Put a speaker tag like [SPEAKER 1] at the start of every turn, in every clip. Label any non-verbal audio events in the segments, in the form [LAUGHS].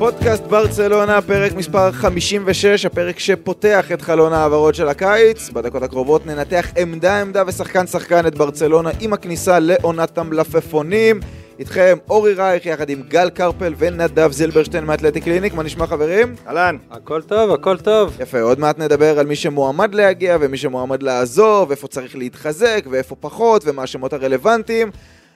[SPEAKER 1] פודקאסט ברצלונה, פרק מספר 56, הפרק שפותח את חלון ההעברות של הקיץ. בדקות הקרובות ננתח עמדה עמדה ושחקן שחקן את ברצלונה עם הכניסה לעונת המלפפונים. איתכם אורי רייך יחד עם גל קרפל ונדב זילברשטיין מאתלטי קליניק, מה נשמע חברים?
[SPEAKER 2] אהלן.
[SPEAKER 3] הכל טוב, הכל טוב.
[SPEAKER 1] יפה, עוד מעט נדבר על מי שמועמד להגיע ומי שמועמד לעזוב, איפה צריך להתחזק ואיפה פחות ומה השמות הרלוונטיים.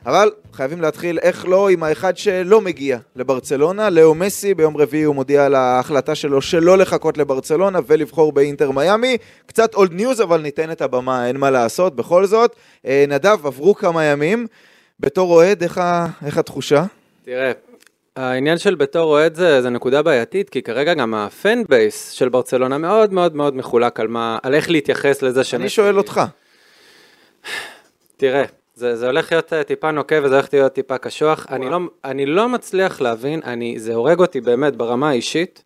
[SPEAKER 1] אבל חייבים להתחיל, איך לא, עם האחד שלא מגיע לברצלונה, לאו מסי, ביום רביעי הוא מודיע על ההחלטה שלו שלא לחכות לברצלונה ולבחור באינטר מיאמי. קצת old news, אבל ניתן את הבמה, אין מה לעשות, בכל זאת. אה, נדב, עברו כמה ימים. בתור אוהד, איך, ה- איך התחושה?
[SPEAKER 3] תראה, העניין של בתור אוהד זה, זה נקודה בעייתית, כי כרגע גם הפן בייס של ברצלונה מאוד מאוד מאוד מחולק על, מה, על איך להתייחס לזה ש...
[SPEAKER 1] אני שואל אותך.
[SPEAKER 3] תראה, זה, זה הולך להיות אה, טיפה נוקב וזה הולך להיות טיפה קשוח. אני לא, אני לא מצליח להבין, אני, זה הורג אותי באמת ברמה האישית,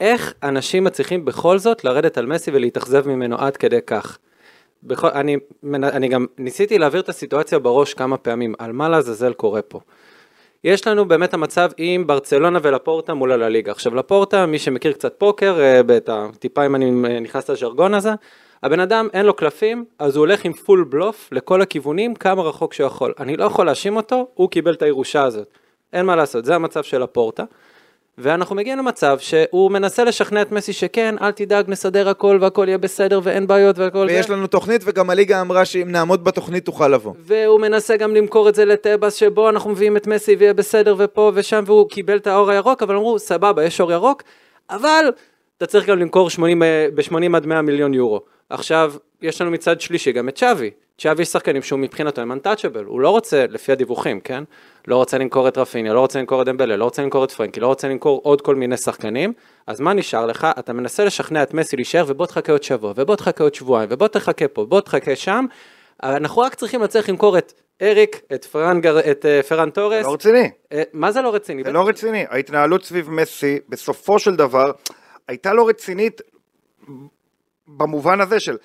[SPEAKER 3] איך אנשים מצליחים בכל זאת לרדת על מסי ולהתאכזב ממנו עד כדי כך. בכל, אני, אני גם ניסיתי להעביר את הסיטואציה בראש כמה פעמים, על מה לעזאזל קורה פה. יש לנו באמת המצב עם ברצלונה ולפורטה מול הליגה. עכשיו לפורטה, מי שמכיר קצת פוקר, אה, ה- טיפה אם אני אה, נכנס לז'רגון הזה, הבן אדם אין לו קלפים, אז הוא הולך עם פול בלוף לכל הכיוונים, כמה רחוק שהוא יכול. אני לא יכול להאשים אותו, הוא קיבל את הירושה הזאת. אין מה לעשות, זה המצב של הפורטה. ואנחנו מגיעים למצב שהוא מנסה לשכנע את מסי שכן, אל תדאג, נסדר הכל והכל יהיה בסדר ואין בעיות והכל זה.
[SPEAKER 1] ויש לנו תוכנית, וגם הליגה אמרה שאם נעמוד בתוכנית תוכל לבוא.
[SPEAKER 3] והוא מנסה גם למכור את זה לטבעס שבו אנחנו מביאים את מסי ויהיה בסדר ופה ושם והוא קיבל את האור הירוק אבל אמרו סבבה יש אור ירוק אבל אתה צריך גם למכור 80, אה, ב-80 עד 100 מיליון יורו. עכשיו יש לנו מצד שלישי גם את שווי. שווי יש שחקנים שהוא מבחינתו הם untouchable, הוא לא רוצה, לפי הדיווחים, כן? לא רוצה למכור את רפיניה, לא רוצה למכור את דמבלה, לא רוצה למכור את פרנקי, לא רוצה למכור עוד כל מיני שחקנים, אז מה נשאר לך? אתה מנסה לשכנע את מסי להישאר ובוא תחכה עוד שבוע, ובוא תחכה עוד שבועיים, ובוא תחכה פה, בוא תחכה שם, אנחנו רק צריכים לצליח למכור את אריק, את פרן, גר... את אה, פרן תורס.
[SPEAKER 2] לא רציני.
[SPEAKER 3] אה, מה זה לא רציני?
[SPEAKER 2] זה לא רציני. ההתנהלות סביב מסי, בסופו של דבר, הייתה לא רצינית במובן הזה של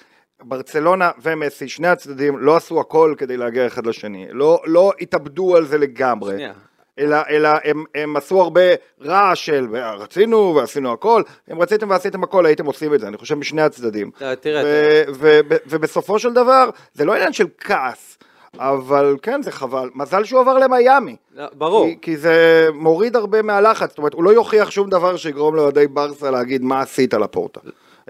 [SPEAKER 2] ברצלונה ומסי, שני הצדדים לא עשו הכל כדי להגיע אחד לשני. לא, לא התאבדו על זה לגמרי.
[SPEAKER 3] שנייה.
[SPEAKER 2] אלא, אלא הם, הם עשו הרבה רעש של רצינו ועשינו הכל, אם רציתם ועשיתם הכל הייתם עושים את זה, אני חושב משני הצדדים.
[SPEAKER 3] אה, תראה,
[SPEAKER 2] ו- ובסופו של דבר, זה לא עניין של כעס, אבל כן, זה חבל. מזל שהוא עבר למיאמי.
[SPEAKER 3] לא, ברור.
[SPEAKER 2] כי, כי זה מוריד הרבה מהלחץ, זאת אומרת, הוא לא יוכיח שום דבר שיגרום לאוהדי ברסה להגיד מה עשית לפורטה.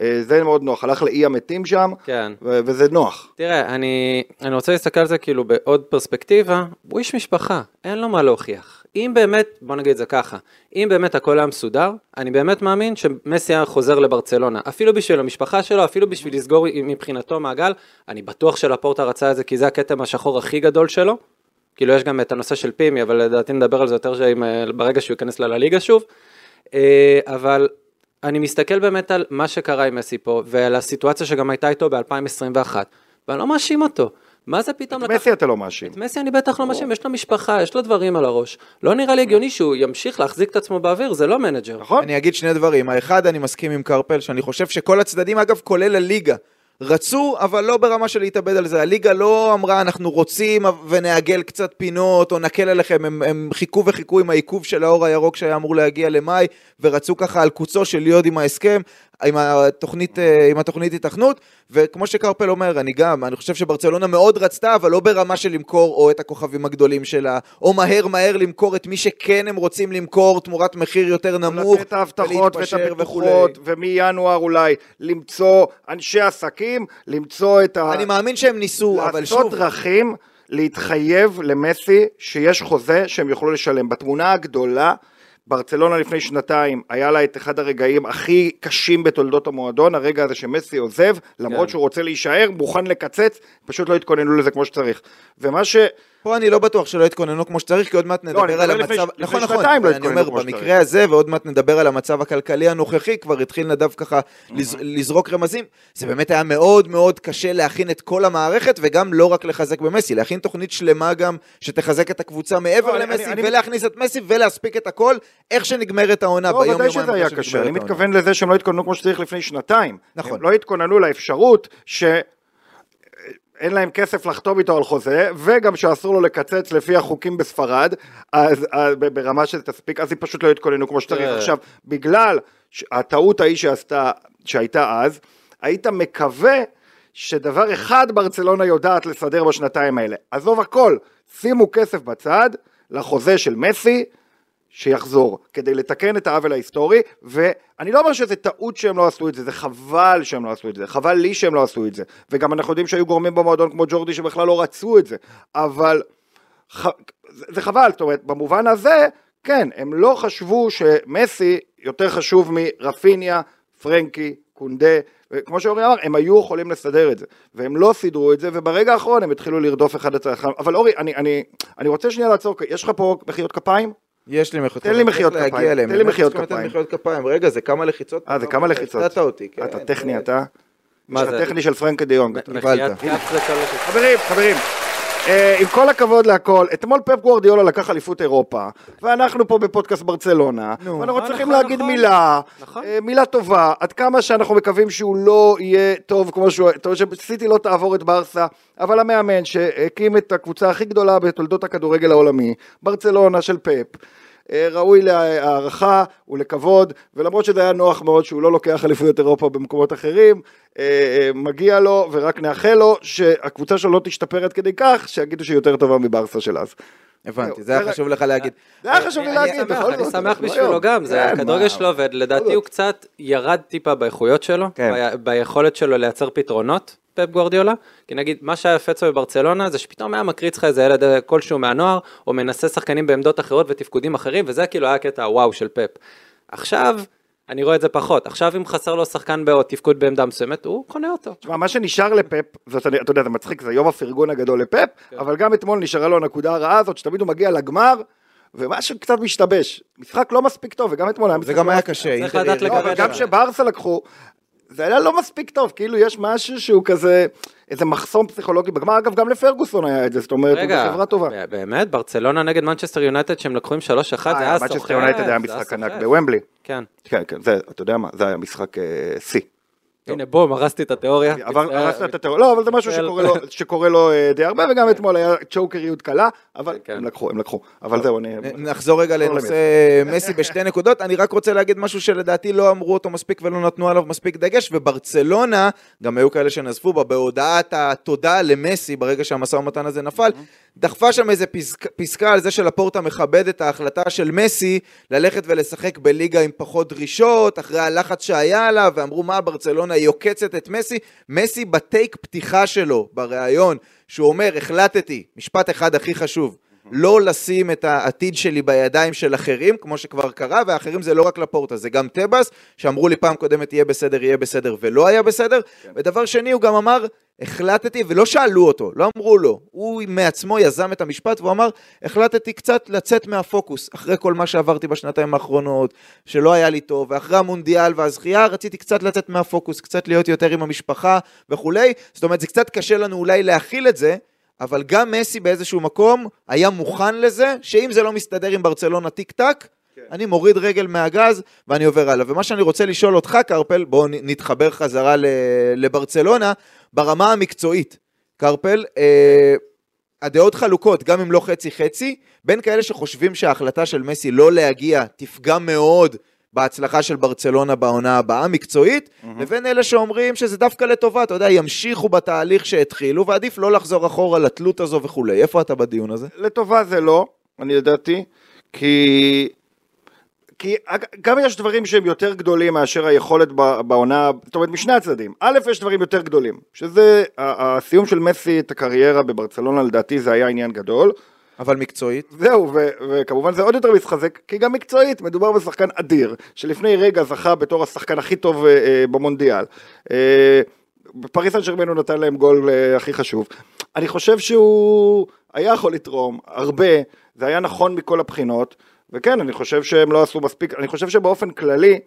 [SPEAKER 2] אה, זה מאוד נוח, הלך לאי המתים שם,
[SPEAKER 3] כן.
[SPEAKER 2] ו- וזה נוח.
[SPEAKER 3] תראה, אני, אני רוצה להסתכל על זה כאילו בעוד פרספקטיבה, הוא איש משפחה, אין לו מה להוכיח. אם באמת, בוא נגיד את זה ככה, אם באמת הכל היה מסודר, אני באמת מאמין שמסי היה חוזר לברצלונה. אפילו בשביל המשפחה שלו, אפילו בשביל לסגור מבחינתו מעגל, אני בטוח שלפורטה רצה את זה, כי זה הכתם השחור הכי גדול שלו. כאילו יש גם את הנושא של פימי, אבל לדעתי נדבר על זה יותר שעם, ברגע שהוא ייכנס לליגה שוב. אה, אבל אני מסתכל באמת על מה שקרה עם מסי פה, ועל הסיטואציה שגם הייתה איתו ב-2021, ואני לא מאשים אותו. מה זה פתאום
[SPEAKER 2] את מסי אתה לא מאשים.
[SPEAKER 3] את מסי אני בטח לא מאשים, יש לו משפחה, יש לו דברים על הראש. לא נראה לי הגיוני שהוא ימשיך להחזיק את עצמו באוויר, זה לא מנג'ר.
[SPEAKER 2] נכון?
[SPEAKER 1] אני אגיד שני דברים. האחד, אני מסכים עם קרפל, שאני חושב שכל הצדדים, אגב, כולל הליגה, רצו, אבל לא ברמה של להתאבד על זה. הליגה לא אמרה, אנחנו רוצים ונעגל קצת פינות, או נקל עליכם. הם, הם חיכו וחיכו עם העיכוב של האור הירוק שהיה אמור להגיע למאי, ורצו ככה על קוצו של להיות עם ההסכם, עם התוכנית, אה, עם התוכנית התכנות. וכמו שקרפל אומר, אני גם, אני חושב שברצלונה מאוד רצתה, אבל לא ברמה של למכור או את הכוכבים הגדולים שלה, או מהר מהר למכור את מי שכן הם רוצים למכור תמורת מחיר יותר נמוך,
[SPEAKER 2] לתת ההבטחות ואת. הבטוחות, ומינואר אולי למצוא אנשי עסקים, למצוא את ה...
[SPEAKER 1] אני מאמין שהם ניסו, אבל
[SPEAKER 2] לעשות
[SPEAKER 1] שוב,
[SPEAKER 2] דרכים להתחייב למסי שיש חוזה שהם יוכלו לשלם. בתמונה הגדולה, ברצלונה לפני שנתיים, היה לה את אחד הרגעים הכי קשים בתולדות המועדון, הרגע הזה שמסי עוזב, למרות
[SPEAKER 3] כן.
[SPEAKER 2] שהוא רוצה להישאר, מוכן לקצץ, פשוט לא התכוננו לזה כמו שצריך. ומה ש...
[SPEAKER 1] פה אני לא בטוח שלא התכוננו כמו שצריך, כי עוד מעט
[SPEAKER 2] אני
[SPEAKER 1] נדבר
[SPEAKER 2] מדבר
[SPEAKER 1] על
[SPEAKER 2] לפני-
[SPEAKER 1] המצב,
[SPEAKER 2] לפני
[SPEAKER 1] נכון נכון,
[SPEAKER 2] שנתיים לא התכוננו
[SPEAKER 1] אומר. במקרה הזה, ועוד מעט נדבר על המצב הכלכלי הנוכחי, כבר התחיל נדב ככה לז- לזרוק רמזים, זה באמת היה מאוד מאוד קשה להכין את כל המערכת, וגם לא רק לחזק במסי, להכין תוכנית שלמה גם, שתחזק את הקבוצה מעבר
[SPEAKER 2] לא, אני-
[SPEAKER 1] למסי,
[SPEAKER 2] אני-
[SPEAKER 1] ולהכניס את מסי, ולהספיק את הכל, איך שנגמרת העונה,
[SPEAKER 2] לא,
[SPEAKER 1] ביום
[SPEAKER 2] ודאי
[SPEAKER 1] יומיים
[SPEAKER 2] שזה היה קשה, אני. מתכוון לזה שהם לא התכוננו כמו שצריך לפני שנתיים.
[SPEAKER 1] נכון.
[SPEAKER 2] הם לא התכוננו לאפשרות ש... אין להם כסף לחתום איתו על חוזה, וגם שאסור לו לקצץ לפי החוקים בספרד, אז אז ב- ברמה שזה תספיק, אז הם פשוט לא התכוננו כמו שצריך.
[SPEAKER 3] תראה.
[SPEAKER 2] עכשיו, בגלל הטעות ההיא שעשתה, שהייתה אז, היית מקווה שדבר אחד ברצלונה יודעת לסדר בשנתיים האלה. עזוב הכל, שימו כסף בצד לחוזה של מסי, שיחזור, כדי לתקן את העוול ההיסטורי, ואני לא אומר שזה טעות שהם לא עשו את זה, זה חבל שהם לא עשו את זה, חבל לי שהם לא עשו את זה, וגם אנחנו יודעים שהיו גורמים במועדון כמו ג'ורדי שבכלל לא רצו את זה, אבל ח... זה חבל, זאת אומרת, במובן הזה, כן, הם לא חשבו שמסי יותר חשוב מרפיניה, פרנקי, קונדה, וכמו שאורי אמר, הם היו יכולים לסדר את זה, והם לא סידרו את זה, וברגע האחרון הם התחילו לרדוף אחד את האחר, אבל אורי, אני, אני, אני רוצה שנייה לעצור, יש לך פה מחיאות כפיים?
[SPEAKER 1] יש לי מחיאות
[SPEAKER 2] תן לי
[SPEAKER 1] כפיים,
[SPEAKER 2] מחיאות כפיים. תן לי מחיאות כפיים.
[SPEAKER 1] מחיאות כפיים, רגע, זה כמה לחיצות.
[SPEAKER 2] אה, זה כמה לחיצות.
[SPEAKER 1] הפתעת אותי, כן.
[SPEAKER 2] אתה טכני אתה?
[SPEAKER 3] מה
[SPEAKER 2] יש לך
[SPEAKER 3] זה?
[SPEAKER 2] טכני של פרנקי דה יונג. אתה.
[SPEAKER 3] מחיית
[SPEAKER 1] קיבלת.
[SPEAKER 3] כף זה כל השם.
[SPEAKER 2] חברים, חברים, עם כל הכבוד להכל, אתמול פפ גוורדיאולה לקח אליפות אירופה, ואנחנו פה בפודקאסט ברצלונה,
[SPEAKER 1] נו.
[SPEAKER 2] ואנחנו
[SPEAKER 3] אה,
[SPEAKER 2] צריכים
[SPEAKER 3] נכון,
[SPEAKER 2] להגיד
[SPEAKER 3] נכון.
[SPEAKER 2] מילה,
[SPEAKER 3] נכון.
[SPEAKER 2] אה, מילה טובה, עד כמה שאנחנו מקווים שהוא לא יהיה טוב כמו שהוא, אומרת שסיטי לא תעבור את ברסה, אבל המאמן שהקים את הקבוצה הכי גדולה בתולדות הכדורגל העולמי, ברצלונה של פפ, אה, ראוי להערכה ולכבוד, ולמרות שזה היה נוח מאוד שהוא לא לוקח אליפויות אירופה במקומות אחרים, אה, אה, מגיע לו ורק נאחל לו שהקבוצה שלו לא תשתפר עד כדי כך, שיגידו שהיא יותר טובה מברסה של אז.
[SPEAKER 1] הבנתי,
[SPEAKER 2] זהו,
[SPEAKER 1] זה היה חשוב לך להגיד.
[SPEAKER 2] זה היה חשוב לי
[SPEAKER 1] אני-
[SPEAKER 2] להגיד,
[SPEAKER 1] אני
[SPEAKER 2] בכל
[SPEAKER 3] אני
[SPEAKER 2] זאת,
[SPEAKER 3] שמח
[SPEAKER 2] אנחנו
[SPEAKER 3] בשבילו
[SPEAKER 2] היום.
[SPEAKER 3] גם, זה
[SPEAKER 2] כן,
[SPEAKER 3] הכדורגל שלו, ולדעתי הוא. קצת ירד טיפה באיכויות שלו,
[SPEAKER 2] כן.
[SPEAKER 3] ביכולת שלו לייצר פתרונות, פפ גוורדיולה, כי נגיד, מה שהיה יפה אצלו בברצלונה, זה שפתאום היה מקריץ לך איזה ילד אה, כלשהו מהנוער, או מנסה שחקנים בעמדות אחרות ותפקודים אחרים, וזה כאילו היה קטע הוואו של פפ. עכשיו, אני רואה את זה פחות, עכשיו אם חסר לו שחקן בעוד תפקוד בעמדה מסוימת, הוא קונה אותו.
[SPEAKER 2] תשמע, מה שנשאר לפפ, זאת, אתה יודע, זה מצחיק, זה יום הפרגון הגדול לפפ,
[SPEAKER 3] כן.
[SPEAKER 2] אבל גם אתמול נשארה לו הנקודה הרעה הזאת, שתמיד הוא מגיע לגמר, ומשהו קצת משתבש. משחק לא מספיק טוב, וגם אתמול היה
[SPEAKER 1] זה
[SPEAKER 2] משחק
[SPEAKER 1] גם
[SPEAKER 2] לא
[SPEAKER 1] היה קשה.
[SPEAKER 3] צריך לדעת
[SPEAKER 1] היא-
[SPEAKER 2] לא, אבל
[SPEAKER 3] לגבי
[SPEAKER 2] גם
[SPEAKER 3] זה.
[SPEAKER 2] כשברסה לקחו, זה היה לא מספיק טוב, כאילו יש משהו שהוא כזה, איזה מחסום פסיכולוגי בגמר, אגב, גם לפרגוסון היה את זה, זאת אומרת, הוא
[SPEAKER 3] רגע,
[SPEAKER 2] בחברה טובה.
[SPEAKER 3] באמת, ברצלונה נגד מנצ'סטר יונייטד שהם לקחו עם 3-1, זה היה סוחף.
[SPEAKER 2] מנצ'סטר יונייטד היה משחק ענק. בוומבלי.
[SPEAKER 3] כן.
[SPEAKER 2] כן, כן, זה, אתה יודע מה, זה היה משחק אה, שיא.
[SPEAKER 3] הנה בום, הרסתי את התיאוריה.
[SPEAKER 2] עבר,
[SPEAKER 3] מצטער.
[SPEAKER 2] הרסת את התיאוריה, לא, אבל זה משהו
[SPEAKER 3] מצטער.
[SPEAKER 2] שקורה לו, [LAUGHS] שקורה לו אה, די הרבה, וגם אתמול היה צ'וקריות קלה, אבל
[SPEAKER 3] כן.
[SPEAKER 2] הם לקחו, הם לקחו. אבל זהו, אני...
[SPEAKER 1] נחזור רגע
[SPEAKER 2] נחזור
[SPEAKER 1] לנושא [LAUGHS] מסי בשתי נקודות, אני רק רוצה להגיד משהו שלדעתי לא אמרו אותו מספיק ולא נתנו עליו מספיק דגש, וברצלונה, גם היו כאלה שנזפו בה, בהודעת התודה למסי ברגע שהמשא ומתן הזה נפל, דחפה שם איזה פסק, פסקה על זה שלפורטה מכבד את ההחלטה של מסי ללכת ולשחק בליגה עם פחות דרישות, אחרי הלחץ שהיה עליו, ואמרו מה ברצלונה היא עוקצת את מסי, מסי בטייק פתיחה שלו, בריאיון, שהוא אומר החלטתי, משפט אחד הכי חשוב, לא לשים את העתיד שלי בידיים של אחרים, כמו שכבר קרה, והאחרים זה לא רק לפורטה, זה גם טבעס, שאמרו לי פעם קודמת יהיה בסדר, יהיה בסדר, ולא היה בסדר. ודבר שני, הוא גם אמר, החלטתי, ולא שאלו אותו, לא אמרו לו, הוא מעצמו יזם את המשפט, והוא אמר, החלטתי קצת לצאת מהפוקוס, אחרי כל מה שעברתי בשנתיים האחרונות, שלא היה לי טוב, ואחרי המונדיאל והזכייה, רציתי קצת לצאת מהפוקוס, קצת להיות יותר עם המשפחה וכולי. זאת אומרת, זה קצת קשה לנו אולי להכיל את זה, אבל גם מסי באיזשהו מקום היה מוכן לזה, שאם זה לא מסתדר עם ברצלונה טיק טק, אני מוריד רגל מהגז ואני עובר הלאה. ומה שאני רוצה לשאול אותך, קרפל, בואו נתחבר חזרה לברצלונה, ברמה המקצועית. קרפל, אה, הדעות חלוקות, גם אם לא חצי-חצי, בין כאלה שחושבים שההחלטה של מסי לא להגיע תפגע מאוד בהצלחה של ברצלונה בעונה הבאה, מקצועית, לבין אלה שאומרים שזה דווקא לטובה, אתה יודע, ימשיכו בתהליך שהתחילו, ועדיף לא לחזור אחורה לתלות הזו וכולי. איפה אתה בדיון הזה?
[SPEAKER 2] לטובה זה לא, אני ידעתי, כי... כי גם יש דברים שהם יותר גדולים מאשר היכולת בעונה, זאת אומרת משני הצדדים. א', יש דברים יותר גדולים, שזה הסיום של מסי את הקריירה בברצלונה לדעתי זה היה עניין גדול.
[SPEAKER 1] אבל מקצועית?
[SPEAKER 2] זהו, ו- וכמובן זה עוד יותר מתחזק, כי גם מקצועית, מדובר בשחקן אדיר, שלפני רגע זכה בתור השחקן הכי טוב אה, אה, במונדיאל. אה, בפריס סן הוא נתן להם גול אה, הכי חשוב. אני חושב שהוא, היה יכול לתרום הרבה, זה היה נכון מכל הבחינות, וכן, אני חושב שהם לא עשו מספיק, אני חושב שבאופן כללי,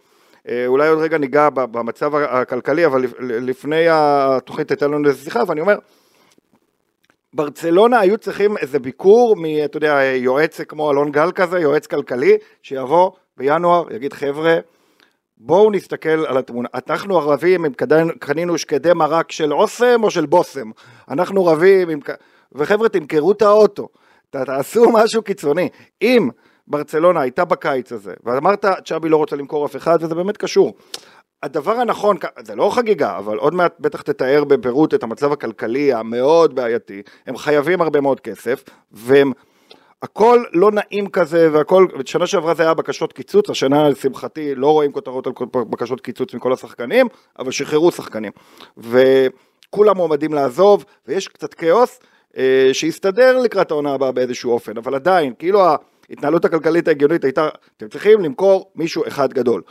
[SPEAKER 2] אה, אולי עוד רגע ניגע במצב הכלכלי, אבל לפ- לפני התוכנית הייתה לנו איזה שיחה, ואני אומר, ברצלונה היו צריכים איזה ביקור מ... אתה יודע, יועץ כמו אלון גל כזה, יועץ כלכלי, שיבוא בינואר, יגיד חבר'ה, בואו נסתכל על התמונה. אנחנו רבים אם קנינו שקדי מרק של אוסם או של בושם. אנחנו רבים עם... וחבר'ה, תמכרו את האוטו. תעשו משהו קיצוני. אם ברצלונה הייתה בקיץ הזה, ואמרת, צ'אבי לא רוצה למכור אף אחד, וזה באמת קשור. הדבר הנכון, זה לא חגיגה, אבל עוד מעט בטח תתאר בפירוט את המצב הכלכלי המאוד בעייתי, הם חייבים הרבה מאוד כסף, והם, הכל לא נעים כזה, והכל, שנה שעברה זה היה בקשות קיצוץ, השנה לשמחתי לא רואים כותרות על בקשות קיצוץ מכל השחקנים, אבל שחררו שחקנים, וכולם מועמדים לעזוב, ויש קצת כאוס, אה, שיסתדר לקראת העונה הבאה באיזשהו אופן, אבל עדיין, כאילו ההתנהלות הכלכלית ההגיונית הייתה, אתם צריכים למכור מישהו אחד גדול.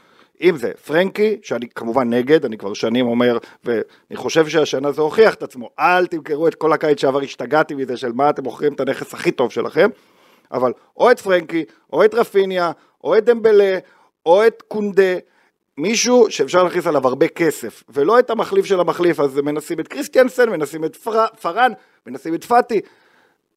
[SPEAKER 2] אם זה פרנקי, שאני כמובן נגד, אני כבר שנים אומר, ואני חושב שהשנה זה הוכיח את עצמו, אל תמכרו את כל הקיץ שעבר, השתגעתי מזה של מה אתם מוכרים את הנכס הכי טוב שלכם, אבל או את פרנקי, או את רפיניה, או את דמבלה, או את קונדה, מישהו שאפשר להכניס עליו הרבה כסף, ולא את המחליף של המחליף, אז מנסים את קריסטיאנסן, מנסים את פר... פארן, מנסים את פאטי,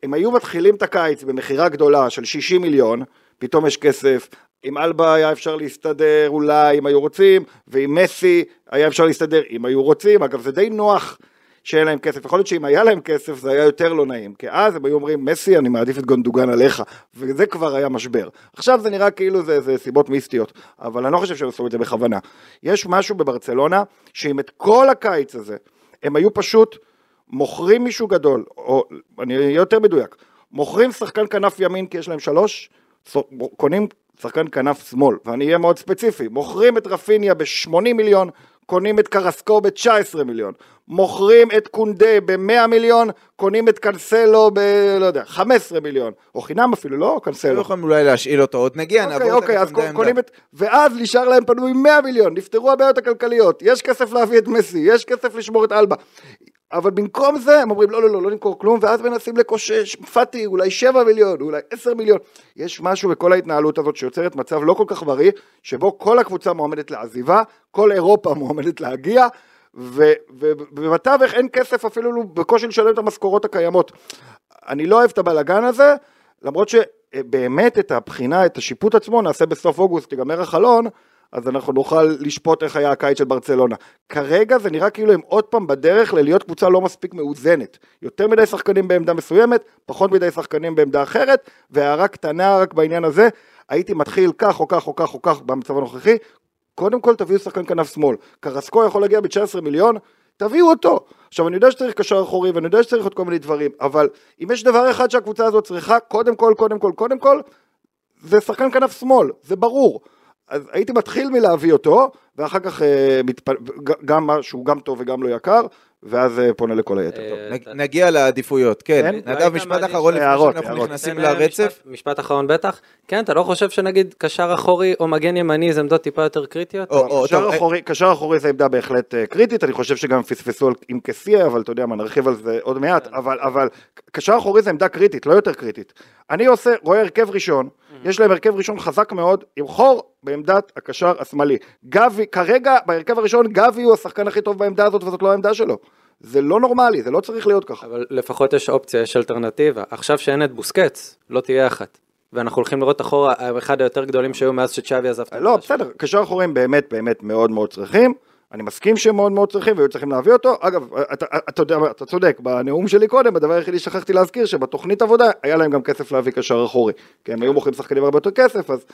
[SPEAKER 2] הם היו מתחילים את הקיץ במכירה גדולה של 60 מיליון, פתאום יש כסף, עם אלבה היה אפשר להסתדר אולי אם היו רוצים, ועם מסי היה אפשר להסתדר אם היו רוצים, אגב זה די נוח שאין להם כסף, יכול להיות שאם היה להם כסף זה היה יותר לא נעים, כי אז הם היו אומרים מסי אני מעדיף את גונדוגן עליך, וזה כבר היה משבר. עכשיו זה נראה כאילו זה, זה סיבות מיסטיות, אבל אני לא חושב שהם עשו את זה בכוונה. יש משהו בברצלונה, שאם את כל הקיץ הזה, הם היו פשוט מוכרים מישהו גדול, או אני אהיה יותר מדויק, מוכרים שחקן כנף ימין כי יש להם שלוש, קונים שחקן כנף שמאל, ואני אהיה מאוד ספציפי, מוכרים את רפיניה ב-80 מיליון, קונים את קרסקו ב-19 מיליון, מוכרים את קונדה ב-100 מיליון, קונים את קנסלו ב... לא יודע, 15 מיליון, או חינם אפילו, לא
[SPEAKER 1] לא
[SPEAKER 2] קנסלו.
[SPEAKER 1] יכולים אולי להשאיל אותו, עוד נגיע,
[SPEAKER 2] אוקיי,
[SPEAKER 1] נעבור
[SPEAKER 2] אוקיי, אז. קונים את... ואז נשאר להם פנוי 100 מיליון, נפתרו הבעיות הכלכליות, יש כסף להביא את מסי, יש כסף לשמור את אלבה. אבל במקום זה הם אומרים לא, לא, לא, לא נמכור כלום, ואז מנסים לקושש, פאטי, אולי 7 מיליון, אולי 10 מיליון. יש משהו בכל ההתנהלות הזאת שיוצרת מצב לא כל כך בריא, שבו כל הקבוצה מועמדת לעזיבה, כל אירופה [LAUGHS] מועמדת להגיע, ובתווך אין כסף אפילו בקושי לשלם את המשכורות הקיימות. אני לא אוהב את הבלגן הזה, למרות שבאמת את הבחינה, את השיפוט עצמו נעשה בסוף אוגוסט, ייגמר החלון, אז אנחנו נוכל לשפוט איך היה הקיץ של ברצלונה. כרגע זה נראה כאילו הם עוד פעם בדרך ללהיות קבוצה לא מספיק מאוזנת. יותר מדי שחקנים בעמדה מסוימת, פחות מדי שחקנים בעמדה אחרת, והערה קטנה רק בעניין הזה, הייתי מתחיל כך או כך או כך או כך במצב הנוכחי, קודם כל תביאו שחקן כנף שמאל. קרסקו יכול להגיע ב-19 מיליון, תביאו אותו. עכשיו אני יודע שצריך קשר אחורי ואני יודע שצריך עוד כל מיני דברים, אבל אם יש דבר אחד שהקבוצה הזאת צריכה, קודם כל, קודם כל, קודם כל, זה שחקן כנף שמאל, זה ברור. אז הייתי מתחיל מלהביא אותו, ואחר כך אה, מתפ... גם מה שהוא גם טוב וגם לא יקר, ואז אה, פונה לכל היתר. טוב.
[SPEAKER 3] אה,
[SPEAKER 1] נג- נגיע לעדיפויות, כן.
[SPEAKER 2] כן?
[SPEAKER 1] נדב, משפט אחרון לפני שאנחנו. נכנסים לרצף.
[SPEAKER 3] משפט- משפט אחרון בטח. כן, אתה לא חושב שנגיד קשר אחורי או מגן ימני זה עמדות טיפה יותר קריטיות?
[SPEAKER 1] או- או-
[SPEAKER 2] קשר
[SPEAKER 1] טוב,
[SPEAKER 2] אחורי, קשר אחורי זה עמדה בהחלט קריטית, אני חושב שגם פספסו על- עם קסיה, אבל אתה יודע מה, נרחיב על זה עוד מעט,
[SPEAKER 1] כן.
[SPEAKER 2] אבל, אבל קשר אחורי זה עמדה קריטית, לא יותר קריטית. אני עושה, רואה הרכב ראשון. יש להם הרכב ראשון חזק מאוד, עם חור בעמדת הקשר השמאלי. גבי, כרגע בהרכב הראשון גבי הוא השחקן הכי טוב בעמדה הזאת וזאת לא העמדה שלו. זה לא נורמלי, זה לא צריך להיות ככה.
[SPEAKER 3] אבל לפחות יש אופציה, יש אלטרנטיבה. עכשיו שאין את בוסקץ, לא תהיה אחת. ואנחנו הולכים לראות אחורה, אחד היותר גדולים שהיו מאז שצ'אבי עזב את
[SPEAKER 2] לא. בסדר, קשר אחוריים באמת באמת מאוד מאוד צריכים. אני מסכים שהם מאוד מאוד צריכים והיו צריכים להביא אותו. אגב, אתה, אתה מה, אתה צודק, בנאום שלי קודם, הדבר היחידי שכחתי להזכיר, שבתוכנית עבודה היה להם גם כסף להביא קשר אחורי. כי הם היו מוכרים שחקנים הרבה יותר כסף, אז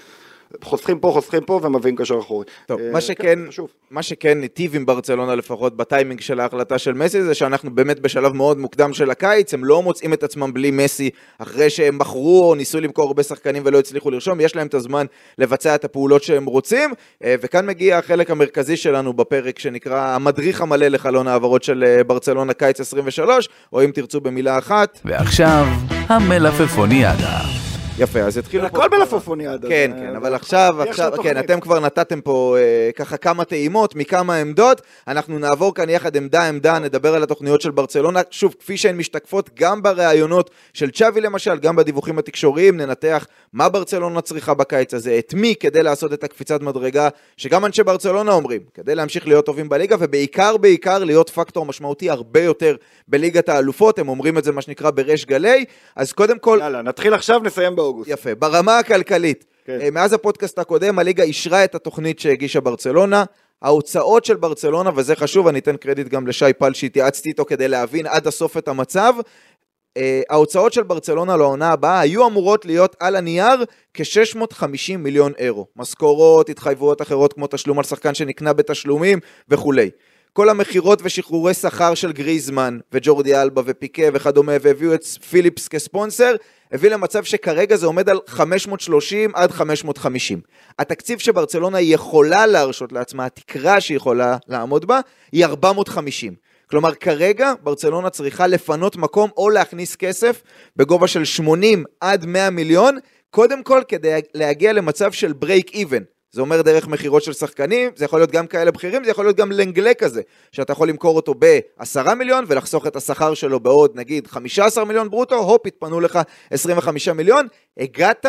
[SPEAKER 2] חוסכים פה, חוסכים פה ומביאים קשר אחורי.
[SPEAKER 1] טוב,
[SPEAKER 2] אה,
[SPEAKER 1] מה שכן,
[SPEAKER 2] חשוב.
[SPEAKER 1] מה שכן היטיב עם ברצלונה לפחות בטיימינג של ההחלטה של מסי זה שאנחנו באמת בשלב מאוד מוקדם של הקיץ, הם לא מוצאים את עצמם בלי מסי אחרי שהם מכרו או ניסו למכור הרבה שחקנים ולא הצליחו לרשום, יש להם את הזמן לבצע את הפעולות שהם רוצים, אה, וכאן מגיע החלק המרכזי שלנו בפרק שנקרא המדריך המלא לחלון העברות של אה, ברצלונה קיץ 23, או אם תרצו במילה אחת,
[SPEAKER 4] ועכשיו, המלפפוניאדה.
[SPEAKER 1] יפה, אז התחילו פה...
[SPEAKER 2] הכל בלפופוניאדה.
[SPEAKER 1] כן,
[SPEAKER 2] זה-
[SPEAKER 1] כן, אבל עכשיו,
[SPEAKER 2] לו
[SPEAKER 1] עכשיו,
[SPEAKER 2] תוכנית.
[SPEAKER 1] כן, אתם כבר נתתם פה אה, ככה כמה טעימות מכמה עמדות, אנחנו נעבור כאן יחד עמדה עמדה, נדבר על התוכניות של ברצלונה, שוב, כפי שהן משתקפות גם בראיונות של צ'אבי למשל, גם בדיווחים התקשוריים, ננתח מה ברצלונה צריכה בקיץ הזה, את מי כדי לעשות את הקפיצת מדרגה, שגם אנשי ברצלונה אומרים, כדי להמשיך להיות טובים בליגה, ובעיקר בעיקר להיות פקטור משמעותי הרבה יותר בליגת האלופות, הם אומרים את זה מה שנקרא בריש גלי, אז קודם כל,
[SPEAKER 2] יאללה, נתחיל עכשיו, נסיים באוגוסט.
[SPEAKER 1] יפה. ברמה הכלכלית,
[SPEAKER 2] כן.
[SPEAKER 1] כן. מאז הפודקאסט הקודם, הליגה אישרה את התוכנית שהגישה ברצלונה. ההוצאות של ברצלונה, וזה חשוב, אני אתן קרדיט גם לשי פל שהתייעצתי איתו כדי להבין עד הסוף את המצב. אה, ההוצאות של ברצלונה לעונה הבאה היו אמורות להיות על הנייר כ-650 מיליון אירו. משכורות, התחייבויות אחרות כמו תשלום על שחקן שנקנה בתשלומים וכולי. כל המכירות ושחרורי שכר של גריזמן וג'ורדי אלבה ופיקה וכדומה והביאו את פיליפס כספונסר הביא למצב שכרגע זה עומד על 530 עד 550. התקציב שברצלונה יכולה להרשות לעצמה, התקרה שהיא יכולה לעמוד בה, היא 450. כלומר כרגע ברצלונה צריכה לפנות מקום או להכניס כסף בגובה של 80 עד 100 מיליון, קודם כל כדי להגיע למצב של ברייק איבן. זה אומר דרך מכירות של שחקנים, זה יכול להיות גם כאלה בכירים, זה יכול להיות גם לנגלה כזה, שאתה יכול למכור אותו ב-10 מיליון ולחסוך את השכר שלו בעוד נגיד 15 מיליון ברוטו, הופ, התפנו לך 25 מיליון, הגעת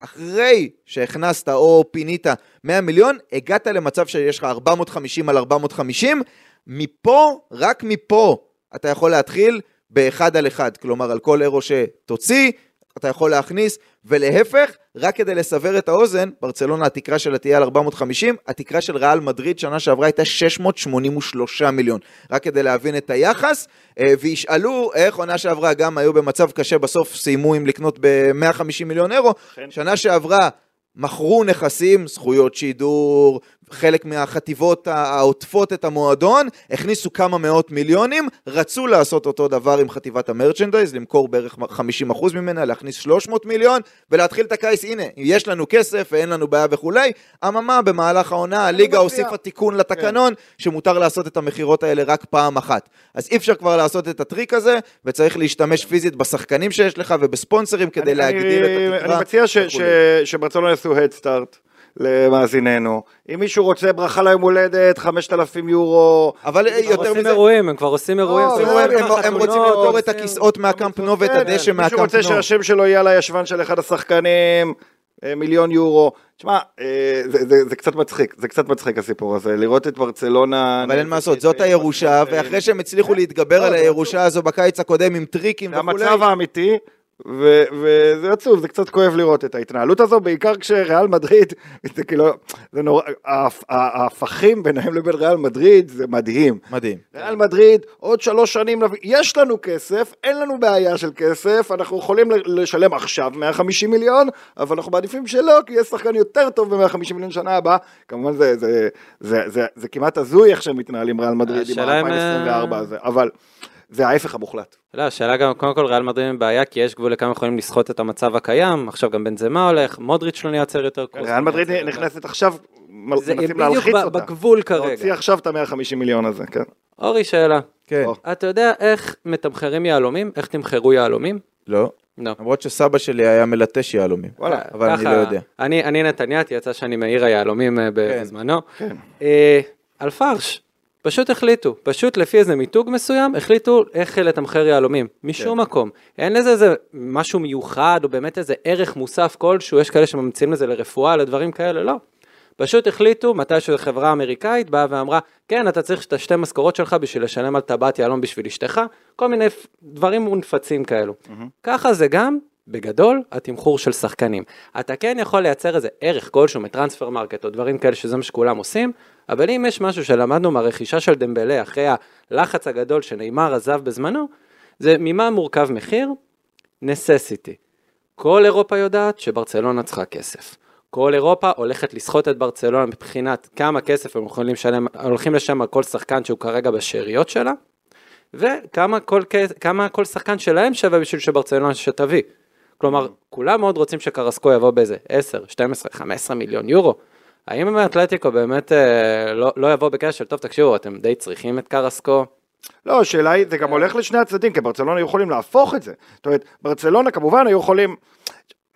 [SPEAKER 1] אחרי שהכנסת או פינית 100 מיליון, הגעת למצב שיש לך 450 על 450, מפה, רק מפה, אתה יכול להתחיל באחד על אחד, כלומר על כל אירו שתוציא, אתה יכול להכניס, ולהפך, רק כדי לסבר את האוזן, ברצלונה התקרה שלה תהיה על 450, התקרה של ריאל מדריד שנה שעברה הייתה 683 מיליון, רק כדי להבין את היחס, אה, וישאלו איך עונה שעברה גם היו במצב קשה, בסוף סיימו עם לקנות ב-150 מיליון אירו, שנה שעברה מכרו נכסים, זכויות שידור, חלק מהחטיבות העוטפות את המועדון, הכניסו כמה מאות מיליונים, רצו לעשות אותו דבר עם חטיבת המרצ'נדייז, למכור בערך 50% ממנה, להכניס 300 מיליון, ולהתחיל את הקיץ, הנה, יש לנו כסף ואין לנו בעיה וכולי. אממה, במהלך העונה הליגה. הוסיפה תיקון לתקנון, שמותר לעשות את המכירות האלה רק פעם אחת. אז אי אפשר כבר לעשות את הטריק הזה, וצריך להשתמש פיזית בשחקנים שיש לך ובספונסרים כדי
[SPEAKER 2] אני-
[SPEAKER 1] להגדיל את
[SPEAKER 2] אני-
[SPEAKER 1] התקרה.
[SPEAKER 2] אני מציע ש-
[SPEAKER 1] וכולי.
[SPEAKER 2] ש- שברצלונה יעשו הדסטארט למאזיננו. אם מישהו רוצה ברכה ליום הולדת, 5,000 יורו.
[SPEAKER 1] אבל אה,
[SPEAKER 3] הם כבר
[SPEAKER 1] יותר
[SPEAKER 3] עושים
[SPEAKER 1] מזה,
[SPEAKER 3] אירועים, הם כבר עושים אירועים.
[SPEAKER 2] לא,
[SPEAKER 3] עושים
[SPEAKER 2] זה-
[SPEAKER 3] אירועים
[SPEAKER 1] הם,
[SPEAKER 3] ככה,
[SPEAKER 1] הם רוצים למכור את הכיסאות מהקמפ נו ואת
[SPEAKER 2] כן,
[SPEAKER 1] הדשא
[SPEAKER 2] מישהו
[SPEAKER 1] מהקמפ
[SPEAKER 2] רוצה
[SPEAKER 1] נו.
[SPEAKER 2] שהשם שלו יהיה על הישבן של אחד השחקנים, אה, מיליון יורו. תשמע, אה, זה- זה זה קצת מצחיק, זה קצת מצחיק הסיפור הזה, לראות את ברצלונה...
[SPEAKER 1] אבל אין מה לעשות, זאת הירושה, ואחרי שהם הצליחו להתגבר
[SPEAKER 2] לא,
[SPEAKER 1] על
[SPEAKER 2] זה
[SPEAKER 1] הירושה הזו בקיץ הקודם עם טריקים
[SPEAKER 2] זה
[SPEAKER 1] וכולי,
[SPEAKER 2] המצב האמיתי, ו- וזה עצוב, זה קצת כואב לראות את ההתנהלות הזו, בעיקר כשריאל מדריד, [LAUGHS] זה כאילו, זה נורא, ההפ- ההפכים ביניהם לבין ריאל מדריד זה מדהים.
[SPEAKER 1] מדהים.
[SPEAKER 2] ריאל מדריד, עוד שלוש שנים, יש לנו כסף, אין לנו בעיה של כסף, אנחנו יכולים לשלם עכשיו 150 מיליון, אבל אנחנו מעדיפים שלא, כי יש שחקן יותר טוב ב-150 מיליון שנה הבאה. כמובן זה, זה, זה, זה, זה כמעט הזוי איך שהם מתנהלים ריאל מדריד עם
[SPEAKER 3] השאלה אם,
[SPEAKER 2] ה-2024
[SPEAKER 3] אה,
[SPEAKER 2] הזה, אבל זה ההפך המוחלט.
[SPEAKER 3] לא, השאלה גם, קודם כל ריאל מדריד עם בעיה, כי יש גבול לכמה יכולים לסחוט את המצב הקיים, עכשיו גם בנזמה הולך, מודריץ' לא נייצר יותר קרוס.
[SPEAKER 2] ריאל מדריד
[SPEAKER 3] לא יותר.
[SPEAKER 2] נכנסת עכשיו,
[SPEAKER 3] זה
[SPEAKER 2] מנסים
[SPEAKER 3] בדיוק
[SPEAKER 2] להלחיץ אותה.
[SPEAKER 3] בגבול כרגע.
[SPEAKER 2] להוציא עכשיו את ה-150 מיליון הזה, כן.
[SPEAKER 3] אורי, שאלה.
[SPEAKER 1] כן.
[SPEAKER 3] אתה יודע איך מתמחרים יהלומים? איך תמחרו יהלומים?
[SPEAKER 1] לא.
[SPEAKER 3] לא.
[SPEAKER 1] למרות שסבא שלי היה מלטש יהלומים.
[SPEAKER 2] וואלה,
[SPEAKER 1] אבל אני לא יודע.
[SPEAKER 3] אני, אני נתניאתי, יצא שאני מעיר היהלומים אה,
[SPEAKER 1] כן.
[SPEAKER 3] בזמנו.
[SPEAKER 2] כן.
[SPEAKER 3] פשוט החליטו, פשוט לפי איזה מיתוג מסוים, החליטו איך לתמחר יהלומים, משום
[SPEAKER 1] כן.
[SPEAKER 3] מקום. אין לזה איזה משהו מיוחד, או באמת איזה ערך מוסף כלשהו, יש כאלה שממציאים לזה לרפואה, לדברים כאלה, לא. פשוט החליטו, מתי שזו חברה אמריקאית באה ואמרה, כן, אתה צריך את השתי משכורות שלך בשביל לשלם על טבעת יהלום בשביל אשתך, כל מיני דברים מונפצים כאלו. ככה זה גם, בגדול, התמחור של שחקנים. אתה כן יכול לייצר איזה ערך כלשהו מ Transfermarkt או דברים כאלה שזה מה שכולם עושים, אבל אם יש משהו שלמדנו מהרכישה של דמבלה אחרי הלחץ הגדול שניימאר עזב בזמנו, זה ממה מורכב מחיר? necessity. כל אירופה יודעת שברצלונה צריכה כסף. כל אירופה הולכת לסחוט את ברצלונה מבחינת כמה כסף הם יכולים לשלם, הולכים לשם על כל שחקן שהוא כרגע בשאריות שלה, וכמה כל, כמה כל שחקן שלהם שווה בשביל שברצלונה שתביא. כלומר, כולם מאוד רוצים שקרסקו יבוא באיזה 10, 12, 15 מיליון יורו. האם האתלטיקו באמת אה, לא, לא יבוא בקשר של, טוב תקשיבו, אתם די צריכים את קרסקו?
[SPEAKER 2] לא, השאלה היא, זה גם הולך לשני הצדדים, כי ברצלונה יכולים להפוך את זה. זאת אומרת, ברצלונה כמובן היו יכולים...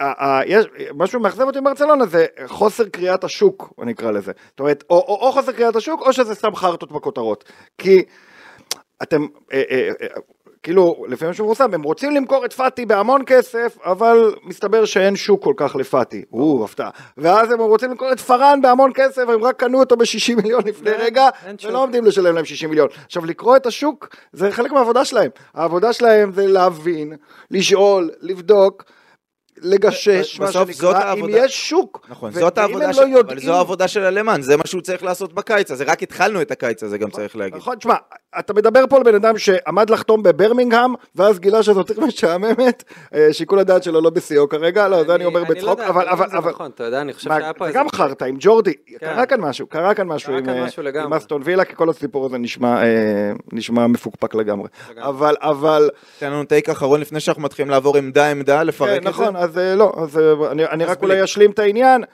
[SPEAKER 2] ה- ה- יש, משהו מאכזב אותי בברצלונה זה חוסר קריאת השוק, אני אקרא לזה. זאת אומרת, או, או, או חוסר קריאת השוק, או שזה סתם חרטות בכותרות. כי אתם, כאילו, לפעמים שמפורסם, הם רוצים למכור את פאטי בהמון כסף, אבל מסתבר שאין שוק כל כך לפאטי. או, הפתעה. ואז הם רוצים למכור את פארן בהמון כסף, הם רק קנו אותו ב-60 מיליון לפני
[SPEAKER 3] אין-
[SPEAKER 2] רגע,
[SPEAKER 3] אין.
[SPEAKER 2] ולא עומדים לשלם להם 60 מיליון. עכשיו, לקרוא את השוק, זה חלק מהעבודה שלהם. העבודה שלהם זה להבין, לשאול, לבדוק. לגשש, מה שנקרא, אם
[SPEAKER 1] העבודה.
[SPEAKER 2] יש שוק.
[SPEAKER 1] נכון,
[SPEAKER 2] ו-
[SPEAKER 1] זאת העבודה של...
[SPEAKER 2] לא
[SPEAKER 1] אבל
[SPEAKER 2] יודעים-
[SPEAKER 1] זו העבודה של הלמן, זה מה שהוא צריך לעשות בקיץ הזה, רק התחלנו את הקיץ הזה גם צריך להגיד.
[SPEAKER 2] נכון, תשמע, אתה מדבר פה על בן אדם שעמד לחתום בברמינגהם, ואז גילה שזאת עיר משעממת, אה, שיקול הדעת שלו לא בשיאו כרגע, לא, זה אני אומר
[SPEAKER 3] לא
[SPEAKER 2] בצחוק,
[SPEAKER 3] יודע,
[SPEAKER 2] אבל, אבל, אבל,
[SPEAKER 3] נכון, אתה יודע, אני חושב
[SPEAKER 2] מה,
[SPEAKER 3] שהיה פה.
[SPEAKER 2] גם חרטא עם ג'ורדי,
[SPEAKER 3] כן.
[SPEAKER 2] קרה כאן משהו, קרה כאן משהו
[SPEAKER 3] קרה
[SPEAKER 2] עם,
[SPEAKER 3] כאן
[SPEAKER 2] אה,
[SPEAKER 3] משהו לגמרי.
[SPEAKER 2] עם אסטון וילה, כי כל הסיפור הזה נשמע, אה, נשמע מפוקפק לגמרי. אבל, אבל,
[SPEAKER 1] תן לנו טייק אחרון לפני שאנחנו מתחילים לעבור עמדה עמדה, לפרק
[SPEAKER 2] כן,
[SPEAKER 1] את זה.
[SPEAKER 2] נכון, אז אה, לא, אז אה, אני, אני רק. אולי אשלים את העניין.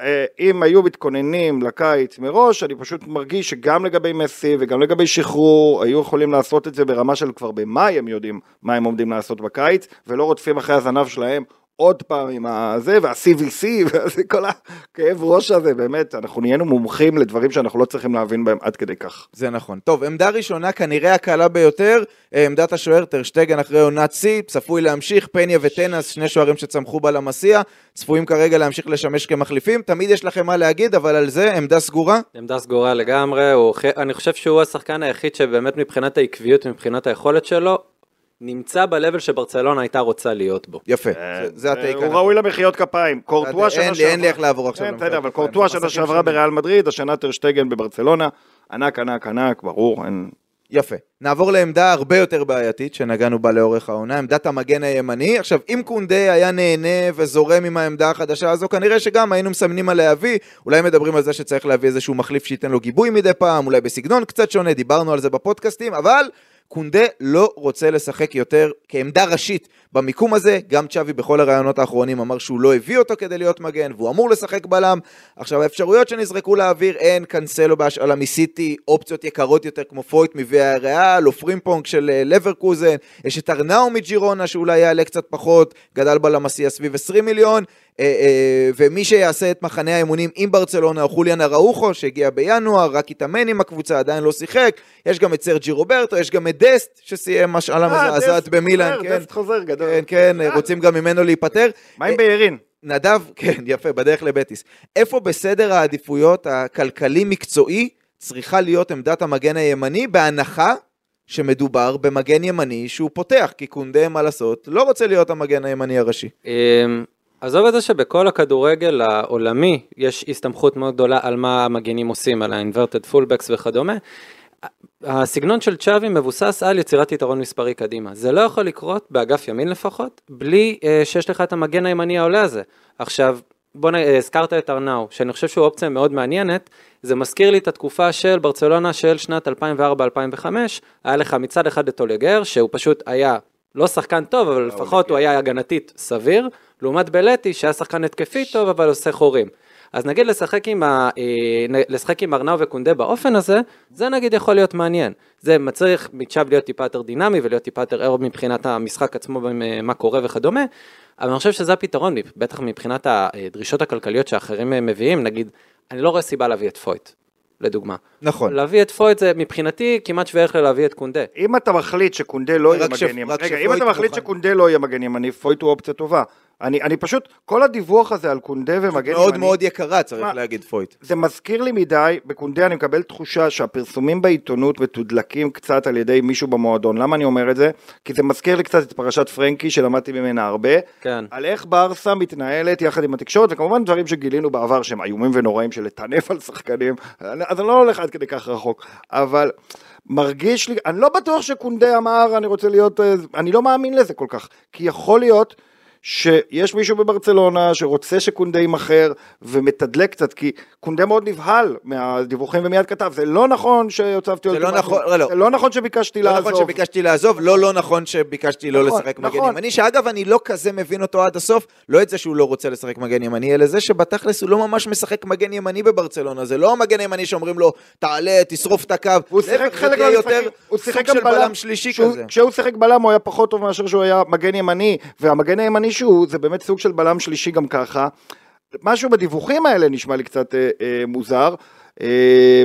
[SPEAKER 2] אה, אם היו מתכוננים לקיץ מראש, אני פשוט מרגיש שגם לגבי מסי וגם לגבי שחרור, היו יכולים לעשות את זה ברמה של כבר במאי הם יודעים מה הם עומדים לעשות בקיץ, ולא רודפים אחרי הזנב שלהם עוד פעם עם הזה, וה-CVC, [LAUGHS] וכל הכאב ראש הזה, באמת, אנחנו נהיינו מומחים לדברים שאנחנו לא צריכים להבין בהם עד כדי כך.
[SPEAKER 1] זה נכון. טוב, עמדה ראשונה, כנראה הקלה ביותר, אה, עמדת השוער טרשטגן אחרי עונת שיא, צפוי להמשיך, פניה וטנס, שני שוערים שצמחו בלמסיע, צפויים כרגע להמשיך לשמש כמחליפים, תמיד יש לכם מה להגיד, אבל על זה עמדה סגורה?
[SPEAKER 3] עמדה סגורה לגמרי, הוא, אני חושב שהוא השחקן היחיד שבאמת מבחינת העקביות ומבחינת היכולת שלו, נמצא ב-level שברצלונה הייתה רוצה להיות בו.
[SPEAKER 1] יפה, זה- זה הטייק.
[SPEAKER 2] אה, הוא ראוי למחיאות כפיים. קורטואה
[SPEAKER 1] אין
[SPEAKER 2] שנה
[SPEAKER 1] לי-
[SPEAKER 2] שעברה...
[SPEAKER 1] אין לי איך לעבור עכשיו
[SPEAKER 2] כן, בסדר, אבל. קורטואה שנה שעברה. בריאל מדריד, השנה טרשטגן בברצלונה. ענק, ענק, ענק, ברור, אין...
[SPEAKER 1] יפה. נעבור לעמדה הרבה יותר בעייתית שנגענו בה לאורך העונה, עמדת המגן הימני. עכשיו, אם קונדה היה נהנה וזורם עם העמדה החדשה הזו, כנראה שגם היינו מסמנים על להביא, אולי מדברים על זה שצריך להביא איזשהו מחליף שייתן לו גיבוי מדי פעם, אולי בסגנון קצת שונה, דיברנו על זה בפודקאסטים, אבל קונדה לא רוצה לשחק יותר כעמדה ראשית במיקום הזה, גם צ'אבי בכל הראיונות האחרונים אמר שהוא לא הביא אותו כדי להיות מגן, והוא אמור לשחק בלם. עכשיו, האפשרויות שנזרקו לאוויר, הן קאנסלו בהשאלה מסיטי, אופציות יקרות יותר כמו פויט מוויה ריאל, או פרימפונג של אה, לברקוזן, יש את ארנאו מג'ירונה שאולי יעלה קצת פחות, גדל בלמסיע סביב 20 מיליון, ומי שיעשה את מחנה האימונים עם ברצלונה הוא חוליאן אראוחו שהגיע בינואר, רק התאמן עם הקבוצה, עדיין לא שיחק, יש גם את סרג'י רוברטו, יש גם את דסט שסיים השאלה
[SPEAKER 2] אה,
[SPEAKER 1] מזעזעת במילאן, כן,
[SPEAKER 2] דסט חוזר, גדול.
[SPEAKER 1] כן, כן, רוצים גם ממנו להיפטר.
[SPEAKER 2] מה עם
[SPEAKER 1] אה,
[SPEAKER 2] בארין?
[SPEAKER 1] נדב, [LAUGHS] כן, יפה, בדרך לבטיס. איפה בסדר העדיפויות הכלכלי-מקצועי צריכה להיות עמדת המגן הימני, בהנחה שמדובר במגן ימני שהוא פותח, כי קונדה, מה לעשות, לא רוצה להיות המגן הימני הראשי.
[SPEAKER 3] עזוב את זה שבכל הכדורגל העולמי יש הסתמכות מאוד גדולה על מה המגנים עושים, על ה-inverted fullbacks וכדומה. הסגנון של צ'אבי מבוסס על יצירת יתרון מספרי קדימה. זה לא יכול לקרות, באגף ימין לפחות, בלי אה, שיש לך את המגן הימני העולה הזה. עכשיו, בוא נ... אה, הזכרת את ארנאו, שאני חושב שהוא אופציה מאוד מעניינת, זה מזכיר לי את התקופה של ברצלונה של שנת 2004-2005, היה לך מצד אחד את אוליגר, שהוא פשוט היה לא שחקן טוב, אבל לפחות הוא היה הגנתית סביר, לעומת בלטי שהיה שחקן התקפי טוב, אבל עושה חורים. אז נגיד לשחק עם, ה, אה, לשחק עם ארנאו וקונדה באופן הזה, זה נגיד יכול להיות מעניין. זה מצריך מצ'אב להיות טיפה יותר דינמי ולהיות טיפה יותר ער מבחינת המשחק עצמו, במ- מה קורה וכדומה, אבל אני חושב שזה הפתרון, בטח מבחינת הדרישות הכלכליות שאחרים אה, מביאים, נגיד, אני לא רואה סיבה להביא את פויט, לדוגמה.
[SPEAKER 1] נכון.
[SPEAKER 3] להביא את פויט זה מבחינתי כמעט שווה ערך ללהביא את קונדה.
[SPEAKER 2] אם אתה מחליט שקונדה לא יהיה מגן ימני, רגע, אם אתה מחליט. שקונדה לא יהיה מגן ימני, פויט הוא אופציה טובה. אני, אני פשוט, כל הדיווח הזה על קונדה ומגן
[SPEAKER 1] מאוד
[SPEAKER 2] ימני,
[SPEAKER 1] מאוד יקרה, צריך
[SPEAKER 2] מה?
[SPEAKER 1] להגיד פויט.
[SPEAKER 2] זה מזכיר לי מדי, בקונדה אני מקבל תחושה שהפרסומים בעיתונות מתודלקים קצת על ידי מישהו במועדון. למה אני אומר את זה? כי זה מזכיר לי קצת את פרשת פרנקי שלמדתי ממנה הרבה.
[SPEAKER 3] כן.
[SPEAKER 2] על איך ברסה מתנהלת יחד עם התקשורת, וכמובן דברים שגילינו בעבר שהם איומים ונוראים של לטנף על שחקנים, אז אני לא הולך עד כדי כך רחוק, אבל מרגיש לי, אני לא בטוח שקונדה אמר אני רוצה להיות, אה, אני לא מאמין לזה כל כך, כי יכול להיות שיש מישהו בברצלונה שרוצה שקונדה יימכר ומתדלק קצת, כי קונדה מאוד נבהל מהדיווחים ומיד כתב, זה לא נכון שהוצבתי
[SPEAKER 1] זה לא. נכון, לא, לא.
[SPEAKER 2] זה לא נכון שביקשתי
[SPEAKER 1] לא
[SPEAKER 2] לעזוב.
[SPEAKER 1] נכון שביקשתי לעזוב, לא לא נכון שביקשתי לא
[SPEAKER 2] נכון,
[SPEAKER 1] לשחק מגן
[SPEAKER 2] נכון.
[SPEAKER 1] ימני, שאגב אני לא כזה מבין אותו עד הסוף, לא את זה שהוא לא רוצה לשחק מגן ימני, אלא זה שבתכלס הוא לא ממש משחק מגן ימני בברצלונה, זה לא המגן הימני שאומרים לו, תעלה, תשרוף את הקו,
[SPEAKER 2] הוא שיחק חלק מהמשחקים, הוא שיחק גם בלם
[SPEAKER 1] בלם שלישי
[SPEAKER 2] שהוא-
[SPEAKER 1] כזה.
[SPEAKER 2] כשהוא שיחק בלם הוא היה פחות טוב מאשר שהוא היה מגן ימני, והמגן הימני מישהו, זה באמת סוג של בלם שלישי גם ככה. משהו בדיווחים האלה נשמע לי קצת אה, אה, מוזר, אה,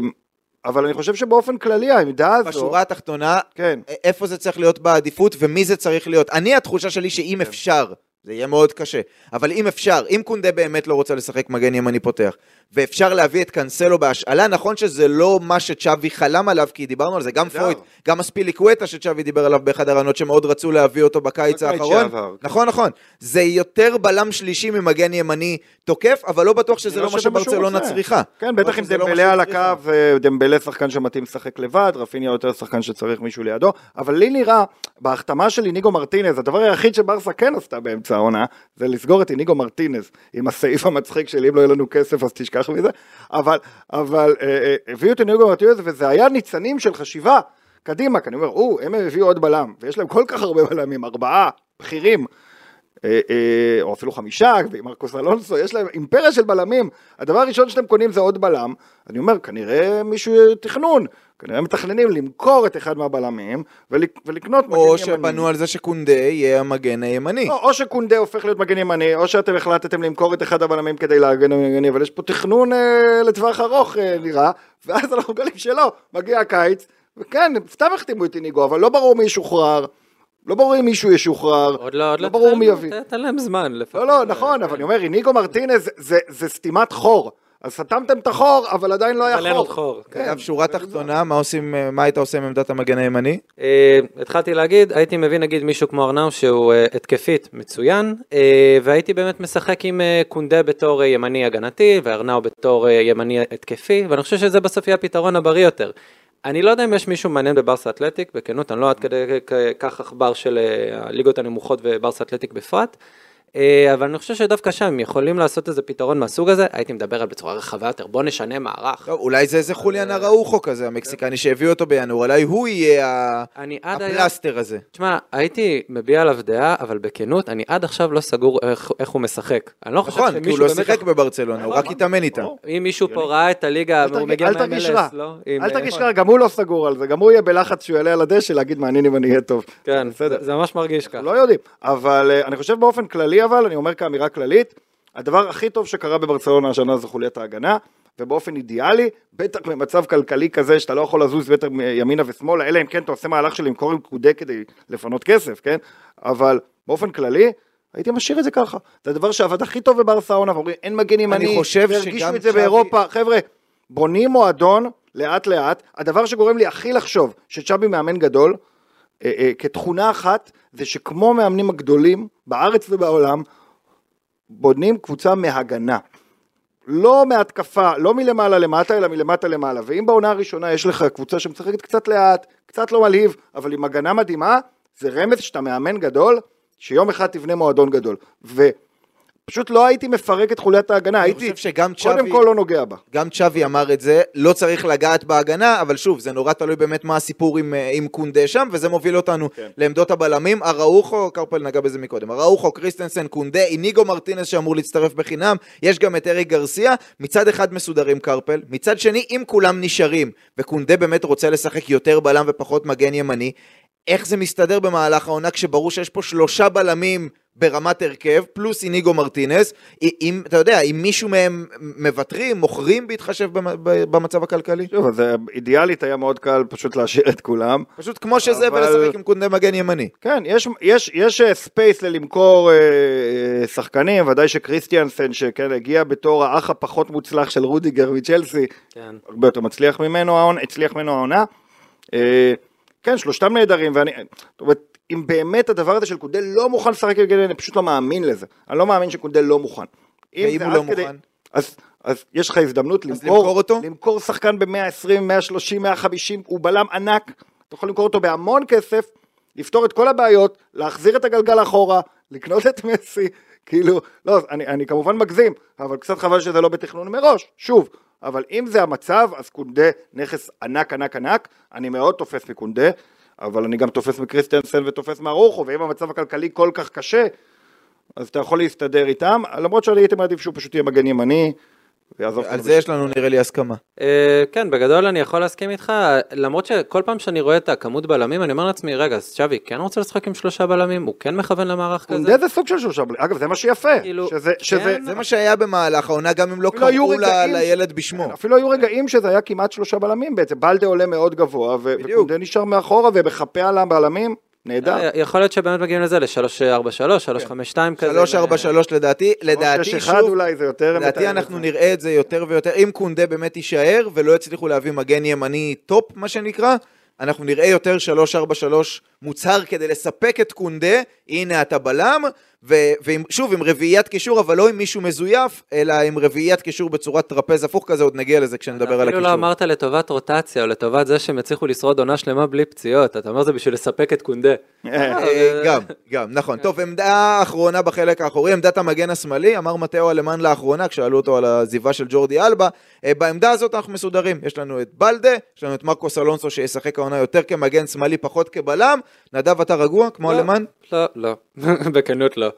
[SPEAKER 2] אבל אני חושב שבאופן כללי העמדה הזו...
[SPEAKER 1] בשורה התחתונה,
[SPEAKER 2] כן.
[SPEAKER 1] איפה זה צריך להיות בעדיפות ומי זה צריך להיות. אני, התחושה שלי שאם
[SPEAKER 2] כן.
[SPEAKER 1] אפשר, זה יהיה מאוד קשה, אבל אם אפשר, אם קונדה באמת לא רוצה לשחק מגן ימני פותח, ואפשר להביא את קאנסלו בהשאלה, נכון שזה לא מה שצ'אבי חלם עליו, כי דיברנו על זה, גם. פרויד, גם אספיליקווטה שצ'אבי דיבר עליו באחד הרעיונות שמאוד רצו להביא אותו בקיץ האחרון.
[SPEAKER 2] כן.
[SPEAKER 1] נכון, נכון. זה יותר בלם שלישי ממגן ימני תוקף, אבל לא בטוח שזה לא
[SPEAKER 2] לא
[SPEAKER 1] מה שברצלונה. צריכה.
[SPEAKER 2] כן, בטח
[SPEAKER 1] אבל
[SPEAKER 2] עם
[SPEAKER 1] זה לא
[SPEAKER 2] דמבלה על. הקו, אה, דמבלה שחקן שמתאים לשחק לבד, רפיניה יותר שחקן שצריך מישהו לידו, אבל לי נראה, בהחתמה של איניגו מרטינז, הדבר היחיד שברסה כן עשתה באמצע העונה, זה לסגור את איניגו מרטינז, עם הסעיף המצחיק של אם לא יהיה לנו כסף אז תשכח מזה, אבל, אבל אה, אה, הביאו את איניגו מרטינז וזה היה ניצנים של חשיבה. קדימה, כי אני אומר, או, הם הביאו עוד בלם, ויש להם כל כך הרבה בלמים, ארבעה בכירים, או אפילו חמישה, ועם מרקוס אלונסו, יש להם אימפריה של בלמים. הדבר הראשון שאתם קונים זה עוד בלם. אני אומר, כנראה מישהו תכנון, כנראה מתכננים למכור את אחד מהבלמים ולק- ולקנות מגן
[SPEAKER 1] או
[SPEAKER 2] ימני.
[SPEAKER 1] שבנו על זה שקונדה יהיה המגן הימני.
[SPEAKER 2] או, או שקונדה הופך להיות מגן ימני, או שאתם החלטתם למכור את אחד הבלמים כדי להגן ימני, אבל יש פה תכנון אה, לטווח ארוך אה, נראה, ואז אנחנו מגלים שלא, מגיע הקיץ, וכן, סתם החתימו את איניגו, אבל לא ברור מי ישוחרר, לא ברור אם מישהו ישוחרר,
[SPEAKER 3] עוד לא, עוד
[SPEAKER 2] לא
[SPEAKER 3] לא
[SPEAKER 2] ברור מי יביא.
[SPEAKER 3] תן להם זמן. לפחות.
[SPEAKER 2] לא, לא, נכון, אבל אני אומר, איניגו מרטינז זה, זה סתימת חור. אז סתמתם את החור, אבל עדיין לא היה
[SPEAKER 3] אבל אין עוד
[SPEAKER 2] חור.
[SPEAKER 3] חור.
[SPEAKER 2] כן,
[SPEAKER 1] אגב, שורה תחתונה, מה עושים, אה, מה היית עושה עם עמדת המגן הימני?
[SPEAKER 3] אה, התחלתי להגיד, הייתי מביא נגיד מישהו כמו ארנאו שהוא אה, התקפית מצוין, אה, והייתי באמת משחק עם אה, קונדה בתור אה, ימני הגנתי, וארנאו בתור אה, ימני התקפי, ואני חושב שזה בסוף יהיה הפתרון הבריא יותר. אני לא יודע אם יש מישהו מעניין בברסה אתלטיק, בכנות, אני לא עד כדי כך עכבר של אה, הליגות הנמוכות וברסה אתלטיק בפרט. אה, אבל אני חושב שדווקא שם, אם יכולים לעשות איזה פתרון מהסוג הזה, הייתי מדבר על בצורה רחבה יותר, בוא נשנה מערך.
[SPEAKER 1] טוב, אולי זה איזה חוליאן אראוחו כזה, המקסיקני שהביאו אותו בינואר, אולי הוא יהיה. הפלסטר הזה.
[SPEAKER 3] תשמע, הייתי מביע עליו דעה, אבל בכנות, אני עד עכשיו לא סגור איך, איך הוא משחק. אני לא חושב
[SPEAKER 1] נכון, כי הוא
[SPEAKER 3] שמישהו
[SPEAKER 1] לא. שיחק בברצלונה, הוא רק התאמן איתם.
[SPEAKER 2] ברור.
[SPEAKER 3] אם מישהו פה ראה את הליגה
[SPEAKER 2] תרגיש-
[SPEAKER 3] מגיע. מה-MLS, לא?
[SPEAKER 2] אל תרגיש רע, גם הוא לא סגור על זה, גם הוא יהיה בלחץ שהוא יעלה על הדשא להגיד מעניין אם אני אהיה טוב.
[SPEAKER 3] כן,
[SPEAKER 2] בסדר.
[SPEAKER 3] זה, ממש מרגיש ככה.
[SPEAKER 2] לא יודעים, אבל אה, אני חושב באופן כללי אבל, אני אומר כאמירה כללית, הדבר הכי טוב שקרה בברצלונה השנה זה חוליית ההגנה, ובאופן אידיאלי, בטח במצב כלכלי כזה שאתה לא יכול לזוז יותר ימינה ושמאלה, אלא אם כן אתה עושה מהלך של למכור עם קודה כדי לפנות כסף, כן? אבל באופן כללי, הייתי משאיר את זה ככה. זה הדבר שעבד הכי טוב בברסה העונה, ואומרים אין מגן ימני,
[SPEAKER 1] חושב
[SPEAKER 2] והרגישו
[SPEAKER 1] שגם
[SPEAKER 2] את זה באירופה, חבר'ה, בונים מועדון לאט לאט, הדבר שגורם לי הכי לחשוב שצ'אבי מאמן גדול, כתכונה אחת, זה שכמו מאמנים הגדולים בארץ ובעולם, בונים קבוצה מהגנה. לא מהתקפה, לא מלמעלה למטה, אלא מלמטה למעלה. ואם בעונה הראשונה יש לך קבוצה שמשחקת קצת לאט, קצת לא מלהיב, אבל עם הגנה מדהימה, זה רמז שאתה מאמן גדול, שיום אחד תבנה מועדון גדול. ופשוט לא הייתי מפרק את חוליית ההגנה, הייתי קודם
[SPEAKER 1] צ'אבי-
[SPEAKER 2] כל לא נוגע בה.
[SPEAKER 1] גם צ'אבי אמר את זה, לא צריך לגעת בהגנה, אבל שוב, זה נורא תלוי באמת מה הסיפור עם, אה, עם קונדה שם, וזה מוביל אותנו
[SPEAKER 2] כן.
[SPEAKER 1] לעמדות הבלמים. אראוחו, קרפל נגע בזה מקודם, אראוחו, קריסטנסן, קונדה, איניגו מרטינס שאמור להצטרף בחינם, יש גם את אריק גרסיה, מצד אחד מסודרים קרפל, מצד שני, אם כולם נשארים, וקונדה באמת רוצה לשחק יותר בלם ופחות מגן ימני, איך זה מסתדר במהלך העונה כשברור שיש פה שלושה בלמים ברמת הרכב, פלוס איניגו מרטינס, אם, אתה יודע, אם מישהו מהם מוותרים, מוכרים בהתחשב במצב הכלכלי?
[SPEAKER 2] שוב, אז אה, אידיאלית היה מאוד קל פשוט להשאיר את כולם.
[SPEAKER 1] פשוט כמו שזה
[SPEAKER 2] אבל-
[SPEAKER 1] ולשחק עם קונדה מגן ימני.
[SPEAKER 2] כן, יש, יש, יש אה, space ללמכור אה, אה, שחקנים, ודאי שקריסטיאנסן, שכן, הגיע בתור האח הפחות מוצלח של רודיגר מצ'לסי,
[SPEAKER 3] כן.
[SPEAKER 2] הרבה יותר מצליח ממנו הצליח ממנו העונה. אה, כן, שלושתם נהדרים, ואני, זאת אומרת, אם באמת הדבר הזה של קונדה לא מוכן לשחק עם גדל, אני פשוט לא מאמין לזה. אני לא מאמין שקונדה לא מוכן.
[SPEAKER 1] ואם הוא לא מוכן?
[SPEAKER 2] אז, אז יש לך הזדמנות למכור,
[SPEAKER 1] למכור אותו?
[SPEAKER 2] למכור שחקן ב-120, 130, 150, הוא בלם ענק, אתה יכול למכור אותו בהמון כסף, לפתור את כל הבעיות, להחזיר את הגלגל אחורה, לקנות את מסי, כאילו, לא, אני, אני כמובן מגזים, אבל קצת חבל שזה לא בתכנון מראש, שוב, אבל אם זה המצב, אז קונדה נכס ענק ענק ענק, אני מאוד תופס מקונדה, אבל אני גם תופס מקריסטנסן ותופס מארוחו, ואם המצב הכלכלי כל כך קשה, אז אתה יכול להסתדר איתם, למרות שאני הייתי מעדיף שהוא פשוט יהיה מגן ימני,
[SPEAKER 1] על זה יש לנו נראה לי הסכמה.
[SPEAKER 3] אה, כן, בגדול אני יכול להסכים איתך, למרות שכל פעם שאני רואה את הכמות בלמים, אני אומר לעצמי, רגע, אז צ'אבי כן רוצה לשחק עם שלושה בלמים? הוא כן מכוון למערך כזה?
[SPEAKER 2] קונדה זה סוג של שלושה בלמים, אגב זה מה שיפה,
[SPEAKER 3] כאילו, כן.
[SPEAKER 1] זה מה שהיה במהלך העונה, גם אם לא קראו לילד בשמו.
[SPEAKER 2] אפילו היו רגעים שזה היה כמעט שלושה בלמים בעצם, בלדה עולה מאוד גבוה. וקונדה נשאר מאחורה ומחפה על הבלמים, נהדר.
[SPEAKER 3] אה, יכול להיות שבאמת מגיעים לזה, ל-3-4-3, 3-5-2 כזה.
[SPEAKER 1] 3-4-3 לדעתי, לדעתי שוב,
[SPEAKER 2] אולי זה יותר
[SPEAKER 1] לדעתי אנחנו. נראה את זה יותר ויותר, אם קונדה באמת יישאר ולא יצליחו להביא מגן ימני top, מה שנקרא, אנחנו נראה יותר 3-4-3 מוצהר כדי לספק את קונדה, הנה אתה בלם, ושוב, עם רביעיית קישור, אבל לא עם מישהו מזויף, אלא עם רביעיית קישור בצורת טרפז הפוך כזה, עוד נגיע לזה כשנדבר על
[SPEAKER 3] אפילו
[SPEAKER 1] הקישור.
[SPEAKER 3] לא אמרת לטובת רוטציה, או לטובת זה שהם יצליחו לשרוד עונה שלמה בלי פציעות, אתה אומר זה בשביל לספק את קונדה.
[SPEAKER 2] אה,
[SPEAKER 1] אה, גם, גם, נכון. טוב, עמדה אחרונה בחלק האחורי, עמדת המגן השמאלי, אמר מתאו אלמן לאחרונה, כשאלו אותו על העזיבה של ג'ורדי אלבה, אה, בעמדה הזאת אנחנו מסודרים. יש לנו את בלדה, יש לנו את מרקוס אלונסו שישחק העונה יותר כמגן שמאלי, פחות כבלם. נדב, אתה רגוע, כמו
[SPEAKER 3] לא.
[SPEAKER 1] אלמן?
[SPEAKER 3] לא, לא, [LAUGHS] בכנות לא.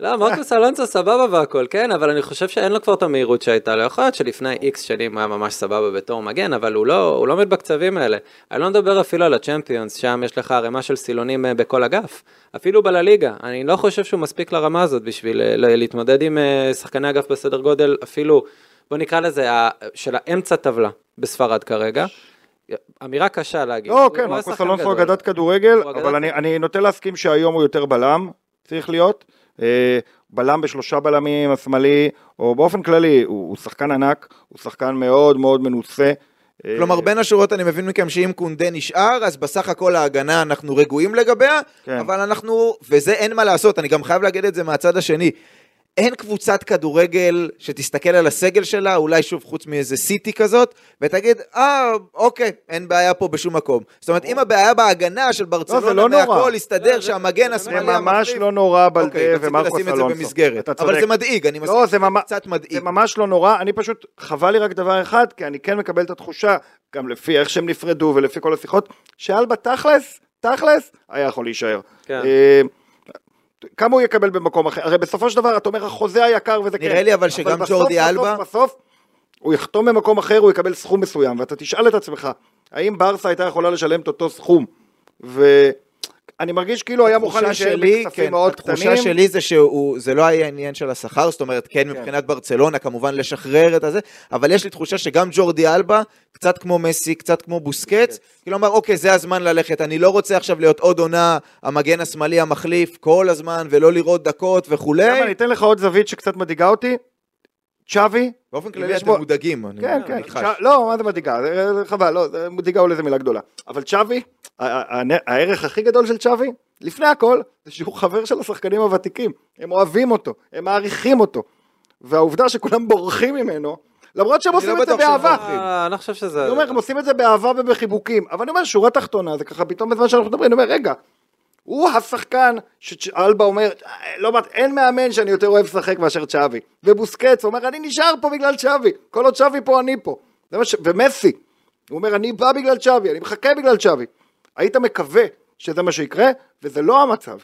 [SPEAKER 3] לא, מרקוס אלונסו סבבה והכל, כן, אבל אני חושב שאין לו כבר את המהירות שהייתה לו. יכול להיות שלפני איקס שנים הוא היה ממש סבבה בתור מגן, אבל הוא לא, הוא לא עומד בקצבים האלה. אני לא מדבר אפילו על הצ'מפיונס, שם יש לך ערימה של סילונים אה, בכל אגף. אפילו בלליגה, אני לא חושב שהוא מספיק לרמה הזאת בשביל אה, להתמודד עם אה, שחקני אגף בסדר גודל, אפילו, בוא נקרא לזה, של האמצע טבלה בספרד כרגע. אמירה קשה להגיד.
[SPEAKER 2] לא, כן, מרקוס
[SPEAKER 3] השחקן
[SPEAKER 2] אלונסו
[SPEAKER 3] גדול.
[SPEAKER 2] אגדת כדורגל, אבל אני- אני נוטה להסכים שהיום הוא יותר בלם, צריך להיות. אה, בלם בשלושה בלמים, השמאלי, או באופן כללי, הוא הוא שחקן ענק, הוא שחקן מאוד מאוד מנוסה. אה,
[SPEAKER 1] כלומר, בין השורות אני מבין מכם שאם קונדה נשאר, אז בסך הכל ההגנה אנחנו רגועים לגביה,
[SPEAKER 2] כן.
[SPEAKER 1] אבל אנחנו, וזה אין מה לעשות, אני גם חייב להגיד את זה מהצד השני. אין קבוצת כדורגל שתסתכל על הסגל שלה, אולי שוב חוץ מאיזה סיטי כזאת, ותגיד, אה, אוקיי, אין בעיה פה בשום מקום. זאת אומרת, אם הבעיה בהגנה של
[SPEAKER 2] זה
[SPEAKER 1] ברצלונה
[SPEAKER 2] לא נורא.
[SPEAKER 1] והכל יסתדר
[SPEAKER 3] זה-
[SPEAKER 1] שהמגן
[SPEAKER 3] זה
[SPEAKER 1] השמאלי
[SPEAKER 2] זה ממש
[SPEAKER 1] המחליף-
[SPEAKER 2] לא נורא בלדה
[SPEAKER 1] אוקיי,
[SPEAKER 2] ומרקוס
[SPEAKER 1] לשים את זה
[SPEAKER 2] אלונסו.
[SPEAKER 1] אבל. זה מדאיג, אני מסכים
[SPEAKER 2] לא, זה
[SPEAKER 1] קצת מדאיג.
[SPEAKER 2] זה ממש לא נורא, אני פשוט, חבל לי רק דבר אחד, כי אני כן מקבל את התחושה, גם לפי איך שהם נפרדו ולפי כל השיחות, שאלבה תכלס, תכלס, היה יכול להישאר.
[SPEAKER 3] כן.
[SPEAKER 2] כמה הוא יקבל במקום אחר? הרי בסופו של דבר, אתה אומר, החוזה היקר וזה כן.
[SPEAKER 1] נראה לי אבל שגם
[SPEAKER 2] בסוף,
[SPEAKER 1] ג'ורדי
[SPEAKER 2] בסוף,
[SPEAKER 1] אלבה-
[SPEAKER 2] בסוף, הוא יחתום במקום אחר, הוא יקבל סכום מסוים, ואתה תשאל את עצמך, האם ברסה הייתה יכולה לשלם את אותו סכום? ואני מרגיש כאילו היה מוכן
[SPEAKER 1] התחושה
[SPEAKER 2] להישאר בכספים
[SPEAKER 1] כן,
[SPEAKER 2] מאוד
[SPEAKER 1] התחושה
[SPEAKER 2] קטנים.
[SPEAKER 1] שלי זה שזה לא היה עניין של השכר, זאת אומרת, כן, מבחינת ברצלונה, כמובן לשחרר את הזה, אבל יש לי תחושה שגם ג'ורדי אלבה, קצת כמו מסי, קצת כמו בוסקץ, כאילו אמר, אוקיי, זה הזמן ללכת, אני לא רוצה עכשיו להיות עוד עונה, המגן השמאלי המחליף כל הזמן, ולא לראות דקות וכולי.
[SPEAKER 2] אני אתן לך עוד זווית שקצת מדאיגה אותי. צ'אבי,
[SPEAKER 1] באופן כללי אתם
[SPEAKER 2] בו-
[SPEAKER 1] מודאגים, אני
[SPEAKER 2] כן, כן,
[SPEAKER 1] חש.
[SPEAKER 2] לא, מה זה מדאיגה, זה חבל, לא, זה מדאיגה אולי זו מילה גדולה. אבל צ'אבי, הערך הכי גדול של צ'אבי, לפני הכל, זה שהוא חבר של השחקנים הוותיקים. הם אוהבים אותו, הם מעריכים אותו. והעובדה שכולם בורחים ממנו, למרות שהם
[SPEAKER 1] אני לא
[SPEAKER 2] עושים את זה באהבה.
[SPEAKER 3] אה, אני לא חושב שזה...
[SPEAKER 2] אני אומר, הם עושים את זה באהבה ובחיבוקים. אבל אני אומר, שורה תחתונה, זה ככה פתאום בזמן שאנחנו מדברים, אני אומר, רגע, הוא השחקן שאלבה אומר, "אה, לא, אין מאמן שאני יותר אוהב לשחק מאשר צ'אבי. ובוסקץ אומר, אני נשאר פה בגלל צ'אבי. כל עוד צ'אבי פה, אני פה. ש... ומסי, הוא אומר, אני בא בגלל צ'אבי, אני מחכה בגלל צ'אבי. היית מקווה שזה מה שיקרה, וזה לא המצב.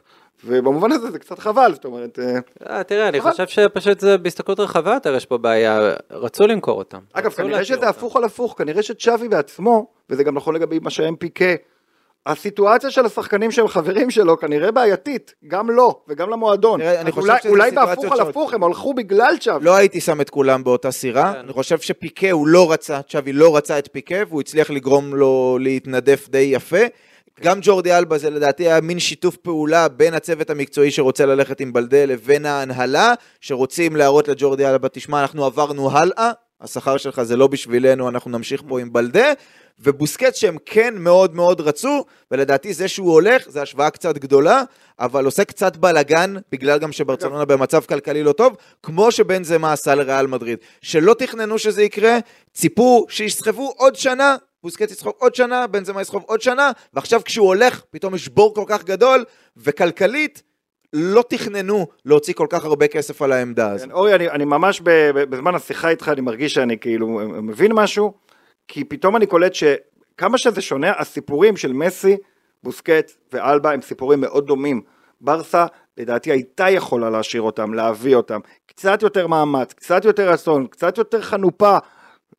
[SPEAKER 2] ובמובן הזה זה קצת חבל, זאת אומרת... אה,
[SPEAKER 3] אה, תראה, אני חושב שפשוט זה בהסתכלות רחבה יותר, יש פה בעיה, רצו למכור אותם.
[SPEAKER 2] אגב, כנראה שזה. הפוך על הפוך, כנראה שצ'אבי בעצמו, וזה גם נכון לגבי מה שהם פיקה, הסיטואציה של השחקנים שהם חברים שלו כנראה בעייתית, גם לו וגם למועדון.
[SPEAKER 1] תראה, אני חושב
[SPEAKER 2] אולי,
[SPEAKER 1] שזה
[SPEAKER 2] אולי בהפוך על. הפוך, הם הלכו בגלל צ'אבי.
[SPEAKER 1] לא הייתי שם את כולם באותה סירה,
[SPEAKER 3] כן.
[SPEAKER 1] אני חושב שפיקה הוא לא רצה, צ'אבי לא רצה את פיקה, והוא הצליח לגרום לו להתנדף די יפה. גם ג'ורדי אלבה זה לדעתי היה מין שיתוף פעולה בין הצוות המקצועי שרוצה ללכת עם בלדה לבין ההנהלה, שרוצים להראות לג'ורדי אלבה, תשמע, אנחנו עברנו הלאה, השכר שלך זה לא בשבילנו, אנחנו נמשיך פה עם בלדה. ובוסקץ שהם כן מאוד מאוד רצו, ולדעתי זה שהוא הולך, זה השוואה קצת גדולה, אבל עושה קצת בלאגן, בגלל גם שברצלונה במצב כלכלי לא טוב, כמו שבן זמה עשה לריאל מדריד. שלא תכננו שזה יקרה, ציפו שיסחבו עוד שנה, בוסקץ יסחוב עוד שנה, בן זמה יסחוב עוד שנה, ועכשיו כשהוא הולך, פתאום יש בור כל כך גדול, וכלכלית, לא תכננו להוציא כל כך הרבה כסף על העמדה הזו.
[SPEAKER 2] כן, אורי, אני, אני ממש ב, ב, בזמן השיחה איתך, אני מרגיש שאני כאילו מבין משהו, כי פתאום אני קולט שכמה שזה שונה, הסיפורים של מסי, בוסקט ואלבה הם סיפורים מאוד דומים. ברסה לדעתי הייתה יכולה להשאיר אותם, להביא אותם, קצת יותר מאמץ, קצת יותר רצון, קצת יותר חנופה,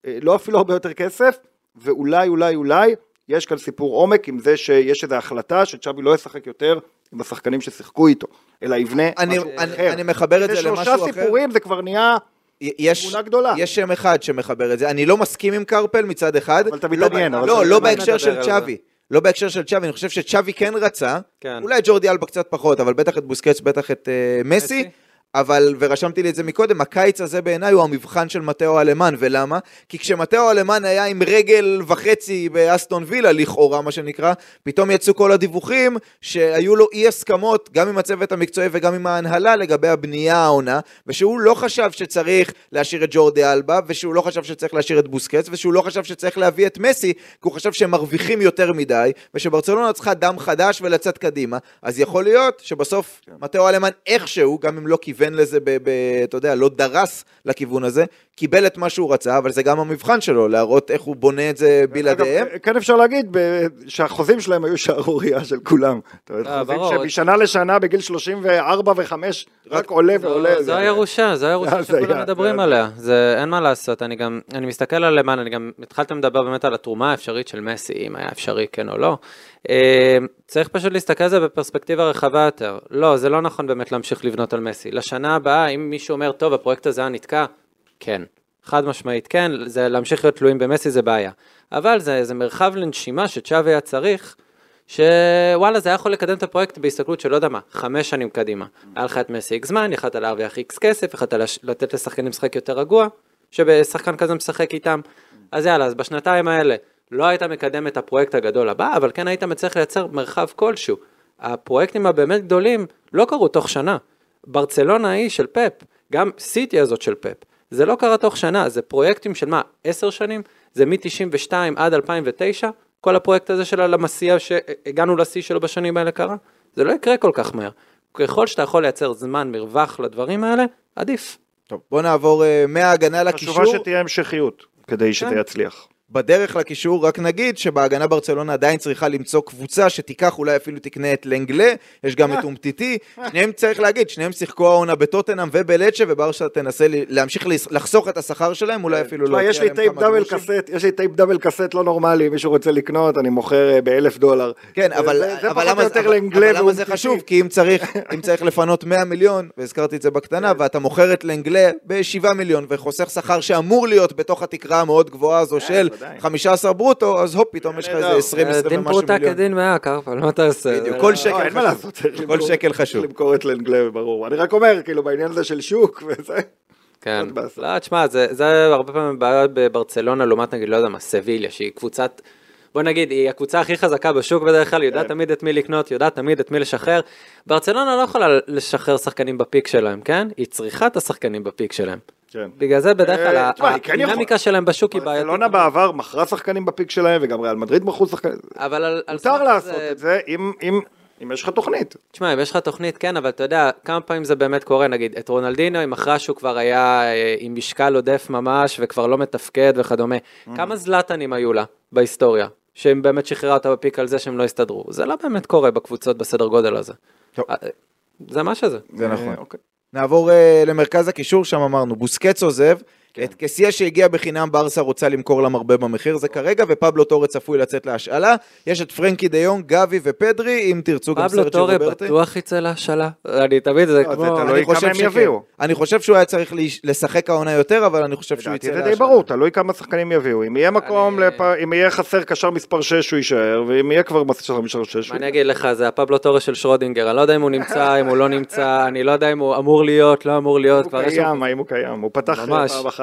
[SPEAKER 2] אה, לא אפילו הרבה יותר כסף, ואולי אולי אולי יש כאן סיפור עומק עם זה שיש איזו החלטה שצ'אבי לא ישחק יותר עם השחקנים ששיחקו איתו, אלא יבנה
[SPEAKER 1] אני,
[SPEAKER 2] משהו
[SPEAKER 1] אני,
[SPEAKER 2] אחר.
[SPEAKER 1] אני מחבר את זה למשהו
[SPEAKER 2] שלושה
[SPEAKER 1] אחר.
[SPEAKER 2] סיפורים זה כבר נהיה,
[SPEAKER 1] יש,
[SPEAKER 2] תמונה גדולה.
[SPEAKER 1] יש שם אחד שמחבר את זה. אני לא מסכים עם קרפל מצד אחד.
[SPEAKER 2] אבל אתה
[SPEAKER 1] לא
[SPEAKER 2] מתעניין,
[SPEAKER 1] לא, לא
[SPEAKER 2] מתעניין.
[SPEAKER 1] בהקשר של צ'אבי. לא בהקשר של צ'אבי, אני חושב שצ'אבי כן רצה.
[SPEAKER 3] כן.
[SPEAKER 1] אולי ג'ורדי אלבה קצת פחות, אבל בטח את בוסקץ, בטח את אה, מסי.
[SPEAKER 3] מסי.
[SPEAKER 1] אבל, ורשמתי לי את זה מקודם, הקיץ הזה בעיניי הוא המבחן של מתאו אלמן, ולמה? כי כשמתאו אלמן היה עם רגל וחצי באסטון וילה, לכאורה מה שנקרא, פתאום יצאו כל הדיווחים שהיו לו אי הסכמות, גם עם הצוות המקצועי וגם עם ההנהלה לגבי הבנייה העונה, ושהוא לא חשב שצריך להשאיר את ג'ורדי אלבה, ושהוא לא חשב שצריך להשאיר את בוסקץ, ושהוא לא חשב שצריך להביא את מסי, כי הוא חשב שהם מרוויחים יותר מדי, ושברצלונה צריכה דם חדש ולצאת קדימה, אז יכול להיות שבסוף מתאו אלמן איכשהו, גם אם לא כיוון לזה, ב, ב, אתה יודע, לא דרס לכיוון הזה, קיבל את מה שהוא רצה, אבל זה גם המבחן שלו, להראות איך הוא בונה את זה בלעדיהם.
[SPEAKER 2] כן אפשר להגיד שהחוזים שלהם היו שערורייה של כולם.
[SPEAKER 3] אה,
[SPEAKER 2] חוזים. שמשנה לשנה בגיל 34 ו-5 רק עולה ועולה.
[SPEAKER 3] זו
[SPEAKER 2] זה-
[SPEAKER 3] הירושה, זו הירושה
[SPEAKER 2] זה היה,
[SPEAKER 3] שכולם
[SPEAKER 2] זה
[SPEAKER 3] מדברים. עליה, זה אין מה לעשות, אני גם, אני מסתכל על למען, אני גם, התחלתם לדבר באמת על התרומה האפשרית של מסי, אם היה אפשרי כן או לא. אה, צריך פשוט להסתכל על זה בפרספקטיבה רחבה יותר. לא, זה לא נכון באמת להמשיך לבנות על מסי. לשנה הבאה, אם מישהו אומר, טוב, הפרויקט הזה היה נתקע, כן. חד משמעית כן, זה להמשיך להיות תלויים במסי זה בעיה. אבל זה, זה מרחב לנשימה שצ'אבי היה צריך, שוואלה זה היה יכול לקדם את הפרויקט בהסתכלות של לא יודע מה, חמש שנים קדימה. היה לך את מסי איקס זמן, יכלת להרוויח איקס כסף, יכלת לתת לשחקנים לשחק יותר רגוע, שבשחקן כזה משחק איתם. אז יאללה, אז בשנתיים האלה לא היית מקדם את הפרויקט הגדול הבא, אבל כן היית מצליח לייצר מרחב כלשהו. הפרויקטים הבאמת גדולים לא קרו תוך שנה. ברצלונה היא של פפ, גם סיטי הזאת של פפ. זה לא קרה תוך שנה, זה פרויקטים של מה, עשר שנים? זה מ-92 עד 2009? כל הפרויקט הזה של הלה מאסיה שהגענו לשיא שלו בשנים האלה קרה? זה לא יקרה כל כך מהר. ככל שאתה יכול לייצר זמן מרווח לדברים האלה, עדיף.
[SPEAKER 1] טוב, בוא נעבור אה, מההגנה
[SPEAKER 2] חשובה
[SPEAKER 1] לקישור.
[SPEAKER 2] שתהיה המשכיות כדי שזה
[SPEAKER 3] כן.
[SPEAKER 2] יצליח.
[SPEAKER 1] בדרך לקישור, רק נגיד שבהגנה ברצלונה עדיין צריכה למצוא קבוצה שתיקח, אולי אפילו תקנה את לנגלה, יש גם את אומטיטי, שניהם צריך להגיד, שניהם שיחקו העונה בטוטנאם ובלצ'ה, וברסה תנסה להמשיך לחסוך את השכר שלהם, אולי אפילו
[SPEAKER 2] תשמע,
[SPEAKER 1] להוציא
[SPEAKER 2] יש לי טייפ
[SPEAKER 1] double.
[SPEAKER 2] קסט, יש לי טייפ double קסט לא נורמלי, מישהו רוצה לקנות, אני מוכר אה, באלף דולר.
[SPEAKER 1] כן, אבל, למה, זה. חשוב? כי אם צריך, לפנות 100 מיליון, והזכרתי את זה בקטנה, ואתה מוכר את לנגלה ב-7 מיליון, וחוסך שכר שאמור להיות בתוך התקרה המאוד גבוהה הזו של
[SPEAKER 2] ודאי.
[SPEAKER 1] 15 ברוטו, אז הופ, פתאום יש לך איזה
[SPEAKER 2] נהדר.
[SPEAKER 1] 20, 20
[SPEAKER 3] אה, דין
[SPEAKER 1] ומשהו
[SPEAKER 3] פרוטה
[SPEAKER 1] מיליון.
[SPEAKER 3] כדין מאה, קרפל, מה אתה עושה?
[SPEAKER 1] בדיוק, כל שקל
[SPEAKER 2] לא, אין מה
[SPEAKER 1] חשוב.
[SPEAKER 2] לעשות,
[SPEAKER 1] כל שקל
[SPEAKER 2] צריך
[SPEAKER 1] חשוב.
[SPEAKER 2] למכור את לנגלה, ברור. אני רק אומר, כאילו, בעניין הזה של שוק וזה.
[SPEAKER 3] כן. לא, תשמע, זה, זה הרבה פעמים בעיה בברצלונה לעומת נגיד, לא יודע מה, סביליה, שהיא קבוצת, בוא נגיד, היא הקבוצה הכי חזקה בשוק בדרך כלל, יודעת
[SPEAKER 2] כן.
[SPEAKER 3] תמיד את מי לקנות, יודעת תמיד את מי לשחרר. ברצלונה לא יכולה לשחרר שחקנים בפיק שלהם, כן? היא צריכה את השחקנים בפיק שלהם.
[SPEAKER 2] כן.
[SPEAKER 3] בגלל זה בדרך כלל
[SPEAKER 2] אה, כן
[SPEAKER 3] הדינמיקה. שלהם בשוק היא בעייתית.
[SPEAKER 2] ברצלונה בעבר מכרה שחקנים בפיק שלהם, וגם ריאל מדריד מכרו שחקנים.
[SPEAKER 3] אבל
[SPEAKER 2] מותר לעשות את זה אם- אם אם יש לך תוכנית.
[SPEAKER 3] תשמע, אם יש לך תוכנית, כן, אבל אתה יודע, כמה פעמים זה באמת קורה, נגיד, את רונלדינו, עם אחרי שהוא כבר היה אה, עם משקל עודף ממש, וכבר לא מתפקד וכדומה. כמה זלטנים היו לה בהיסטוריה, שהם באמת שחררה אותה בפיק על זה שהם לא הסתדרו. זה לא באמת קורה בקבוצות בסדר גודל הזה.
[SPEAKER 1] טוב.
[SPEAKER 3] אה, זה מה שזה.
[SPEAKER 1] זה נכון.
[SPEAKER 2] אה, אוקיי.
[SPEAKER 1] נעבור אה, למרכז הקישור, שם אמרנו, בוסקץ עוזב, את קסיה שהגיע בחינם ברסה רוצה למכור לה מרבה במחיר, זה כרגע, ופבלו טורי צפוי לצאת להשאלה. יש את פרנקי דיון, גבי ופדרי, אם תרצו גם
[SPEAKER 3] פבלו
[SPEAKER 1] סרצ'ו
[SPEAKER 3] טורי
[SPEAKER 1] רוברטי.
[SPEAKER 3] בטוח יצא להשאלה. אני תמיד, זה
[SPEAKER 2] לא, זה
[SPEAKER 3] כמו...
[SPEAKER 2] תלוי
[SPEAKER 1] אני
[SPEAKER 2] כמה
[SPEAKER 1] חושב
[SPEAKER 2] הם. יביאו.
[SPEAKER 1] אני חושב שהוא היה צריך לשחק העונה יותר, אבל אני חושב שהוא יצא
[SPEAKER 2] זה
[SPEAKER 1] להשאלה.
[SPEAKER 2] די ברור, תלוי כמה שחקנים יביאו. אם יהיה מקום, אם יהיה חסר קשר מספר 6 הוא יישאר, ואם יהיה כבר מספר 6
[SPEAKER 3] מה אני אגיד לך, זה הפבלו טורי של שרודינגר, אני לא יודע אם הוא נמצא, אם הוא לא נמצא, אני לא יודע אם הוא אמור להיות, לא אמור להיות,
[SPEAKER 2] הוא. קיים, האם הוא קיים? הוא פתח
[SPEAKER 3] ממש.
[SPEAKER 2] פעם אחת.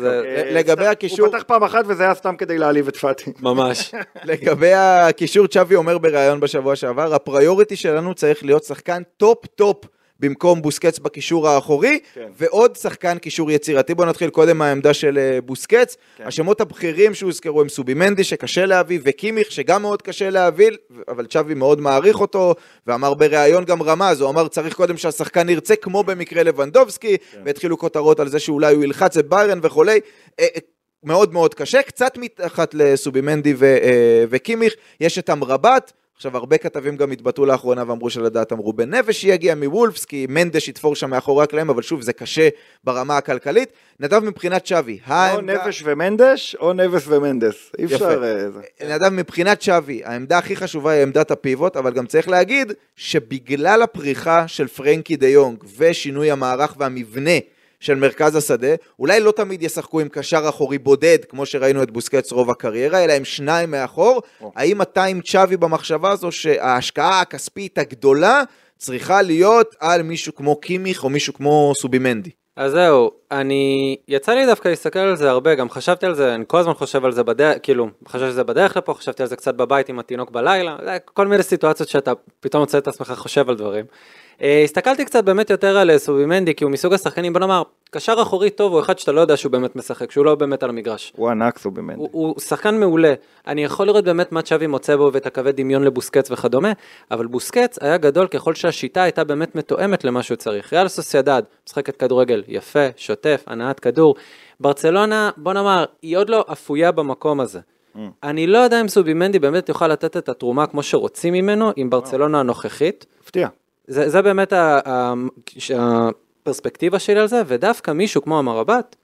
[SPEAKER 3] זה-
[SPEAKER 2] אה,
[SPEAKER 1] לגבי הקישור-
[SPEAKER 2] הוא פתח פעם אחת וזה היה סתם כדי להעליב את פאטי.
[SPEAKER 3] ממש. [LAUGHS]
[SPEAKER 1] לגבי הקישור, צ'אבי אומר בריאיון בשבוע שעבר, ה priority שלנו צריך להיות שחקן top-top במקום בוסקץ בקישור האחורי,
[SPEAKER 2] כן.
[SPEAKER 1] ועוד שחקן קישור יצירתי. בואו נתחיל קודם מהעמדה של אה, בוסקץ.
[SPEAKER 2] כן.
[SPEAKER 1] השמות הבכירים שהוזכרו הם סובימנדי, שקשה להביא, וקימיך, שגם מאוד קשה להביא, אבל צ'אבי מאוד מעריך אותו, ואמר בריאיון גם רמז, הוא אמר צריך קודם שהשחקן ירצה, כמו במקרה לבנדובסקי,
[SPEAKER 2] כן.
[SPEAKER 1] והתחילו כותרות על זה שאולי הוא ילחץ את ביירן וכולי. אה, אה, מאוד מאוד קשה, קצת מתחת לסובימנדי ו, וקימיך, יש את אמרבת, עכשיו, הרבה כתבים גם התבטאו לאחרונה ואמרו שלדעתם רובן נבש יגיע מוולפס, כי מנדש יתפור שם מאחורי הקלעים, אבל שוב, זה קשה ברמה הכלכלית. נדב מבחינת שווי,
[SPEAKER 2] או
[SPEAKER 1] העמדה...
[SPEAKER 2] נבש ומנדש, או נבס ומנדס. אי
[SPEAKER 1] יפה.
[SPEAKER 2] אפשר... אה, זה.
[SPEAKER 1] נדב, מבחינת שווי, העמדה הכי חשובה היא עמדת הפיבוט, אבל גם צריך להגיד שבגלל הפריחה של פרנקי דה יונג ושינוי המערך והמבנה של מרכז השדה, אולי לא תמיד ישחקו עם קשר אחורי בודד, כמו שראינו את בוסקץ רוב הקריירה, אלא עם שניים מאחור.
[SPEAKER 2] או.
[SPEAKER 1] האם אתה עם צ'אבי במחשבה הזו שההשקעה הכספית הגדולה צריכה להיות על מישהו כמו קימיך או מישהו כמו סובימנדי?
[SPEAKER 3] אז זהו, אני, יצא לי דווקא להסתכל על זה הרבה, גם חשבתי על זה, אני כל הזמן חושב על זה בדרך, כאילו, חשבתי שזה בדרך לפה, חשבתי על זה קצת בבית עם התינוק בלילה, כל מיני סיטואציות שאתה פתאום מוצא את עצמך חושב על דברים. אה, הסתכלתי קצת באמת יותר על סובימנדי, כי הוא מסוג השחקנים, בוא נאמר, קשר אחורי טוב הוא אחד שאתה לא יודע שהוא באמת משחק, שהוא לא באמת על המגרש.
[SPEAKER 2] הוא ענק סובימנדי.
[SPEAKER 3] הוא, הוא שחקן מעולה. אני יכול לראות באמת מה צ'אבי מוצא בו ואת הקווי דמיון לבוסקץ וכדומה, אבל בוסקץ היה גדול ככל שהשיטה הייתה באמת מתואמת למה שהוא צריך. ריאל סוסיידד, משחקת כדורגל יפה, שוטף, הנעת כדור. ברצלונה, בוא נאמר, היא עוד לא אפויה במקום הזה. אני לא יודע אם סובימנדי באמת יוכל לתת את התרומה כמו שרוצים ממנו עם ברצלונה הנוכחית.
[SPEAKER 2] הפתיע.
[SPEAKER 3] זה, זה באמת ה- ה- ש- הפרספקטיבה שלי על זה, ודווקא מישהו כמו המרבט,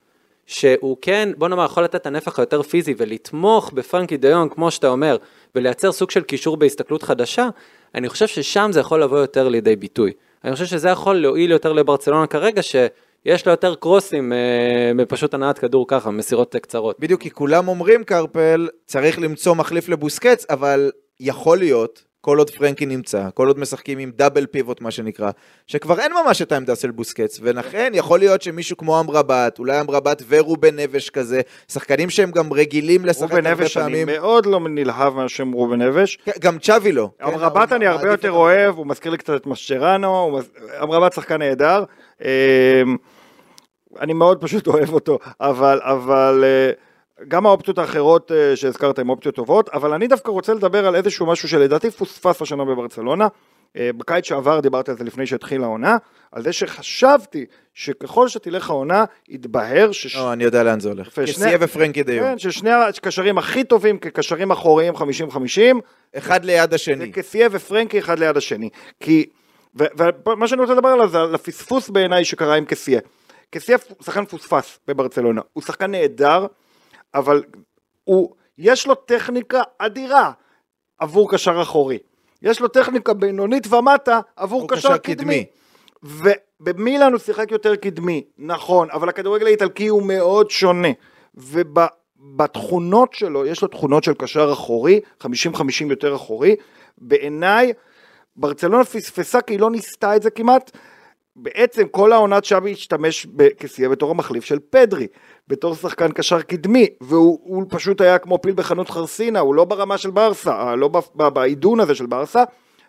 [SPEAKER 3] שהוא כן, בוא נאמר, יכול לתת את הנפח היותר פיזי ולתמוך בפרנקי דיון, כמו שאתה אומר, ולייצר סוג של קישור בהסתכלות חדשה, אני חושב ששם זה יכול לבוא יותר לידי ביטוי. אני חושב שזה יכול להועיל יותר לברצלונה כרגע, שיש לו יותר קרוסים אה, מפשוט הנעת כדור ככה, מסירות קצרות.
[SPEAKER 1] בדיוק, כי כולם אומרים, קרפל, צריך למצוא מחליף לבוסקץ, אבל יכול להיות, כל עוד פרנקי נמצא, כל עוד משחקים עם דאבל פיבוט, מה שנקרא, שכבר אין ממש את העמדה של בוסקץ, ולכן יכול להיות שמישהו כמו אמרבת, אולי אמרבת ורובן נבש כזה, שחקנים שהם גם רגילים לשחק
[SPEAKER 2] רובן
[SPEAKER 1] הרבה
[SPEAKER 2] נבש, אני
[SPEAKER 1] פעמים,
[SPEAKER 2] מאוד לא נלהב מהשם רובן נבש.
[SPEAKER 1] כן, גם צ'אבי לא. כן,
[SPEAKER 2] אמרבת
[SPEAKER 1] אבל
[SPEAKER 2] אני הרבה
[SPEAKER 1] מעדיף
[SPEAKER 2] יותר אוהב, הוא מזכיר לי קצת את מז- אמרבת שחקן נהדר. אמ, אני מאוד פשוט אוהב אותו, אבל, אבל אה, גם האופציות האחרות אה, שהזכרת הן אופציות טובות, אבל אני דווקא רוצה לדבר על איזשהו משהו שלדעתי פוספס השנה בברצלונה. אה, בקיץ שעבר דיברתי על זה לפני שהתחילה העונה, על זה שחשבתי שככל שתלך העונה, יתבהר שש...
[SPEAKER 1] לא, אני יודע לאן זה הולך. כסייה ופרנקי דיון.
[SPEAKER 2] כן, ששני הקשרים הכי טובים כקשרים אחוריים 50-50,
[SPEAKER 1] אחד ליד השני.
[SPEAKER 2] זה קסיה ופרנקי אחד ליד השני. כי, ומה שאני רוצה לדבר עליו זה על הפספוס בעיניי שקרה עם קסיה. קסיה שחקן פוספס בברצלונה, הוא שחקן נהדר, אבל הוא, יש לו טכניקה אדירה עבור קשר אחורי. יש לו טכניקה בינונית ומטה עבור קשר
[SPEAKER 1] קשר
[SPEAKER 2] קדמי. ובמילאן הוא שיחק יותר קדמי, נכון, אבל הכדורגל האיטלקי הוא מאוד שונה. ובתכונות שלו, יש לו תכונות של קשר אחורי, 50-50 יותר אחורי. בעיניי, ברצלונה פספסה כי היא לא ניסתה את זה כמעט. בעצם כל העונת שבי השתמש בקסיה בתור המחליף של פדרי, בתור שחקן קשר קדמי, והוא הוא פשוט היה כמו פיל בחנות חרסינה, הוא לא ברמה של ברסה, לא ב- ב- בעידון הזה של ברסה.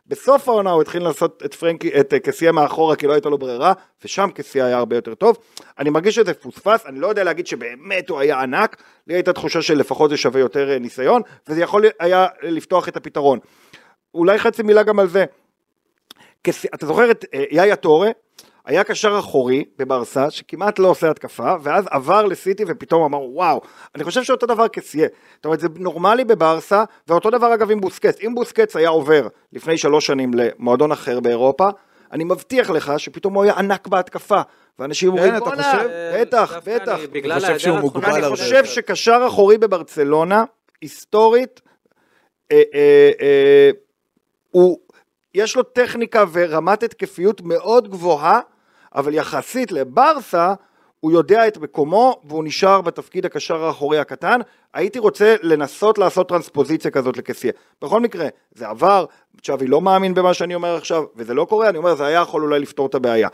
[SPEAKER 2] בסוף העונה הוא התחיל לעשות את פרנקי, את אה, קסיה מאחורה כי לא הייתה לו ברירה, ושם קסיה היה הרבה יותר טוב. אני מרגיש שזה פוספס, אני לא יודע להגיד שבאמת הוא היה ענק, לי הייתה תחושה שלפחות זה שווה יותר אה, ניסיון, וזה יכול היה לפתוח את הפתרון. אולי חצי מילה גם על זה. אתה זוכר את אה, יאיה טורה? היה קשר אחורי בברסה שכמעט לא עושה התקפה ואז עבר לסיטי ופתאום אמר וואו אני חושב שאותו דבר כסיה זאת אומרת זה נורמלי בברסה ואותו דבר אגב עם בוסקץ אם בוסקץ היה עובר לפני שלוש שנים למועדון אחר באירופה אני מבטיח לך שפתאום הוא היה ענק בהתקפה ואנשים אומרים
[SPEAKER 1] אתה
[SPEAKER 2] בואנה
[SPEAKER 1] חושב?
[SPEAKER 2] בטח בטח
[SPEAKER 3] אני-
[SPEAKER 1] חושב.
[SPEAKER 2] שקשר אחורי בברצלונה, היסטורית, אה, אה, אה, הוא, יש לו טכניקה ורמת התקפיות מאוד גבוהה, אבל יחסית לברסה, הוא יודע את מקומו והוא נשאר בתפקיד הקשר האחורי הקטן. הייתי רוצה לנסות לעשות טרנספוזיציה כזאת לקסיה. בכל מקרה, זה עבר, צ'אבי לא מאמין במה שאני אומר עכשיו, וזה לא קורה, אני אומר, זה היה יכול אולי לפתור את הבעיה.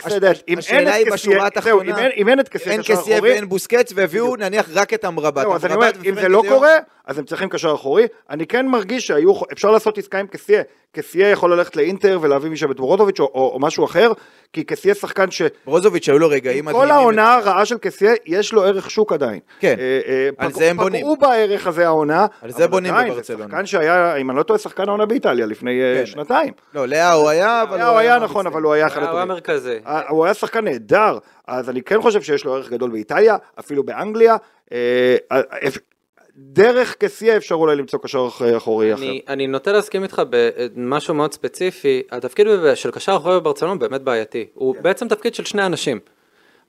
[SPEAKER 2] said that, אם אין את קסיה, זהו, אם אין- את קסיה
[SPEAKER 1] אין
[SPEAKER 2] אחורי,
[SPEAKER 1] ואין בוסקץ, והביאו נניח רק את אמרבת.
[SPEAKER 2] זהו, אז אני אומר, אם זה לא קורה, אז הם צריכים קשר אחורי. אני כן מרגיש שהיו, אפשר לעשות עסקה עם קסיה. קסיה יכול ללכת לאינטר ולהביא משם את ברודוביץ' או, או, או משהו אחר, כי קסיה שחקן ש...
[SPEAKER 1] ברוזוביץ' היו לו רגעים מדהימים.
[SPEAKER 2] כל העונה הרעה של קסיה, יש לו ערך שוק עדיין.
[SPEAKER 1] כן,
[SPEAKER 2] אה, אה,
[SPEAKER 1] על
[SPEAKER 2] פגעו-
[SPEAKER 1] זה הם בונים.
[SPEAKER 2] פגעו בערך הזה העונה.
[SPEAKER 1] על זה בונים
[SPEAKER 2] עדיין,
[SPEAKER 1] בברצלונה.
[SPEAKER 2] זה שחקן שהיה, אם אני לא טועה, שחקן העונה באיטליה לפני אה,
[SPEAKER 1] כן.
[SPEAKER 2] שנתיים.
[SPEAKER 1] לא, לאה הוא היה, אבל
[SPEAKER 2] היה, הוא היה נכון. אבל הוא היה אחד
[SPEAKER 3] הוא היה
[SPEAKER 2] הטובים.
[SPEAKER 3] מרכזי.
[SPEAKER 2] אה, הוא היה שחקן נהדר, אז אני כן חושב שיש לו ערך גדול באיטליה, אפילו באנגליה. דרך קסיה אפשר אולי למצוא קשר אח- אחורי אחר.
[SPEAKER 3] אני, נוטה להסכים איתך במשהו מאוד ספציפי, התפקיד של קשר אחורי בברצלונה באמת בעייתי, הוא בעצם תפקיד של שני אנשים.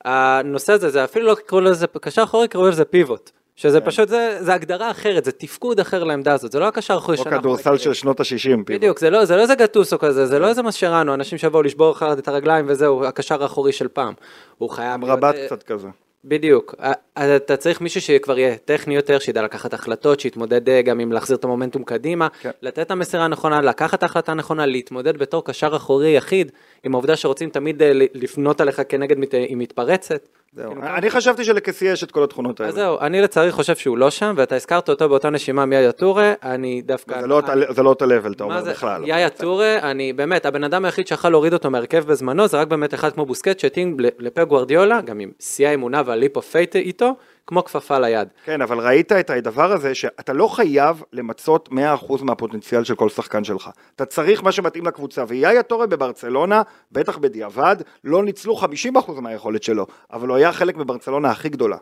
[SPEAKER 3] הנושא הזה, זה אפילו לא קראו לזה קשר אחורי, קראו לזה פיבוט, שזה פשוט, זה, זה הגדרה אחרת, זה תפקוד אחר לעמדה הזאת, זה לא הקשר אחורי
[SPEAKER 2] או
[SPEAKER 3] שאנחנו
[SPEAKER 2] כדורסל
[SPEAKER 3] מכירים.
[SPEAKER 2] של שנות ה-60.
[SPEAKER 3] בדיוק, זה לא, זה לא איזה גטוסו כזה, זה לא איזה מסשרנו, אנשים שיבואו לשבור לך את הרגליים וזהו, הקשר האחורי של פעם. הוא חייב...
[SPEAKER 2] רבת
[SPEAKER 3] אה,
[SPEAKER 2] קצת כזה.
[SPEAKER 3] בדיוק, אה, אתה צריך מישהו שכבר יהיה טכני יותר, שידע לקחת החלטות, שיתמודד אה, גם עם להחזיר את המומנטום קדימה,
[SPEAKER 2] כן.
[SPEAKER 3] לתת את המסירה הנכונה, לקחת את ההחלטה הנכונה, להתמודד בתור קשר אחורי יחיד, עם העובדה שרוצים תמיד אה, לפנות עליך כנגד מת- עם מתפרצת.
[SPEAKER 2] זהו.
[SPEAKER 3] כאילו,
[SPEAKER 2] אני חשבתי שלקסיה יש את כל התכונות האלה.
[SPEAKER 3] אז זהו, אני לצערי חושב שהוא לא שם, ואתה הזכרת אותו באותה נשימה עם יאיה טורה, אני דווקא...
[SPEAKER 2] זה לא אותה- זה לא אותו אתה
[SPEAKER 3] מה
[SPEAKER 2] אומר
[SPEAKER 3] זה,
[SPEAKER 2] בכלל.
[SPEAKER 3] יאיה טורה, אני באמת, הבן אדם היחיד שיכול להוריד אותו מהרכב בזמנו, זה רק באמת אחד כמו בוסקט שהתאים לפפ גוורדיולה, גם עם שיא האמונה וה leap of faith איתו, כמו כפפה ליד.
[SPEAKER 2] כן, אבל ראית את הדבר הזה שאתה לא חייב למצות 100% מהפוטנציאל של כל שחקן שלך. אתה צריך מה שמתאים לקבוצה, ויאיה טורה בברצלונה, בטח בדיעבד, לא ניצלו 50% מהיכולת שלו, אבל הוא היה חלק מברצלונה הכי גדולה.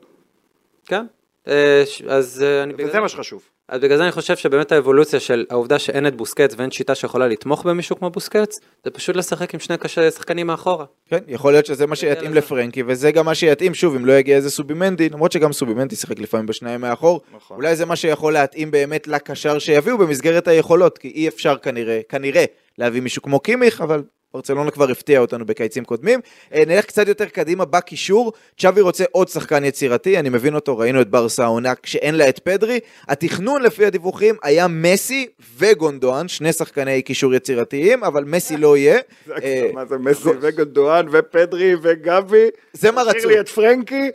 [SPEAKER 3] כן? אה, אז אה, אני...
[SPEAKER 2] וזה מה שחשוב.
[SPEAKER 3] אז בגלל זה אני חושב שבאמת האבולוציה של העובדה שאין את בוסקץ ואין שיטה שיכולה לתמוך במישהו כמו בוסקץ, זה פשוט לשחק עם שני קש- שחקנים מאחורה.
[SPEAKER 1] כן, יכול להיות שזה מה שיתאים
[SPEAKER 3] לזה.
[SPEAKER 1] לפרנקי, וזה גם מה שיתאים, שוב, אם לא יגיע איזה סובימנדי, למרות שגם סובימנדי שיחק לפעמים בשניים מאחור,
[SPEAKER 2] נכון.
[SPEAKER 1] אולי זה מה שיכול להתאים באמת לקשר שיביאו במסגרת היכולות, כי אי אפשר כנראה, כנראה, להביא מישהו כמו קימיך, אבל ברצלונה כבר הפתיע אותנו בקיצים קודמים. אה, נלך קצת יותר קדימה בקישור, צ'אבי רוצה עוד שחקן יצירתי, אני מבין אותו, ראינו את ברסה העונה כשאין לה את פדרי. התכנון לפי הדיווחים היה מסי וגונדואן, שני שחקני קישור יצירתיים, אבל מסי לא יהיה. אה,
[SPEAKER 2] מה זה מסי וגונדואן ופדרי וגבי.
[SPEAKER 1] זה מה
[SPEAKER 2] תשאיר
[SPEAKER 1] רצו.
[SPEAKER 2] לי את פרנקי.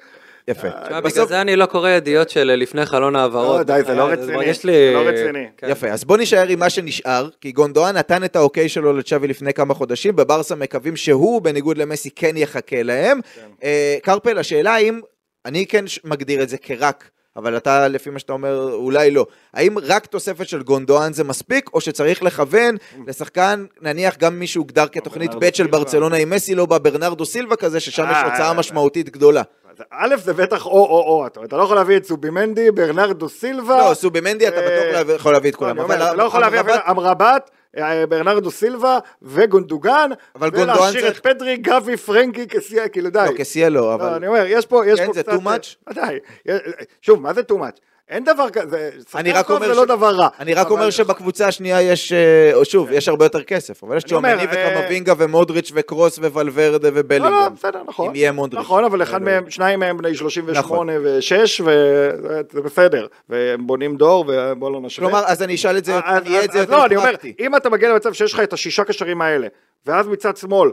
[SPEAKER 1] יפה.
[SPEAKER 3] תשמע, בגלל זה אני לא קורא ידיעות של לפני חלון העברות.
[SPEAKER 2] לא, די, זה לא
[SPEAKER 3] אה,
[SPEAKER 2] רציני. זה לא רציני.
[SPEAKER 3] כן.
[SPEAKER 1] יפה, אז בוא נישאר עם מה שנשאר, כי גונדואן נתן את האוקיי שלו לצ'אבי לפני כמה חודשים, בברסה מקווים שהוא, בניגוד למסי, כן יחכה להם. אה, קרפל, השאלה האם, אני כן מגדיר את זה כרק, אבל אתה, לפי מה שאתה אומר, אולי לא. האם רק תוספת של גונדואן זה מספיק, או שצריך לכוון לשחקן, נניח גם מי שהוגדר כתוכנית ב' של. ברצלונה עם מסי, לא בא ברנרדו סילבה כזה, ששם יש
[SPEAKER 2] אה,
[SPEAKER 1] הוצאה
[SPEAKER 2] אה,
[SPEAKER 1] משמעותית גדולה.
[SPEAKER 2] א' זה בטח או-או-או, אתה לא יכול להביא את סובימנדי, ברנרדו סילבה.
[SPEAKER 1] לא, סובימנדי אתה
[SPEAKER 2] אה,
[SPEAKER 1] בטוח להביא- יכול להביא את כולם.
[SPEAKER 2] אתה לא יכול להביא אפילו אמרבת, אה, ברנרדו סילבה וגונדוגן, ולהשאיר את פדרי, גבי, פרנקי, כסיה, כאילו די.
[SPEAKER 1] לא, כסייה לא,
[SPEAKER 2] לא,
[SPEAKER 1] אבל...
[SPEAKER 2] אני אומר, יש פה, יש
[SPEAKER 1] כן,
[SPEAKER 2] פה
[SPEAKER 1] זה
[SPEAKER 2] קצת...
[SPEAKER 1] too much?
[SPEAKER 2] די. שוב, מה זה too much? אין דבר כזה,
[SPEAKER 1] אני
[SPEAKER 2] שחקן
[SPEAKER 1] רק
[SPEAKER 2] טוב
[SPEAKER 1] אומר
[SPEAKER 2] זה
[SPEAKER 1] ש-
[SPEAKER 2] לא דבר רע.
[SPEAKER 1] אני רק אומר שבקבוצה השנייה יש, אה, שוב, יש הרבה יותר כסף, אבל יש צ'ומני
[SPEAKER 2] אה,
[SPEAKER 1] וכמבינגה ומודריץ' וקרוס וולברדה
[SPEAKER 2] לא, לא,
[SPEAKER 1] ובלינגהם.
[SPEAKER 2] בסדר, נכון.
[SPEAKER 1] אם יהיה מודריץ'.
[SPEAKER 2] נכון, אבל אחד
[SPEAKER 1] לא
[SPEAKER 2] מהם, שניים מהם בני 38
[SPEAKER 1] נכון.
[SPEAKER 2] ו-6, וזה בסדר. והם בונים דור, ובוא לא נשווה.
[SPEAKER 1] כלומר, אז אני אשאל את זה, אני אהיה את זה
[SPEAKER 2] אז
[SPEAKER 1] יותר
[SPEAKER 2] לא, אני אומר,
[SPEAKER 1] פרקטי.
[SPEAKER 2] אם אתה מגיע למצב שיש לך את השישה קשרים האלה, ואז מצד שמאל,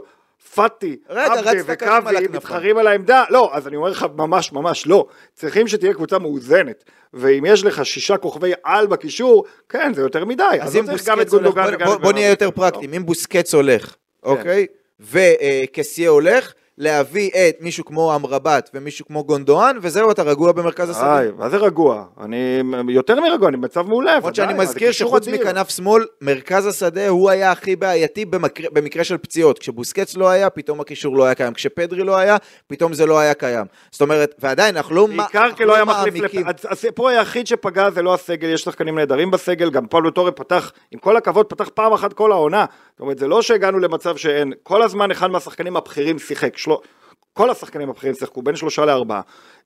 [SPEAKER 2] פאטי,
[SPEAKER 1] על
[SPEAKER 2] וקאבי. מתחרים על העמדה, לא, אז אני אומר לך ממש ממש לא. צריכים שתהיה קבוצה מאוזנת. ואם יש לך שישה כוכבי על בקישור, כן, זה יותר מדי.
[SPEAKER 1] אז
[SPEAKER 2] לא
[SPEAKER 1] אם
[SPEAKER 2] גם את
[SPEAKER 1] בוסקץ הולך, בוא- נהיה. יותר פרקטיים, אם בוסקץ הולך, אוקיי? וקסיה הולך, להביא את מישהו כמו אמרבת ומישהו כמו גונדואן, וזהו, אתה רגוע במרכז.
[SPEAKER 2] די, מה זה רגוע? אני יותר מרגוע, אני במצב מעולה.
[SPEAKER 1] למרות שאני מזכיר שחוץ. מכנף שמאל, מרכז השדה הוא היה הכי בעייתי במקרה, במקרה של פציעות. כשבוסקץ לא היה, פתאום הקישור לא היה קיים. כשפדרי לא היה, פתאום זה לא היה קיים. זאת אומרת, ועדיין, אנחנו לא
[SPEAKER 2] בעיקר
[SPEAKER 1] אנחנו
[SPEAKER 2] כי לא היה מחליף,
[SPEAKER 1] מעמיקים.
[SPEAKER 2] לפ... הסיפור היחיד שפגע זה לא הסגל, יש שחקנים נהדרים בסגל, גם פאולו טורי פתח, עם כל הכבוד, פתח פעם אחת כל העונה. זאת אומרת, זה לא שהגענו למצב שאין, כל הזמן אחד מהשחקנים הבכירים שיחק, של... כל השחקנים הבכירים שיחקו בין שלושה לארבעה,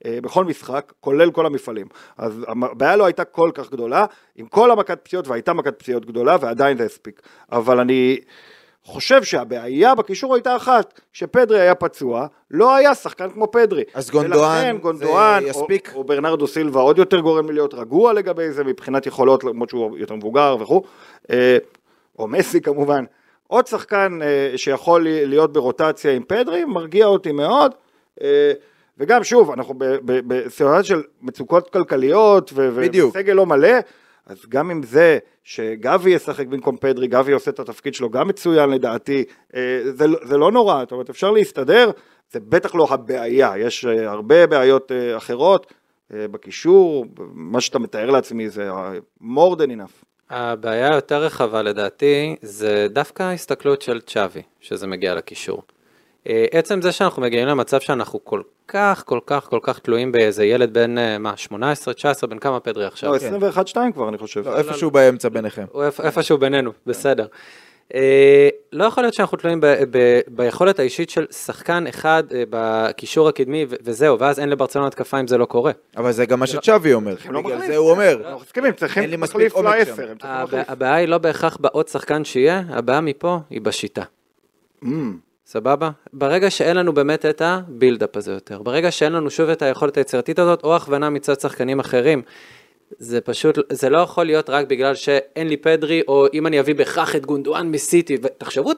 [SPEAKER 2] אה, בכל משחק, כולל כל המפעלים. אז הבעיה לא הייתה כל כך גדולה, עם כל המכת פציעות, והייתה מכת פציעות גדולה, ועדיין זה הספיק. אבל אני... חושב שהבעיה בקישור הייתה אחת, כשפדרי היה פצוע, לא היה שחקן כמו פדרי.
[SPEAKER 1] אז גונדואן,
[SPEAKER 2] ולכן
[SPEAKER 1] זה
[SPEAKER 2] גונדואן,
[SPEAKER 1] יספיק?
[SPEAKER 2] או, או ברנרדו סילבה עוד יותר גורם לי להיות רגוע לגבי זה מבחינת יכולות, למרות שהוא יותר מבוגר וכו', אה, או מסי כמובן. עוד שחקן אה, שיכול להיות ברוטציה עם פדרי, מרגיע אותי מאוד. אה, וגם שוב, אנחנו בסיטואציה של מצוקות כלכליות. וסגל לא מלא, אז גם עם זה שגבי ישחק במקום פדרי, גבי עושה את התפקיד שלו גם מצוין לדעתי, אה, זה, לא- זה לא נורא, זאת אומרת אפשר להסתדר, זה בטח לא הבעיה, יש הרבה בעיות אחרות בקישור, מה שאתה מתאר לעצמי זה more than enough.
[SPEAKER 3] הבעיה היותר רחבה לדעתי זה דווקא ההסתכלות של צ'אבי, שזה מגיע לקישור. אה, עצם זה שאנחנו מגיעים למצב שאנחנו כל כך, כל כך, כל כך תלויים באיזה ילד בן, אה, מה, 18, 19, בן כמה פדרי עכשיו?
[SPEAKER 2] לא, 21-2 כבר, אני חושב.
[SPEAKER 1] לא, איפשהו באמצע ביניכם.
[SPEAKER 3] איפשהו בינינו, בסדר. אה, לא יכול להיות שאנחנו תלויים ב- ב- ביכולת האישית של שחקן אחד אה, בקישור הקדמי ו- וזהו, ואז אין לברצלונה התקפה אם זה לא קורה.
[SPEAKER 1] אבל זה גם מה שצ'אבי אומר,
[SPEAKER 2] לא
[SPEAKER 1] בגלל
[SPEAKER 2] מחליף.
[SPEAKER 1] זה הוא אומר.
[SPEAKER 2] אנחנו מסכימים, צריכים
[SPEAKER 1] אין לי מספיק
[SPEAKER 2] מחליף
[SPEAKER 3] הבע-
[SPEAKER 2] מחליף.
[SPEAKER 3] הבעיה היא לא בהכרח בעוד שחקן שיהיה, הבעיה מפה היא בשיטה.
[SPEAKER 2] Mm.
[SPEAKER 3] סבבה? ברגע שאין לנו באמת את הבילדאפ הזה יותר, ברגע שאין לנו שוב את היכולת היצירתית הזאת, או הכוונה מצד שחקנים אחרים, זה פשוט, זה לא יכול להיות רק בגלל שאין לי פדרי, או אם אני אביא בהכרח את גונדואן מסיטי, ותחשבו,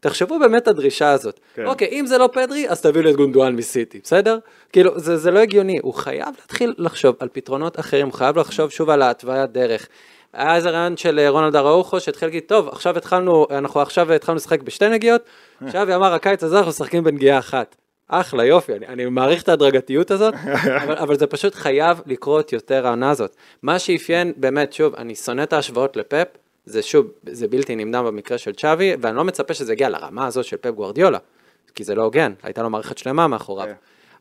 [SPEAKER 3] תחשבו באמת את הדרישה הזאת.
[SPEAKER 2] כן.
[SPEAKER 3] אוקיי, אם זה לא פדרי, אז תביאו לי את גונדואן מסיטי, בסדר? כאילו, זה, זה לא הגיוני, הוא חייב להתחיל לחשוב על פתרונות אחרים, הוא חייב לחשוב שוב על ההתוויית דרך. היה איזה רעיון של אה, רונלד אראוחו שהתחיל להגיד, טוב, עכשיו התחלנו, אנחנו עכשיו התחלנו לשחק בשתי נגיעות, עכשיו אמר, הקיץ הזה אנחנו משחקים בנגיעה אחת. אחלה, יופי, אני, אני מעריך את ההדרגתיות הזאת, [LAUGHS] אבל, אבל זה פשוט חייב לקרות יותר העונה הזאת. מה שאפיין, באמת, שוב, אני שונא את ההשוואות לפפ, זה שוב, זה בלתי נמנע במקרה של צ'אבי, ואני לא מצפה שזה יגיע לרמה הזאת של פפ גוורדיולה, כי זה לא הוגן, הייתה לו מערכת שלמה מאחוריו.
[SPEAKER 2] כן.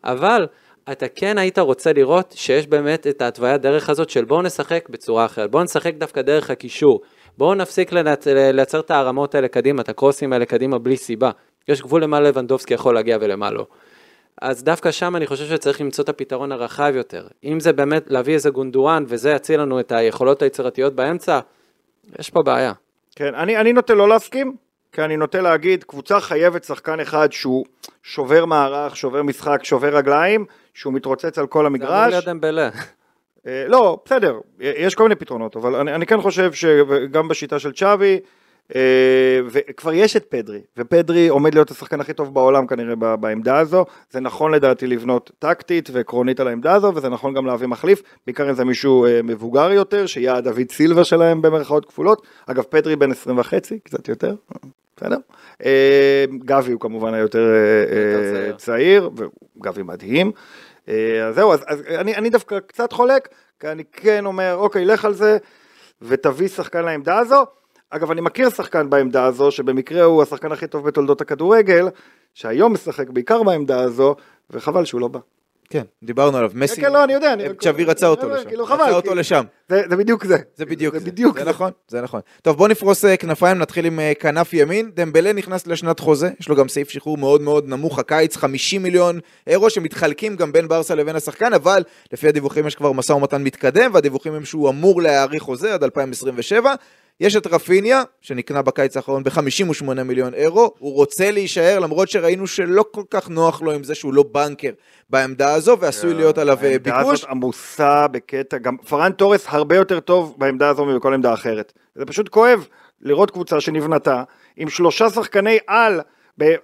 [SPEAKER 3] אבל אתה כן היית רוצה לראות שיש באמת את ההתוויית דרך הזאת של בואו נשחק בצורה אחרת, בואו נשחק דווקא דרך הקישור, בואו נפסיק לייצר את הערמות האלה קדימה, את הקרוסים האלה קדימה בלי סיבה. יש גבול למה לבנדובסקי יכול להגיע ולמה לא. אז דווקא שם אני חושב שצריך למצוא את הפתרון הרחב יותר. אם זה באמת להביא איזה גונדואן וזה יציל לנו את היכולות היצירתיות באמצע, יש פה בעיה.
[SPEAKER 2] כן, אני, אני נוטה לא להסכים, כי אני נוטה להגיד, קבוצה חייבת שחקן אחד שהוא שובר מערך, שובר משחק, שובר רגליים, שהוא מתרוצץ על כל
[SPEAKER 3] זה אמור
[SPEAKER 2] המגרש.
[SPEAKER 3] להיות דמבלה.
[SPEAKER 2] אה, לא, בסדר, יש כל מיני פתרונות, אבל אני, אני כן חושב שגם בשיטה של צ'אבי, וכבר יש את פדרי, ופדרי עומד להיות השחקן הכי טוב בעולם כנראה בעמדה הזו, זה נכון לדעתי לבנות טקטית ועקרונית על העמדה הזו, וזה נכון גם להביא מחליף, בעיקר אם זה מישהו אה, מבוגר יותר, שיהיה הדוד סילבה שלהם במרכאות כפולות, אגב פדרי בן 20 וחצי, קצת יותר, בסדר? אה, גבי הוא כמובן היותר אה,
[SPEAKER 3] יותר
[SPEAKER 2] אה,
[SPEAKER 3] צעיר.
[SPEAKER 2] וגבי מדהים. אה, אז זהו, אז, אז אני, אני דווקא קצת חולק, כי אני כן אומר, אוקיי, לך על זה, ותביא שחקן לעמדה הזו. אגב, אני מכיר שחקן בעמדה הזו, שבמקרה הוא השחקן הכי טוב בתולדות הכדורגל, שהיום משחק בעיקר בעמדה הזו, וחבל שהוא לא בא.
[SPEAKER 1] כן, דיברנו עליו, מסי,
[SPEAKER 2] כן, לא, אני יודע, אני רק-
[SPEAKER 1] צ'אבי רצה אותו
[SPEAKER 2] אומר,
[SPEAKER 1] לשם,
[SPEAKER 2] כאילו,
[SPEAKER 1] רצה
[SPEAKER 2] חבל,
[SPEAKER 1] אותו
[SPEAKER 2] כי-
[SPEAKER 1] לשם.
[SPEAKER 2] זה, זה בדיוק זה.
[SPEAKER 1] זה בדיוק
[SPEAKER 2] זה. בדיוק
[SPEAKER 1] זה נכון, זה נכון. טוב, בוא נפרוס אה, כנפיים, נתחיל עם אה, כנף ימין. דמבלה נכנס לשנת חוזה, יש לו גם סעיף שחרור מאוד מאוד נמוך הקיץ, 50 מיליון אירו שמתחלקים גם בין ברסה לבין השחקן, אבל לפי הדיווחים יש כבר משא ומתן מתקדם, והדיווחים הם שהוא אמור להאריך חוזה עד 2027. יש את רפיניה, שנקנה בקיץ האחרון ב-58 מיליון אירו, הוא רוצה להישאר למרות שראינו שלא כל כך נוח לו עם זה שהוא לא בנקר בעמדה הזו, ועשוי להיות עליו אה,
[SPEAKER 2] העמדה
[SPEAKER 1] ביקוש.
[SPEAKER 2] הזאת עמוסה בקטע, גם פרן תורס הרבה יותר טוב בעמדה הזו מבכל עמדה אחרת. זה פשוט כואב לראות קבוצה שנבנתה עם שלושה שחקני על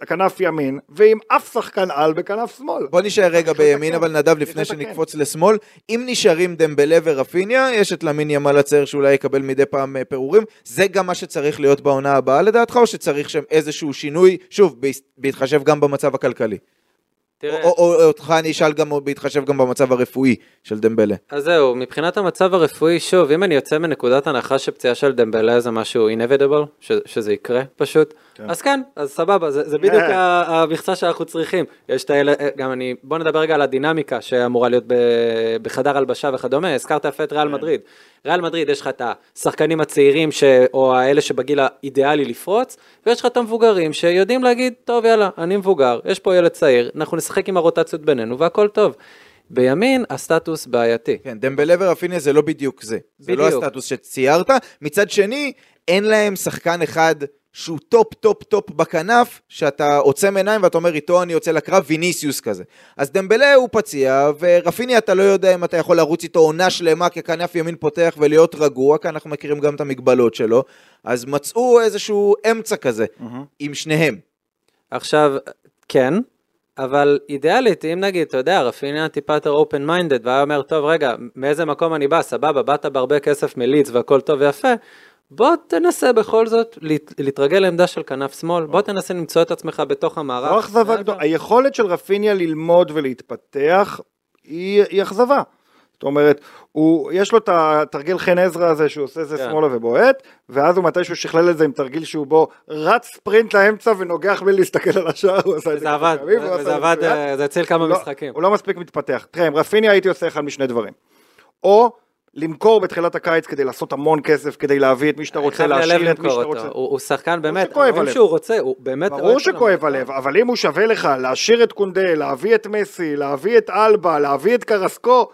[SPEAKER 2] בכנף ימין, ועם אף שחקן על בכנף שמאל.
[SPEAKER 1] בוא נשאר רגע בימין. אבל נדב, לפני. שנקפוץ לשמאל, אם נשארים דמבלה ורפיניה, יש את למין ימל הצעיר שאולי יקבל מדי פעם אה, פירורים, זה גם מה שצריך להיות בעונה הבאה לדעתך, או שצריך שם איזשהו שינוי, שוב, בהתחשב גם במצב הכלכלי?
[SPEAKER 3] תראה,
[SPEAKER 1] או, או, או אותך אני אשאל גם בהתחשב גם במצב הרפואי של דמבלה.
[SPEAKER 3] אז זהו, מבחינת המצב הרפואי, שוב, אם אני יוצא מנקודת הנחה שפציעה של דמבלה זה משהו inevitable, ש- שזה יקרה פשוט, אז כן, אז סבבה, זה, זה בדיוק [LAUGHS] ה- המכסה שאנחנו צריכים. יש את האלה, גם אני, בוא נדבר רגע על הדינמיקה שאמורה להיות ב- בחדר הלבשה וכדומה, הזכרת יפה את ריאל מדריד. ריאל מדריד יש לך את השחקנים הצעירים, ש... או האלה שבגיל האידיאלי לפרוץ, ויש לך את המבוגרים שיודעים להגיד, טוב יאללה, אני מבוגר, יש פה ילד צעיר, אנחנו נשחק עם הרוטציות בינינו והכל טוב. בימין הסטטוס בעייתי.
[SPEAKER 1] כן, דמבלה ורפיניה זה לא בדיוק זה. זה לא
[SPEAKER 3] בדיוק.
[SPEAKER 1] הסטטוס שציירת. מצד שני, אין להם שחקן אחד שהוא טופ טופ טופ בכנף, שאתה עוצם עיניים ואתה אומר איתו אני יוצא לקרב, ויניסיוס כזה. אז דמבלה הוא פציע, ורפיניה אתה לא יודע אם אתה יכול לרוץ איתו עונה שלמה ככנף ימין פותח ולהיות רגוע, כי אנחנו מכירים גם את המגבלות שלו. אז מצאו איזשהו אמצע כזה, עם שניהם.
[SPEAKER 3] עכשיו, כן, אבל אידיאלית, אם נגיד, אתה יודע, רפיניה טיפה יותר אופן מיינדד, והיה אומר, טוב, רגע, מאיזה מקום אני בא, סבבה, באת בהרבה כסף מליץ והכל טוב ויפה, בוא תנסה בכל זאת להת- להתרגל לעמדה של כנף שמאל, בוא תנסה למצוא את עצמך בתוך המערך.
[SPEAKER 2] זו אכזבה. גדולה. היכולת של רפיניה ללמוד ולהתפתח היא, היא אכזבה. זאת אומרת, הוא, יש לו את התרגיל חן עזרא הזה שהוא עושה זה
[SPEAKER 3] כן.
[SPEAKER 2] שמאלה ובועט, ואז הוא מתישהו שכלל את זה עם תרגיל שהוא בו רץ ספרינט לאמצע ונוגח בלי להסתכל על השער, הוא עשה את זה
[SPEAKER 3] עבד,
[SPEAKER 2] כמה פעמים,
[SPEAKER 3] וזה
[SPEAKER 2] את
[SPEAKER 3] עבד. אה, זה הציל כמה
[SPEAKER 2] לא-
[SPEAKER 3] משחקים.
[SPEAKER 2] הוא לא מספיק מתפתח. תראה, עם רפיניה הייתי עושה אחד משני דברים. או למכור בתחילת הקיץ כדי לעשות המון כסף, כדי להביא את מי שאתה רוצה, להשאיר את מי שאתה. רוצה.
[SPEAKER 3] הוא הוא שחקן באמת,
[SPEAKER 2] הלב.
[SPEAKER 3] שהוא רוצה, הוא באמת...
[SPEAKER 2] ברור שכואב. הלב, אבל אם הוא שווה לך להשאיר את קונדה, להביא את מסי, להביא את אלבה, להביא את קרסקו,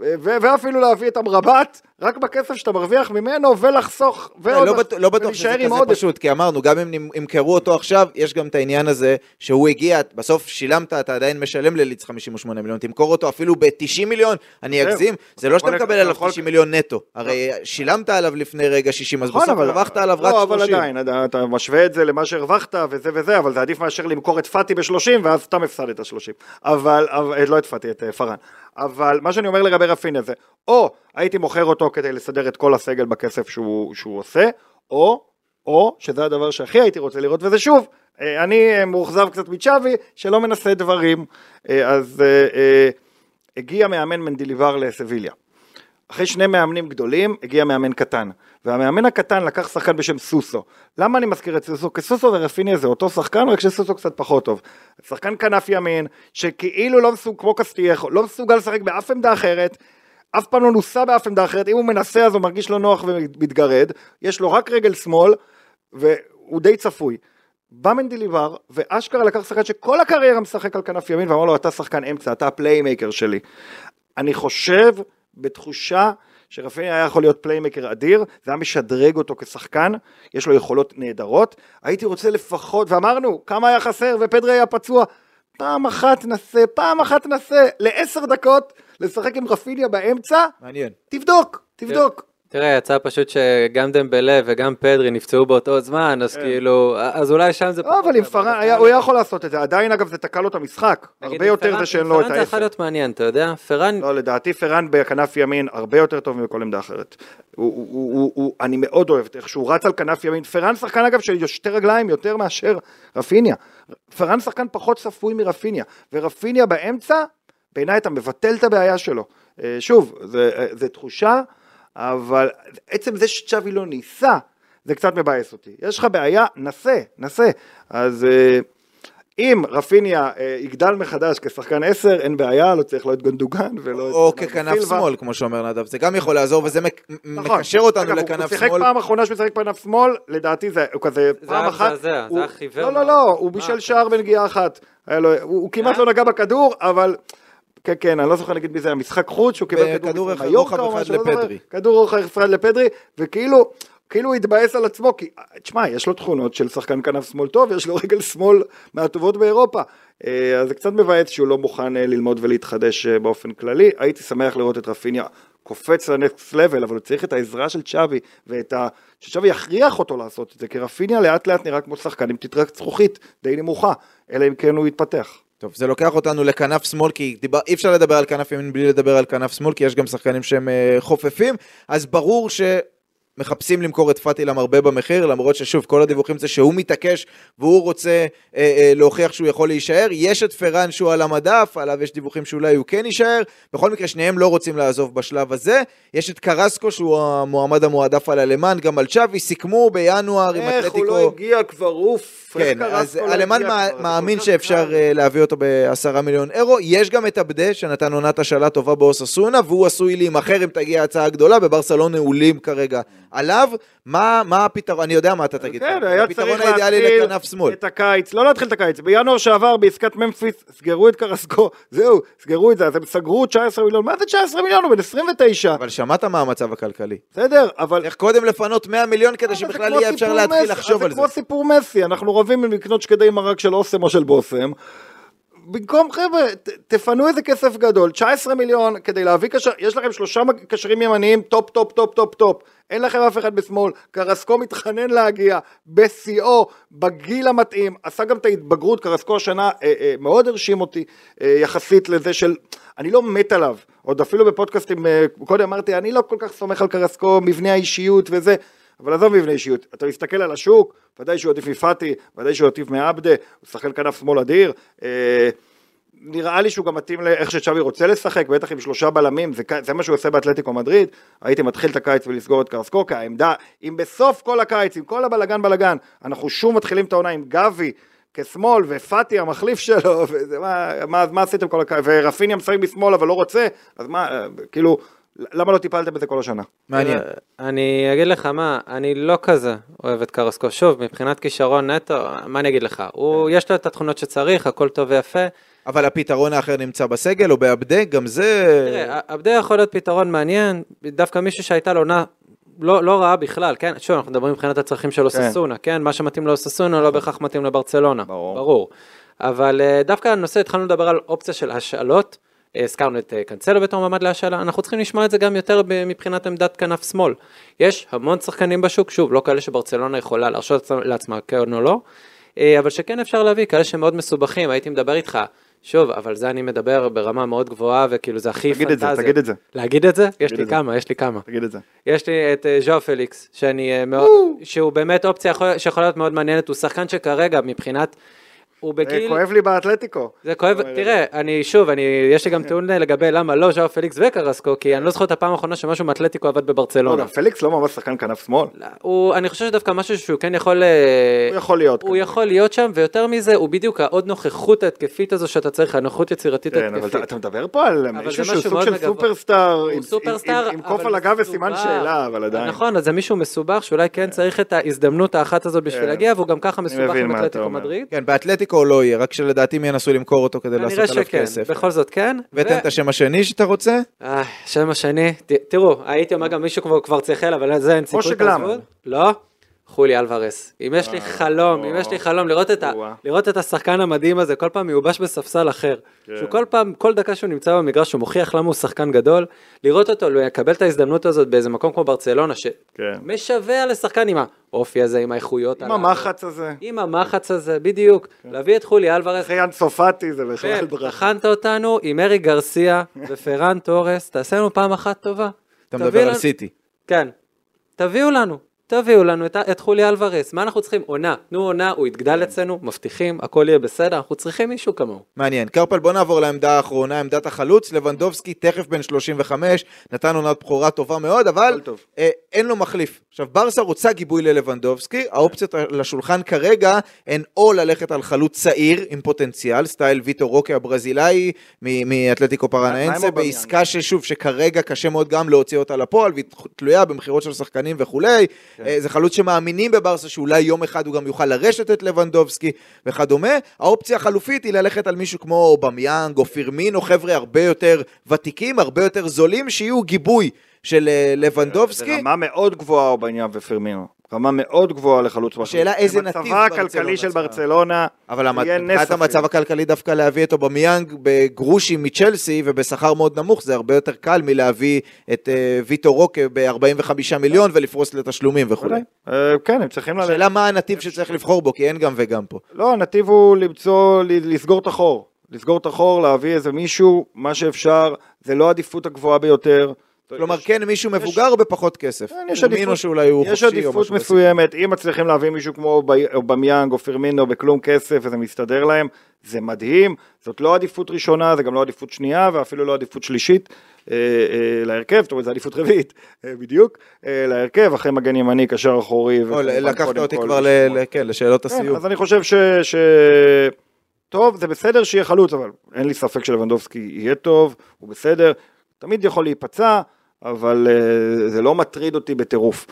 [SPEAKER 2] ו- ואפילו להביא את אמרבת, רק בכסף שאתה מרוויח ממנו, ולחסוך, ועוד
[SPEAKER 1] לא, בטוח- לא בטוח שזה כזה
[SPEAKER 2] עודף.
[SPEAKER 1] פשוט, כי אמרנו, גם אם ימכרו אותו עכשיו, יש גם את העניין הזה שהוא הגיע, בסוף שילמת, אתה עדיין משלם לליץ 58 מיליון, תמכור אותו אפילו ב-90 מיליון, אני. אגזים, זה לא שאתה מקבל עליו
[SPEAKER 2] יכול-
[SPEAKER 1] 90 מיליון נטו, הרי שילמת עליו לפני רגע 60, אז
[SPEAKER 2] נכון,
[SPEAKER 1] בסוף הרווחת עליו רק
[SPEAKER 2] לא, אבל
[SPEAKER 1] 30.
[SPEAKER 2] עדיין, אתה- משווה את זה למה שהרווחת וזה וזה, אבל זה עדיף מאשר למכור את פאטי ב-30 ואז סתם הפסדת 30. אבל, אבל- לא את פאטי, את אה, פארן. אבל מה שאני אומר לגבי רפיניה זה, או הייתי מוכר אותו כדי לסדר את כל הסגל בכסף שהוא, שהוא עושה, או, או, שזה הדבר שהכי הייתי רוצה לראות, וזה שוב, אה, אני אה, מאוכזב קצת מצ'אבי, שלא מנסה דברים. אה, אז הגיע מאמן מנדיליבר לסביליה. אחרי שני מאמנים גדולים, הגיע מאמן קטן. והמאמן הקטן לקח שחקן בשם סוסו. למה אני מזכיר את סוסו? כי סוסו ורפיניה זה אותו שחקן, רק שסוסו קצת פחות טוב. שחקן כנף ימין, שכאילו לא מסוג, כמו קסטייחו, לא מסוגל לשחק באף עמדה אחרת, אף פעם לא נוסע באף עמדה אחרת, אם הוא מנסה אז הוא מרגיש לא נוח ומתגרד, יש לו רק רגל שמאל, והוא די צפוי. בא מנדיליבאר, ואשכרה לקח שחקן שכל הקריירה משחק על כנף ימין, ואמר לו, אתה שחקן אמצע, אתה ה playmaker שלי. אני חושב, בתחושה, שרפיניה היה יכול להיות playmaker אדיר, זה היה משדרג אותו כשחקן, יש לו יכולות נהדרות, הייתי רוצה לפחות, ואמרנו, כמה היה חסר ופדרי היה פצוע, פעם אחת נסה, פעם אחת נסה, לעשר דקות, לשחק עם רפיניה באמצע,
[SPEAKER 1] מעניין.
[SPEAKER 2] תבדוק, תבדוק.
[SPEAKER 3] תראה, יצא פשוט שגם דמבלה וגם פדרי נפצעו באותו זמן, אז כאילו, אז אולי שם זה...
[SPEAKER 2] כן. לא, אבל עם פראן, הוא יכול לעשות את זה, עדיין אגב זה תקע לו את המשחק, הרבה יותר זה שאין לו את
[SPEAKER 3] פראן זה יכול
[SPEAKER 2] העשר.
[SPEAKER 3] להיות מעניין, אתה יודע? פראן,
[SPEAKER 2] לא, לדעתי פראן בכנף ימין הרבה יותר טוב מכל עמדה אחרת. אני מאוד אוהב איך שהוא רץ על כנף ימין. פרן שחקן אגב של שתי רגליים יותר מאשר רפיניה. פרן שחקן פחות צפוי מרפיניה. ורפיניה באמצע, בעיניי אתה מבטל את הבעיה שלו. אה, שוב, זה, אה, זה תחושה, אבל עצם זה שצ'אבי לא ניסה, זה קצת מבאס אותי. יש לך בעיה, נסה, נסה. אז... אה, אם רפיניה אה, יגדל מחדש כשחקן 10, אין בעיה, לא צריך לא את גונדוגן ולא את...
[SPEAKER 1] או ככנף. שמאל, כמו שאומר נדב, זה גם יכול לעזור, וזה
[SPEAKER 2] נכון.
[SPEAKER 1] מקשר אותנו לכנף
[SPEAKER 2] הוא שיחק
[SPEAKER 1] שמאל.
[SPEAKER 2] פעם אחרונה שהוא שיחק בכנף שמאל, לדעתי זה, כזה,
[SPEAKER 3] זה
[SPEAKER 2] פעם אחת,
[SPEAKER 3] זה היה חיוור
[SPEAKER 2] לא, לא. לא, הוא בישל שער? בנגיעה אחת, הוא הוא כמעט? לא נגע בכדור, אבל, כן, כן, אני לא זוכר נגיד מי זה היה, משחק חוץ, שהוא קיבל כדור
[SPEAKER 1] אחד-
[SPEAKER 2] מיורקה או משהו, לא זוכר.
[SPEAKER 1] לפדרי.
[SPEAKER 2] כדור רוחב אחד לפדרי, וכאילו, כאילו הוא התבאס על עצמו, כי, תשמע, יש לו תכונות של שחקן כנף שמאל טוב, יש לו רגל שמאל מהטובות באירופה. אה, אז זה קצת מבאס שהוא לא מוכן אה, ללמוד ולהתחדש אה, באופן כללי. הייתי שמח לראות את רפיניה קופץ לנקסט לבל, אבל הוא צריך את העזרה של צ'אבי, ואת ה... שצ'אבי יכריח אותו לעשות את זה, כי רפיניה לאט לאט נראה כמו שחקן עם תתרת זכוכית די נמוכה, אלא אם כן הוא יתפתח.
[SPEAKER 1] טוב, זה לוקח אותנו לכנף שמאל, כי דיבר, אי אפשר לדבר על כנף ימין בלי לדבר על כנף שמאל, כי יש גם שחקנים שהם אה, חופפים, אז ברור שמחפשים למכור את פאטיל הרבה במחיר, למרות ששוב, כל הדיווחים זה שהוא מתעקש והוא רוצה אה, אה, להוכיח שהוא יכול להישאר. יש את פרן שהוא על המדף, עליו יש דיווחים שאולי הוא כן יישאר. בכל מקרה, שניהם לא רוצים לעזוב בשלב הזה. יש את קרסקו, שהוא המועמד המועדף על אלמן, גם על צ'אבי, סיכמו בינואר עם
[SPEAKER 2] איך הוא
[SPEAKER 1] אתלטיקו.
[SPEAKER 2] לא הגיע כבר, אוף.
[SPEAKER 1] כן, אז
[SPEAKER 2] לא
[SPEAKER 1] אלמן
[SPEAKER 2] כבר? זה
[SPEAKER 1] מאמין שאפשר. אה, להביא אותו בעשרה מיליון אירו. יש גם את עבדה, שנתן עונת השאלה טובה באוססונה, והוא עשוי להימכר אם תגיע הצעה גדולה, בברסה לא נעולים כרגע עליו. מה מה הפתרון? אני יודע מה אתה תגיד.
[SPEAKER 2] כן, היה צריך להתחיל. את הקיץ, לא להתחיל את הקיץ, בינואר שעבר בעסקת ממפיס, סגרו את קרסקו, [LAUGHS] זהו, סגרו את זה, אז הם סגרו 19 מיליון, מה זה 19 מיליון? הוא בן 29,
[SPEAKER 1] אבל שמעת מה המצב הכלכלי.
[SPEAKER 2] בסדר, אבל...
[SPEAKER 1] איך קודם לפנות 100 מיליון כדי
[SPEAKER 2] זה
[SPEAKER 1] שבכלל יהיה אפשר להתחיל לחשוב על
[SPEAKER 2] זה
[SPEAKER 1] זה.
[SPEAKER 2] כמו סיפור מסי, אנחנו רבים אם לקנות שקדי מרק של אוסם או של בושם. במקום חבר'ה, תפנו איזה כסף גדול, 19 מיליון כדי להביא קשר, יש לכם שלושה קשרים ימניים טופ טופ טופ טופ טופ, אין לכם אף אחד בשמאל, קרסקו מתחנן להגיע, בשיאו, בגיל המתאים, עשה גם את ההתבגרות, קרסקו השנה אה, אה, מאוד הרשים אותי אה, יחסית לזה של, אני לא מת עליו, עוד אפילו בפודקאסטים, אה, קודם אמרתי, אני לא כל כך סומך על קרסקו, מבנה האישיות וזה, אבל עזוב מבנה אישיות, אתה מסתכל על השוק, ודאי שהוא עדיף מפאטי, ודאי שהוא עדיף מעבדה, הוא שחקן כנף שמאל אדיר, אה, נראה לי שהוא גם מתאים לאיך שצ'אבי רוצה לשחק, בטח עם שלושה בלמים, זה, זה מה שהוא עושה באתלטיקו מדריד, הייתי מתחיל את הקיץ ולסגור את קרסקו, כי העמדה, אם בסוף כל הקיץ, עם כל הבלגן בלגן, אנחנו שוב מתחילים את העונה עם גבי כשמאל, ופאטי המחליף שלו, וזה, מה, מה, מה עשיתם כל הקיץ, ורפיניה משחק בשמאל אבל לא רוצה, אז מה, אה, כאילו, למה לא טיפלתם בזה כל השנה?
[SPEAKER 1] מעניין.
[SPEAKER 3] תראה, אני אגיד לך מה, אני לא כזה אוהב את קרסקו. שוב, מבחינת כישרון נטו, מה אני אגיד לך? הוא, יש לו את התכונות שצריך, הכל טוב ויפה.
[SPEAKER 1] אבל הפתרון האחר נמצא בסגל או בעבדה, גם זה...
[SPEAKER 3] תראה, עבדה יכול להיות פתרון מעניין, דווקא מישהו שהייתה לו עונה לא, לא רעה בכלל, כן? שוב, אנחנו מדברים מבחינת הצרכים של אוססונה, כן? מה שמתאים לאוססונה לא בהכרח מתאים לברצלונה.
[SPEAKER 2] ברור.
[SPEAKER 3] ברור. אבל אה, דווקא הנושא, התחלנו לדבר על אופציה של השאלות. אה, הזכרנו את אה, קאנסלו בתור מעמד להשאלה, אנחנו צריכים לשמוע את זה גם יותר מבחינת עמדת כנף שמאל. יש המון שחקנים בשוק, שוב, לא כאלה שברצלונה יכולה להרשות לעצמה- כן או לא, אה, אבל שכן אפשר להביא, כאלה שמאוד מסובכים, הייתי מדבר איתך, שוב, אבל זה אני מדבר ברמה מאוד גבוהה, וכאילו זה הכי
[SPEAKER 2] תגיד את זה,
[SPEAKER 3] פנטזיה.
[SPEAKER 2] תגיד את זה.
[SPEAKER 3] להגיד את זה? יש
[SPEAKER 2] את
[SPEAKER 3] לי
[SPEAKER 2] זה.
[SPEAKER 3] כמה, יש לי כמה.
[SPEAKER 2] תגיד את זה.
[SPEAKER 3] יש לי את ז'או פליקס, שאני מאוד, שהוא באמת אופציה יכול- שיכולה להיות מאוד מעניינת, הוא שחקן שכרגע מבחינת, הוא
[SPEAKER 2] זה
[SPEAKER 3] בגיל,
[SPEAKER 2] כואב לי באתלטיקו.
[SPEAKER 3] זה כואב, תראה, אני שוב, אני, יש לי גם טיעון לגבי למה לא ז'או פליקס וקרסקו, כי אני לא זוכר את הפעם האחרונה שמשהו מאתלטיקו עבד
[SPEAKER 2] לא,
[SPEAKER 3] בברצלונה.
[SPEAKER 2] גם פליקס לא ממש שחקן כנף שמאל.
[SPEAKER 3] הוא, אני חושב שדווקא משהו שהוא כן יכול, אה,
[SPEAKER 2] הוא יכול להיות.
[SPEAKER 3] הוא. יכול להיות שם, ויותר מזה, הוא בדיוק העוד נוכחות ההתקפית הזו שאתה צריך, הנוכחות יצירתית
[SPEAKER 2] כן, אבל אתה- מדבר פה על
[SPEAKER 3] זה
[SPEAKER 2] מישהו שהוא סוג של. סופרסטאר, עם- קוף
[SPEAKER 3] אבל
[SPEAKER 2] על הגב וסימן. שאלה, אבל עדיין.
[SPEAKER 3] נכון, אז זה מישהו מסובך שאולי כן צריך את ההזדמנות האחת הזאת בשביל
[SPEAKER 2] כן.
[SPEAKER 3] להגיע, והוא גם ככה מסובך
[SPEAKER 2] מבין
[SPEAKER 3] עם
[SPEAKER 2] מה אתה
[SPEAKER 3] אתלטיקו
[SPEAKER 2] אומר.
[SPEAKER 3] מדריד.
[SPEAKER 1] כן, באתלטיקו לא יהיה, רק שלדעתי הם ינסו למכור אותו כדי לעשות עליו
[SPEAKER 3] שכן,
[SPEAKER 1] כסף.
[SPEAKER 3] בכל זאת כן.
[SPEAKER 1] ותן
[SPEAKER 3] ו-
[SPEAKER 1] את השם השני שאתה רוצה.
[SPEAKER 3] אה, השם השני, ת- תראו, הייתי אומר גם מישהו כבר כבר צייחל, אבל זה אין סיכוי.
[SPEAKER 2] גלאם.
[SPEAKER 3] לא, חולי אלוורס. אם יש לי חלום, אם יש לי חלום לראות את ה-
[SPEAKER 2] או-אה.
[SPEAKER 3] לראות את השחקן המדהים הזה, כל פעם מיובש בספסל אחר.
[SPEAKER 2] כן.
[SPEAKER 3] שהוא כל פעם, כל דקה שהוא נמצא במגרש, הוא מוכיח למה הוא שחקן גדול. לראות אותו, הוא יקבל את ההזדמנות הזאת באיזה מקום כמו ברצלונה,
[SPEAKER 2] כן.
[SPEAKER 3] שמשווע לשחקן עם האופי הזה, עם האיכויות
[SPEAKER 2] עם. המחץ הזה.
[SPEAKER 3] עם המחץ הזה, בדיוק. להביא את חולי אלוורס,
[SPEAKER 2] אחרי יאן צופתי זה בכלל
[SPEAKER 3] כן,
[SPEAKER 2] ברכה.
[SPEAKER 3] הכנת אותנו עם ארי גרסיה [LAUGHS] ופרן תורס, תעשה לנו פעם אחת טובה.
[SPEAKER 1] אתה מדבר על סיטי.
[SPEAKER 3] כן. תביאו לנו, תביאו לנו את, את חולי אלוורס, מה אנחנו צריכים? עונה, תנו עונה, הוא יגדל אצלנו, מבטיחים, הכל יהיה בסדר, אנחנו צריכים מישהו כמוהו.
[SPEAKER 1] מעניין. קרפל, בוא נעבור לעמדה האחרונה, עמדת החלוץ. לבנדובסקי תכף בן 35, נתן עונת בכורה טובה מאוד, אבל
[SPEAKER 2] טוב.
[SPEAKER 1] אה, אין לו מחליף. עכשיו, ברסה רוצה גיבוי ללבנדובסקי, האופציות לשולחן כרגע הן או ללכת על חלוץ צעיר עם פוטנציאל, סטייל ויטו רוקה הברזילאי מאתלטיקו פרנאנסה? בעסקה ששוב, שכרגע קשה מאוד גם להוציא אותה לפועל, והיא תלויה במכירות של שחקנים וכולי.
[SPEAKER 2] כן.
[SPEAKER 1] אה, זה חלוץ שמאמינים בברסה שאולי יום אחד הוא גם יוכל לרשת את לבנדובסקי וכדומה. האופציה החלופית היא ללכת על מישהו כמו אובמיאנג או פירמינו, חבר'ה הרבה יותר ותיקים, הרבה יותר זולים, שיהיו גיבוי של אה,
[SPEAKER 2] זה
[SPEAKER 1] לבנדובסקי.
[SPEAKER 2] רמה מאוד גבוהה אובניאן ופרמינו. רמה מאוד גבוהה לחלוץ מחליף.
[SPEAKER 1] השאלה איזה נתיב ברצלונה
[SPEAKER 2] הכלכלי של. ברצלונה,
[SPEAKER 1] אבל מבחינת המצב. הכלכלי דווקא להביא את אובמיאנג בגרושים מצ'לסי ובשכר מאוד נמוך, זה הרבה יותר קל מלהביא את אה, ויטו רוקה ב-45 מיליון ולפרוס לתשלומים וכולי.
[SPEAKER 2] אה, כן, הם צריכים.
[SPEAKER 1] השאלה מה הנתיב שצריך לבחור בו, כי אין גם וגם פה.
[SPEAKER 2] לא, הנתיב הוא למצוא, לסגור את החור. לסגור את החור, להביא איזה מישהו, מה שאפשר, זה לא העדיפות הגבוהה ביותר.
[SPEAKER 1] כלומר,
[SPEAKER 2] יש-
[SPEAKER 1] כן מישהו מבוגר בפחות כסף.
[SPEAKER 2] כן, יש עדיפות-
[SPEAKER 1] שאולי הוא
[SPEAKER 2] יש
[SPEAKER 1] חופשי או
[SPEAKER 2] עדיפות. מסוימת, אם מצליחים להביא מישהו כמו אובמיאנג או פירמינו בכלום כסף וזה מסתדר להם, זה מדהים, זאת לא עדיפות ראשונה, זה גם לא עדיפות שנייה ואפילו לא עדיפות שלישית אה, אה, להרכב, זאת אומרת זה עדיפות רביעית אה, בדיוק, אה, להרכב, אחרי מגן ימני, קשר אחורי.
[SPEAKER 1] או, לקחת אותי כבר ל-
[SPEAKER 2] לשמור.
[SPEAKER 1] ל- כן, לשאלות
[SPEAKER 2] כן,
[SPEAKER 1] הסיום.
[SPEAKER 2] אז אני חושב ש... ש... טוב, זה בסדר שיהיה חלוץ, אבל אין לי ספק שלבנדובסקי יהיה טוב, הוא בסדר, תמיד יכול להיפצע, אבל uh, זה לא מטריד אותי בטירוף.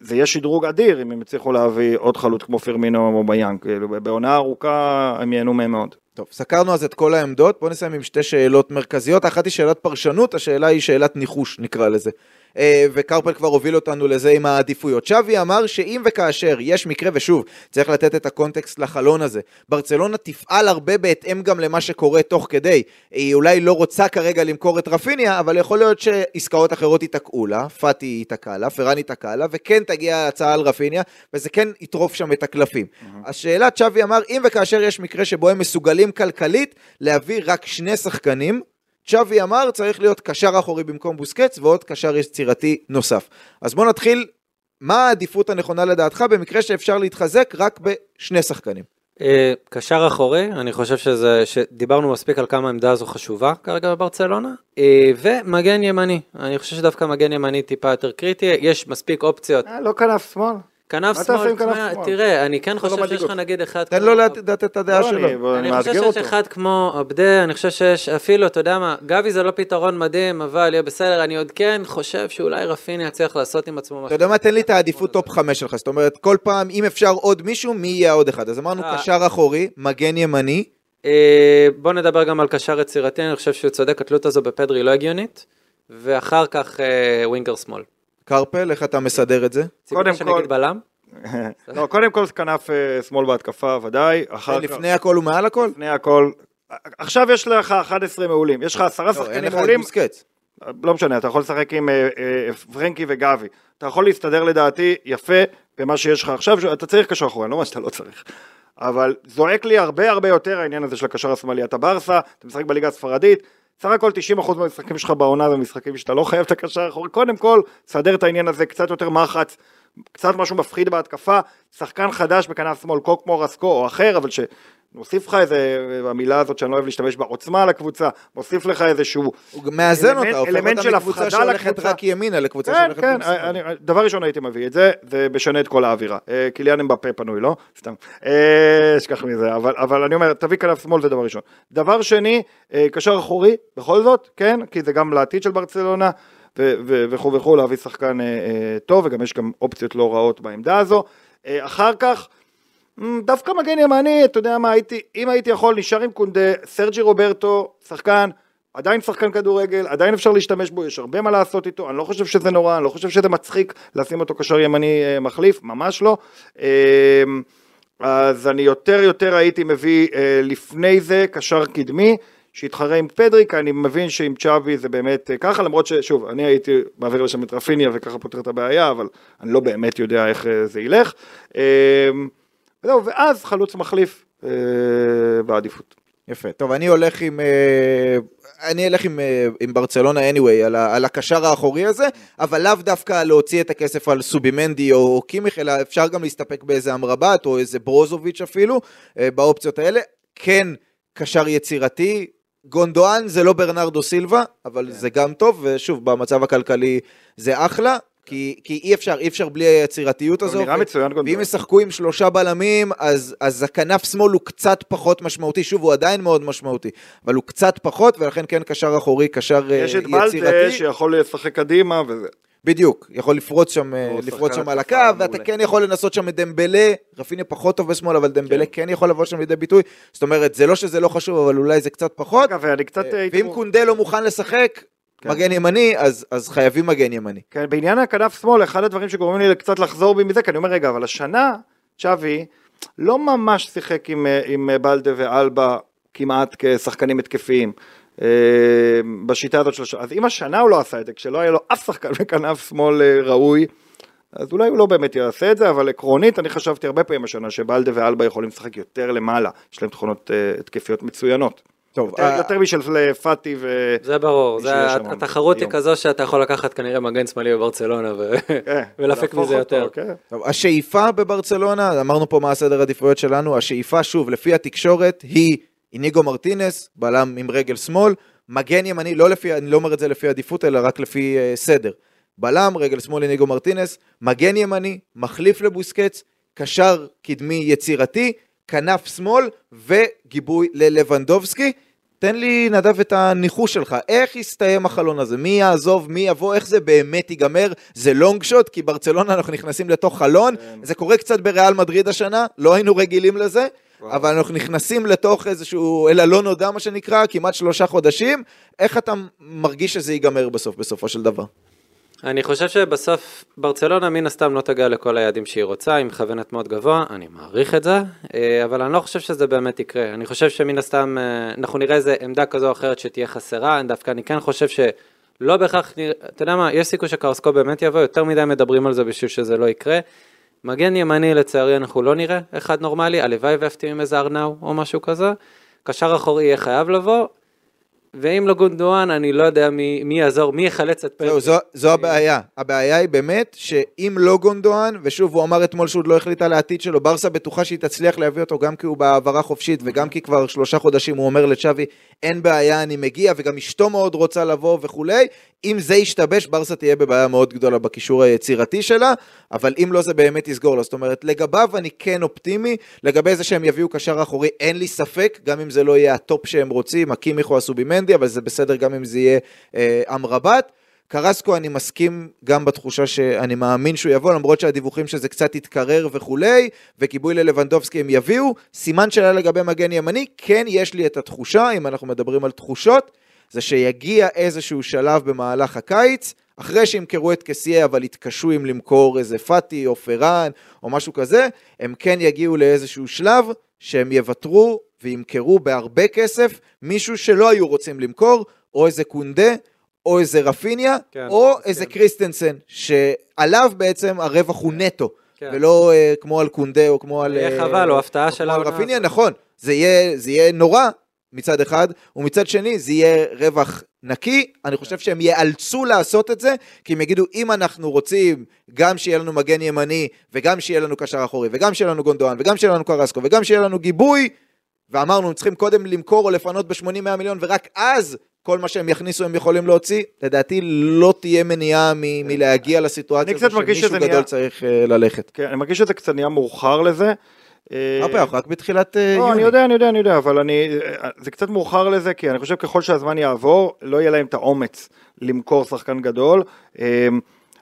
[SPEAKER 2] זה יהיה שדרוג אדיר אם הם יצליחו להביא עוד חלוץ כמו פרמינו או ביאנג, כאילו בעונה ארוכה הם ייהנו מהם מאוד.
[SPEAKER 1] טוב, סקרנו אז את כל העמדות, בואו נסיים עם שתי שאלות מרכזיות, האחת היא שאלת פרשנות, השאלה היא שאלת ניחוש נקרא לזה. אה, וקרפל כבר הוביל אותנו לזה עם העדיפויות. שווי אמר שאם וכאשר יש מקרה, ושוב, צריך לתת את הקונטקסט לחלון הזה, ברצלונה תפעל הרבה בהתאם גם למה שקורה תוך כדי. היא אולי לא רוצה כרגע למכור את רפיניה, אבל יכול להיות שעסקאות אחרות ייתקעו לה, פאטי ייתקע לה, פרן ייתקע לה, וכן תגיע הצעה על רפיניה, וזה כן יטרוף שם את הקלפים. השאלה, צ'אבי אמר, אם וכאשר יש מקרה שבו הם מסוגלים כלכלית להביא רק שני שחקנים, צ'אבי אמר צריך להיות קשר אחורי במקום בוסקץ ועוד קשר יצירתי נוסף. אז בוא נתחיל, מה העדיפות הנכונה לדעתך במקרה שאפשר להתחזק רק בשני שחקנים?
[SPEAKER 3] אה, קשר אחורי, אני חושב שזה, שדיברנו מספיק על כמה העמדה הזו חשובה כרגע בברצלונה, אה, ומגן ימני, אני חושב שדווקא מגן ימני טיפה יותר קריטי, יש מספיק אופציות.
[SPEAKER 2] אה, לא כנף שמאל.
[SPEAKER 3] כנף שמאל? תראה, אני כן
[SPEAKER 2] לא
[SPEAKER 3] חושב
[SPEAKER 2] מדאיג
[SPEAKER 3] שיש לך. נגיד אחד
[SPEAKER 1] תן
[SPEAKER 3] כמו-
[SPEAKER 1] לו לתת את הדעה
[SPEAKER 2] לא,
[SPEAKER 1] שלו.
[SPEAKER 2] אני-
[SPEAKER 3] חושב שיש. אחד כמו עבדה, אני חושב שיש אפילו, אתה יודע מה, גבי זה לא פתרון מדהים, אבל יהיה בסדר, אני עוד כן חושב שאולי רפיניה יצליח לעשות עם עצמו
[SPEAKER 1] אתה
[SPEAKER 3] משהו.
[SPEAKER 1] יודע מה, תן לי את העדיפות טופ 5 שלך, זאת אומרת, כל פעם, אם אפשר עוד מישהו, מי יהיה עוד אחד? אז אמרנו
[SPEAKER 3] אה.
[SPEAKER 1] קשר אחורי, מגן ימני,
[SPEAKER 3] אה, בוא נדבר גם על קשר יצירתי, אני חושב שהוא צודק, התלות הזו בפדרי לא הגיונית, ואחר כך אה, ווינגר שמאל.
[SPEAKER 1] קרפל, איך אתה מסדר את זה?
[SPEAKER 2] קודם כל-
[SPEAKER 3] בלם? [LAUGHS]
[SPEAKER 2] לא, קודם כל כנף אה, שמאל בהתקפה, ודאי.
[SPEAKER 1] לפני הכל ומעל הכל?
[SPEAKER 2] לפני הכל. עכשיו יש לך 11 מעולים, יש לך עשרה
[SPEAKER 1] לא, אין
[SPEAKER 2] שחקנים
[SPEAKER 1] לך את
[SPEAKER 2] מעולים. לא משנה, אתה יכול לשחק עם אה, אה, פרנקי וגבי. אתה יכול להסתדר לדעתי יפה במה שיש לך עכשיו, אתה צריך קשר אחורי, אני לא אומר שאתה לא צריך. אבל זועק לי הרבה הרבה יותר העניין הזה של הקשר השמאלי. אתה ברסה, אתה משחק בליגה הספרדית, סך הכל 90% מהמשחקים שלך בעונה זה משחקים שאתה לא חייב את הקשר האחורי. קודם כל, סדר את העניין הזה, קצת יותר מחץ, קצת משהו מפחיד בהתקפה, שחקן חדש בכנף שמאל, כמו רסקו או אחר, אבל שמוסיף לך איזה, המילה הזאת שאני לא אוהב להשתמש בה, עוצמה לקבוצה, מוסיף לך איזשהו
[SPEAKER 1] הוא מאזן אותה, הופך אותה מקבוצה שהולכת. רק ימינה לקבוצה
[SPEAKER 2] כן,
[SPEAKER 1] שהולכת
[SPEAKER 2] כן,
[SPEAKER 1] שמאל.
[SPEAKER 2] אני, דבר ראשון הייתי מביא את זה, זה משנה את כל האווירה. אה, קיליאן אמבפה פנוי, לא? סתם. אה, אשכח מזה, אבל, אבל אני אומר, תביא כנף שמאל זה דבר ראשון. דבר שני, אה, קשר אחורי, בכל זאת, כן, כי זה גם לעתיד של ברצלונה, וכו' וכו', להביא שחקן אה, אה, טוב, וגם יש גם אופציות לא רעות בעמדה הזו. אה, אחר כך, מ, דווקא מגן ימני, אתה יודע מה, הייתי, אם הייתי יכול, נשאר עם קונדה, סרג'י רוברטו, שחקן, עדיין שחקן כדורגל, עדיין אפשר להשתמש בו, יש הרבה מה לעשות איתו, אני לא חושב שזה נורא, אני לא חושב שזה מצחיק לשים אותו קשר ימני מחליף, ממש לא. אז אני יותר יותר הייתי מביא לפני זה קשר קדמי, שיתחרה עם פדריק, אני מבין שעם צ'אבי זה באמת אה, ככה, למרות ששוב, אני הייתי מעביר לשם את רפיניה וככה פותר את הבעיה, אבל אני לא באמת יודע איך אה, זה ילך. אה, וזהו, ואז חלוץ מחליף אה, בעדיפות.
[SPEAKER 1] יפה. טוב, אני הולך עם... אני אלך עם, עם ברצלונה anyway, על, ה, על הקשר האחורי הזה, אבל לאו דווקא להוציא את הכסף על סובימנדי או קימיך, אלא אפשר גם להסתפק באיזה אמרבת או איזה ברוזוביץ' אפילו, באופציות האלה. כן, קשר יצירתי. גונדואן זה לא ברנרדו סילבה, אבל זה גם טוב, ושוב, במצב הכלכלי זה אחלה. כי, כי אי אפשר, אי אפשר בלי היצירתיות הזו.
[SPEAKER 2] נראה מצוין גונדואן.
[SPEAKER 1] ואם ישחקו עם שלושה בלמים, אז, אז הכנף שמאל הוא קצת פחות משמעותי, שוב, הוא עדיין מאוד משמעותי, אבל הוא קצת פחות, ולכן כן קשר אחורי, קשר אה,
[SPEAKER 2] יש את
[SPEAKER 1] יצירתי.
[SPEAKER 2] שיכול לשחק קדימה וזה.
[SPEAKER 1] בדיוק, יכול לפרוץ שם, אה, לפרוץ שם על הקו, ואתה
[SPEAKER 2] מעולה.
[SPEAKER 1] כן יכול לנסות שם את דמבלה, רפיניה פחות טוב בשמאל, אבל דמבלה כן יכול לבוא שם לידי ביטוי, זאת אומרת, זה לא שזה לא חשוב, אבל אולי זה קצת פחות,
[SPEAKER 2] אגב, ואני קצת
[SPEAKER 1] אה. ואם קונדה לא מוכן לשחק,
[SPEAKER 2] כן.
[SPEAKER 1] מגן ימני, אז, אז חייבים מגן ימני.
[SPEAKER 2] כן, בעניין הכנף שמאל, אחד הדברים שגורמים לי קצת לחזור בי מזה, כי אני אומר, רגע, אבל השנה, צ'אבי לא ממש שיחק עם, עם אה, בלדה ואלבה כמעט כשחקנים התקפיים. אה, בשיטה הזאת של השנה. אז אם השנה הוא לא עשה את זה, כשלא היה לו אף שחקן [LAUGHS] בכנף שמאל אה, ראוי, אז אולי הוא לא באמת יעשה את זה, אבל עקרונית אני חשבתי הרבה פעמים השנה שבלדה ואלבה יכולים לשחק יותר למעלה, יש להם תכונות אה, התקפיות מצוינות.
[SPEAKER 1] טוב,
[SPEAKER 2] יותר,
[SPEAKER 1] אה,
[SPEAKER 2] יותר משל פאטי ו...
[SPEAKER 3] זה ברור, זה, התחרות היא. כזו שאתה יכול לקחת כנראה מגן שמאלי בברצלונה ו...
[SPEAKER 2] כן, [LAUGHS]
[SPEAKER 3] ולהפיק מזה
[SPEAKER 2] אותו,
[SPEAKER 3] יותר.
[SPEAKER 2] כן.
[SPEAKER 1] טוב, השאיפה בברצלונה, אמרנו פה מה הסדר העדיפויות שלנו, השאיפה, שוב, לפי התקשורת, היא איניגו מרטינס, בלם עם רגל שמאל, מגן ימני, לא לפי, אני לא אומר את זה לפי עדיפות, אלא רק לפי uh, סדר. בלם, רגל שמאל איניגו מרטינס, מגן ימני, מחליף לבוסקץ, קשר קדמי יצירתי, כנף שמאל וגיבוי ללבנדובסקי. תן לי, נדב, את הניחוש שלך. איך יסתיים החלון הזה? מי יעזוב, מי יבוא, איך זה באמת ייגמר? זה לונג שוט, כי ברצלונה אנחנו נכנסים לתוך חלון. זה קורה קצת בריאל מדריד השנה, לא היינו רגילים לזה, אבל אנחנו נכנסים לתוך איזשהו, אל הלא נודע, מה שנקרא, כמעט שלושה חודשים. איך אתה מרגיש שזה ייגמר בסוף, בסופו של דבר?
[SPEAKER 3] אני חושב שבסוף ברצלונה מן הסתם לא תגיע לכל היעדים שהיא רוצה, היא מכוונת מאוד גבוה, אני מעריך את זה, אה, אבל אני לא חושב שזה באמת יקרה. אני חושב שמן הסתם אה, אנחנו נראה איזה עמדה כזו או אחרת שתהיה חסרה, דווקא אני כן חושב שלא בהכרח, אתה יודע מה, יש סיכוי שקרסקו באמת יבוא, יותר מדי מדברים על זה בשביל שזה לא יקרה. מגן ימני לצערי אנחנו לא נראה אחד נורמלי, הלוואי ויפתיע עם איזה ארנאו או משהו כזה. קשר אחורי יהיה חייב לבוא. ואם לא גונדואן, אני לא יודע מי, מי יעזור, מי יחלץ את פדרי.
[SPEAKER 1] זהו, זו, זו הבעיה. הבעיה היא באמת שאם לא גונדואן, ושוב, הוא אמר אתמול שהוא עוד לא החליט על העתיד שלו, ברסה בטוחה שהיא תצליח להביא אותו גם כי הוא בהעברה חופשית, וגם כי כבר שלושה חודשים הוא אומר לצ'אבי, אין בעיה, אני מגיע, וגם אשתו מאוד רוצה לבוא וכולי. אם זה ישתבש, ברסה תהיה בבעיה מאוד גדולה בקישור היצירתי שלה, אבל אם לא, זה באמת יסגור לו. זאת אומרת, לגביו אני כן אופטימי, לגבי זה שהם יביאו קשר אחורי, אין לי ספק, גם אם זה לא יהיה הטופ שהם רוצים, הקימיך או הסובימנדי, אבל זה בסדר גם אם זה יהיה אה, אמרבט. קרסקו אני מסכים גם בתחושה שאני מאמין שהוא יבוא, למרות שהדיווחים שזה קצת יתקרר וכולי, וגיבוי ללבנדובסקי הם יביאו. סימן שאלה לגבי מגן ימני, כן יש לי את התחושה, אם אנחנו מדברים על תחושות, זה שיגיע איזשהו שלב במהלך הקיץ, אחרי שימכרו את קסיה אבל יתקשו אם למכור איזה פאטי או פראן או משהו כזה, הם כן יגיעו לאיזשהו שלב שהם יוותרו וימכרו בהרבה כסף מישהו שלא היו רוצים למכור, או איזה קונדה, או איזה רפיניה,
[SPEAKER 3] כן,
[SPEAKER 1] או
[SPEAKER 3] כן.
[SPEAKER 1] איזה קריסטנסן, שעליו בעצם הרווח הוא נטו,
[SPEAKER 3] כן.
[SPEAKER 1] ולא אה, כמו על קונדה או כמו על...
[SPEAKER 3] יהיה
[SPEAKER 1] אה,
[SPEAKER 3] חבל, או הפתעה של העונה
[SPEAKER 1] רפיניה. נכון, זה יהיה, זה יהיה נורא מצד אחד, ומצד שני זה יהיה רווח נקי, אני חושב שהם ייאלצו לעשות את זה, כי הם יגידו, אם אנחנו רוצים גם שיהיה לנו מגן ימני, וגם שיהיה לנו קשר אחורי, וגם שיהיה לנו גונדואן, וגם שיהיה לנו קרסקו, וגם שיהיה לנו גיבוי, ואמרנו, צריכים קודם למכור או לפנות ב-80-100 מיליון, ורק אז כל מה שהם יכניסו הם יכולים להוציא, לדעתי לא תהיה מניעה מ- מלהגיע לסיטואציה
[SPEAKER 2] מרגיש
[SPEAKER 1] שמישהו גדול
[SPEAKER 2] נהיה-
[SPEAKER 1] צריך אה, ללכת.
[SPEAKER 2] כן, אני מרגיש שזה קצת נהיה מאוחר לזה. אה,
[SPEAKER 1] הרבה, אנחנו רק בתחילת אה,
[SPEAKER 2] לא,
[SPEAKER 1] יוני.
[SPEAKER 2] אני יודע, אני יודע, אני יודע, אבל אני, זה קצת מאוחר לזה, כי אני חושב ככל שהזמן יעבור, לא יהיה להם את האומץ למכור שחקן גדול.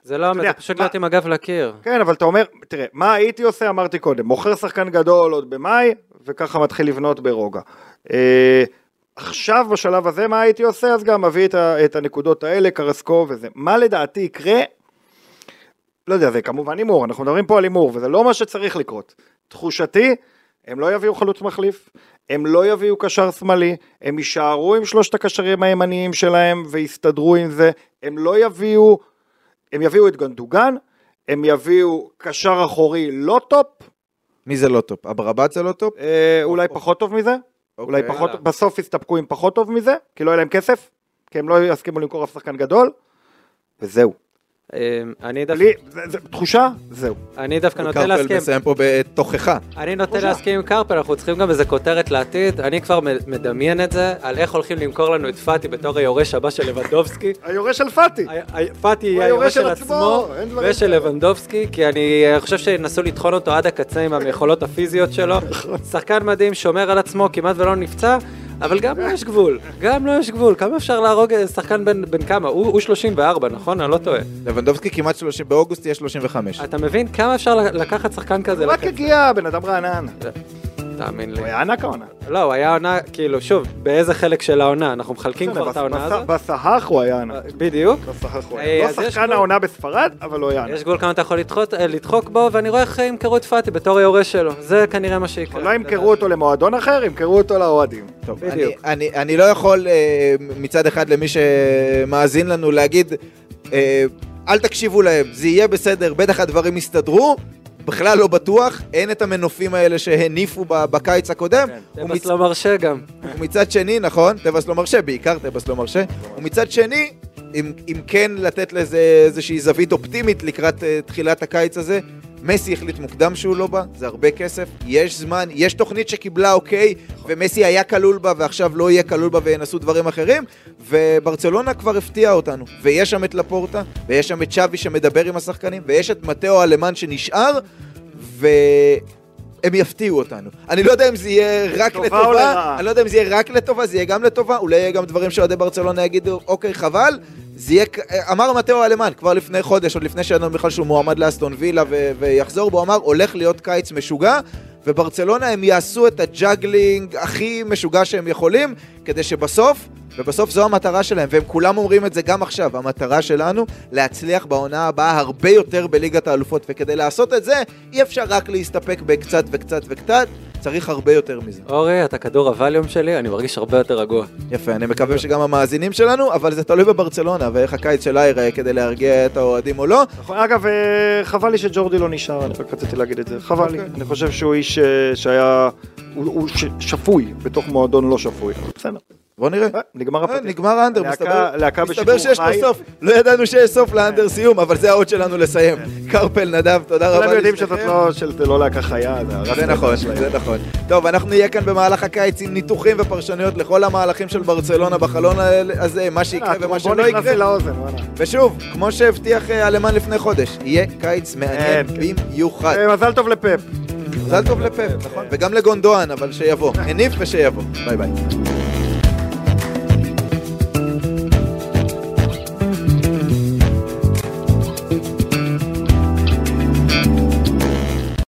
[SPEAKER 3] זה לא, זה פשוט להיות עם הגב לקיר.
[SPEAKER 2] כן, אבל אתה אומר, תראה, מה הייתי עושה, אמרתי קודם, מוכר שחקן גדול עוד במאי, וככה מתחיל לבנות ברוגע. אה, עכשיו בשלב הזה מה הייתי עושה, אז גם מביא את, ה, את הנקודות האלה, קרסקו וזה. מה לדעתי יקרה? לא יודע, זה כמובן הימור, אנחנו מדברים פה על הימור, וזה לא מה שצריך לקרות. תחושתי, הם לא יביאו חלוץ מחליף, הם לא יביאו קשר שמאלי, הם יישארו עם שלושת הקשרים הימניים שלהם ויסתדרו עם זה, הם לא יביאו, הם יביאו את גנדוגן, הם יביאו קשר אחורי לא טופ,
[SPEAKER 1] מי זה לא טופ? אמרבט זה לא טופ?
[SPEAKER 2] אה, אולי פחות טוב מזה, אולי
[SPEAKER 1] אוקיי.
[SPEAKER 2] פחות,
[SPEAKER 3] יאללה.
[SPEAKER 2] בסוף יסתפקו עם פחות טוב מזה, כי לא יהיה להם כסף, כי הם לא יסכימו למכור אף שחקן גדול, וזהו.
[SPEAKER 3] אה, אני דווקא-
[SPEAKER 2] תחושה, זהו.
[SPEAKER 3] אני דווקא נוטה
[SPEAKER 1] קרפל
[SPEAKER 3] להסכים.
[SPEAKER 1] מסיים פה בתוכחה.
[SPEAKER 3] אני נוטה להסכים עם קרפל, אנחנו צריכים גם איזה כותרת לעתיד. אני כבר מדמיין את זה, על איך הולכים למכור לנו את פאטי בתור היורש הבא של לבנדובסקי.
[SPEAKER 2] היורש של פאטי.
[SPEAKER 3] פאטי יהיה
[SPEAKER 2] היורש
[SPEAKER 3] של עצמו ושל. לבנדובסקי, כי אני אה, חושב שינסו לטחון אותו עד הקצה עם [LAUGHS] היכולות הפיזיות שלו.
[SPEAKER 2] נכון.
[SPEAKER 3] שחקן מדהים, שומר על עצמו, כמעט ולא נפצע, אבל גם לו יש גבול. גם לו יש גבול. כמה אפשר להרוג אה, שחקן בן בן כמה? הוא הוא 34, נכון? אני לא טועה.
[SPEAKER 1] לבנדובסקי כמעט 30, באוגוסט יהיה 35.
[SPEAKER 3] אתה מבין כמה אפשר לקחת שחקן כזה?
[SPEAKER 2] הוא רק? הגיע, בן אדם רענן.
[SPEAKER 3] תאמין לי.
[SPEAKER 2] הוא היה ענק העונה.
[SPEAKER 3] לא, הוא היה עונה, כאילו, שוב, באיזה חלק של העונה? אנחנו מחלקים כבר את העונה הזאת?
[SPEAKER 2] בסהך הוא היה ענק.
[SPEAKER 3] בדיוק.
[SPEAKER 2] בסהך הוא
[SPEAKER 3] אה,
[SPEAKER 2] היה. לא
[SPEAKER 3] אז יש
[SPEAKER 2] שחקן. העונה בספרד, אבל הוא היה ענק.
[SPEAKER 3] יש גבול כמה אתה יכול אה, לדחוק בו, ואני רואה איך ימכרו את פאטי בתור היורש שלו. זה כנראה מה שיקרה.
[SPEAKER 2] לא ימכרו אותו למועדון אחר, ימכרו אותו לאוהדים.
[SPEAKER 1] טוב,
[SPEAKER 3] בדיוק.
[SPEAKER 1] אני, אני, אני לא יכול אה, מצד אחד למי שמאזין לנו להגיד, אה, אל תקשיבו להם, זה יהיה בסדר, בטח הדברים יסתדרו. בכלל לא בטוח, אין את המנופים האלה שהניפו בקיץ הקודם.
[SPEAKER 2] כן.
[SPEAKER 3] טבעס לא מרשה גם.
[SPEAKER 1] ומצד שני, נכון, טבעס לא מרשה, בעיקר טבעס לא מרשה, ומצד שני, אם, כן לתת לזה איזושהי זווית אופטימית לקראת uh, תחילת הקיץ הזה, מסי החליט מוקדם שהוא לא בא, זה הרבה כסף, יש זמן, יש תוכנית שקיבלה אוקיי, ומסי היה כלול בה ועכשיו לא יהיה כלול בה וינסו דברים אחרים, וברצלונה כבר הפתיעה אותנו, ויש שם את לפורטה, ויש שם את שאבי שמדבר עם השחקנים, ויש את מתאו אלמני שנשאר, ו... הם יפתיעו אותנו. אני לא יודע אם זה יהיה רק
[SPEAKER 2] לטובה?
[SPEAKER 1] אני לא יודע אם זה יהיה רק לטובה, זה יהיה גם לטובה, אולי יהיה גם דברים שאוהדי ברצלונה יגידו, אוקיי, חבל. זה יהיה, כ- אמר מתאו אלמני כבר לפני חודש, עוד לפני שידענו בכלל שהוא מועמד לאסטון וילה ו- ויחזור בו, אמר, הולך להיות קיץ משוגע, וברצלונה הם יעשו את ה juggling הכי משוגע שהם יכולים, כדי שבסוף, ובסוף זו המטרה שלהם, והם כולם אומרים את זה גם עכשיו, המטרה שלנו להצליח בעונה הבאה הרבה יותר בליגת האלופות, וכדי לעשות את זה, אי אפשר רק להסתפק בקצת וקצת וקצת, צריך הרבה יותר מזה.
[SPEAKER 3] אורי, אתה כדור הווליום שלי, אני מרגיש הרבה יותר רגוע.
[SPEAKER 1] יפה, אני מקווה שגם המאזינים שלנו, אבל זה תלוי בברצלונה, ואיך הקיץ שלה ייראה כדי להרגיע את האוהדים או לא.
[SPEAKER 2] נכון, אגב, אה, חבל לי שג'ורדי לא נשאר, אני רק רציתי להגיד את זה. חבל לי.
[SPEAKER 1] אוקיי.
[SPEAKER 2] אני חושב שהוא איש אה, שהיה... הוא הוא ש- שפוי בתוך מועדון לא שפוי. בסדר.
[SPEAKER 1] בוא נראה.
[SPEAKER 2] אה, נגמר
[SPEAKER 1] אה,
[SPEAKER 2] הפתיח.
[SPEAKER 1] נגמר האנדר, מסתבר, שיש
[SPEAKER 2] חי.
[SPEAKER 1] סוף. לא ידענו שיש סוף לאנדר סיום, אבל זה האות שלנו לסיים. קרפל, נדב, תודה רבה.
[SPEAKER 2] כולם יודעים שזאת. לא, לא להקה חיה, זה
[SPEAKER 1] נכון, זה נכון. טוב, אנחנו נהיה כאן במהלך הקיץ עם ניתוחים ופרשנויות לכל המהלכים של ברצלונה בחלון הזה, מה שיקרה ומה שלא יקרה. ושוב, כמו שהבטיח אה, אלמן לפני חודש, יהיה קיץ מעניין
[SPEAKER 2] כן,
[SPEAKER 1] במיוחד.
[SPEAKER 2] אה, מזל טוב לפפ.
[SPEAKER 1] מזל טוב לפפ, נכון? וגם לגונדואן, אבל שיבוא. [LAUGHS] הניף ושיבוא. ביי ביי.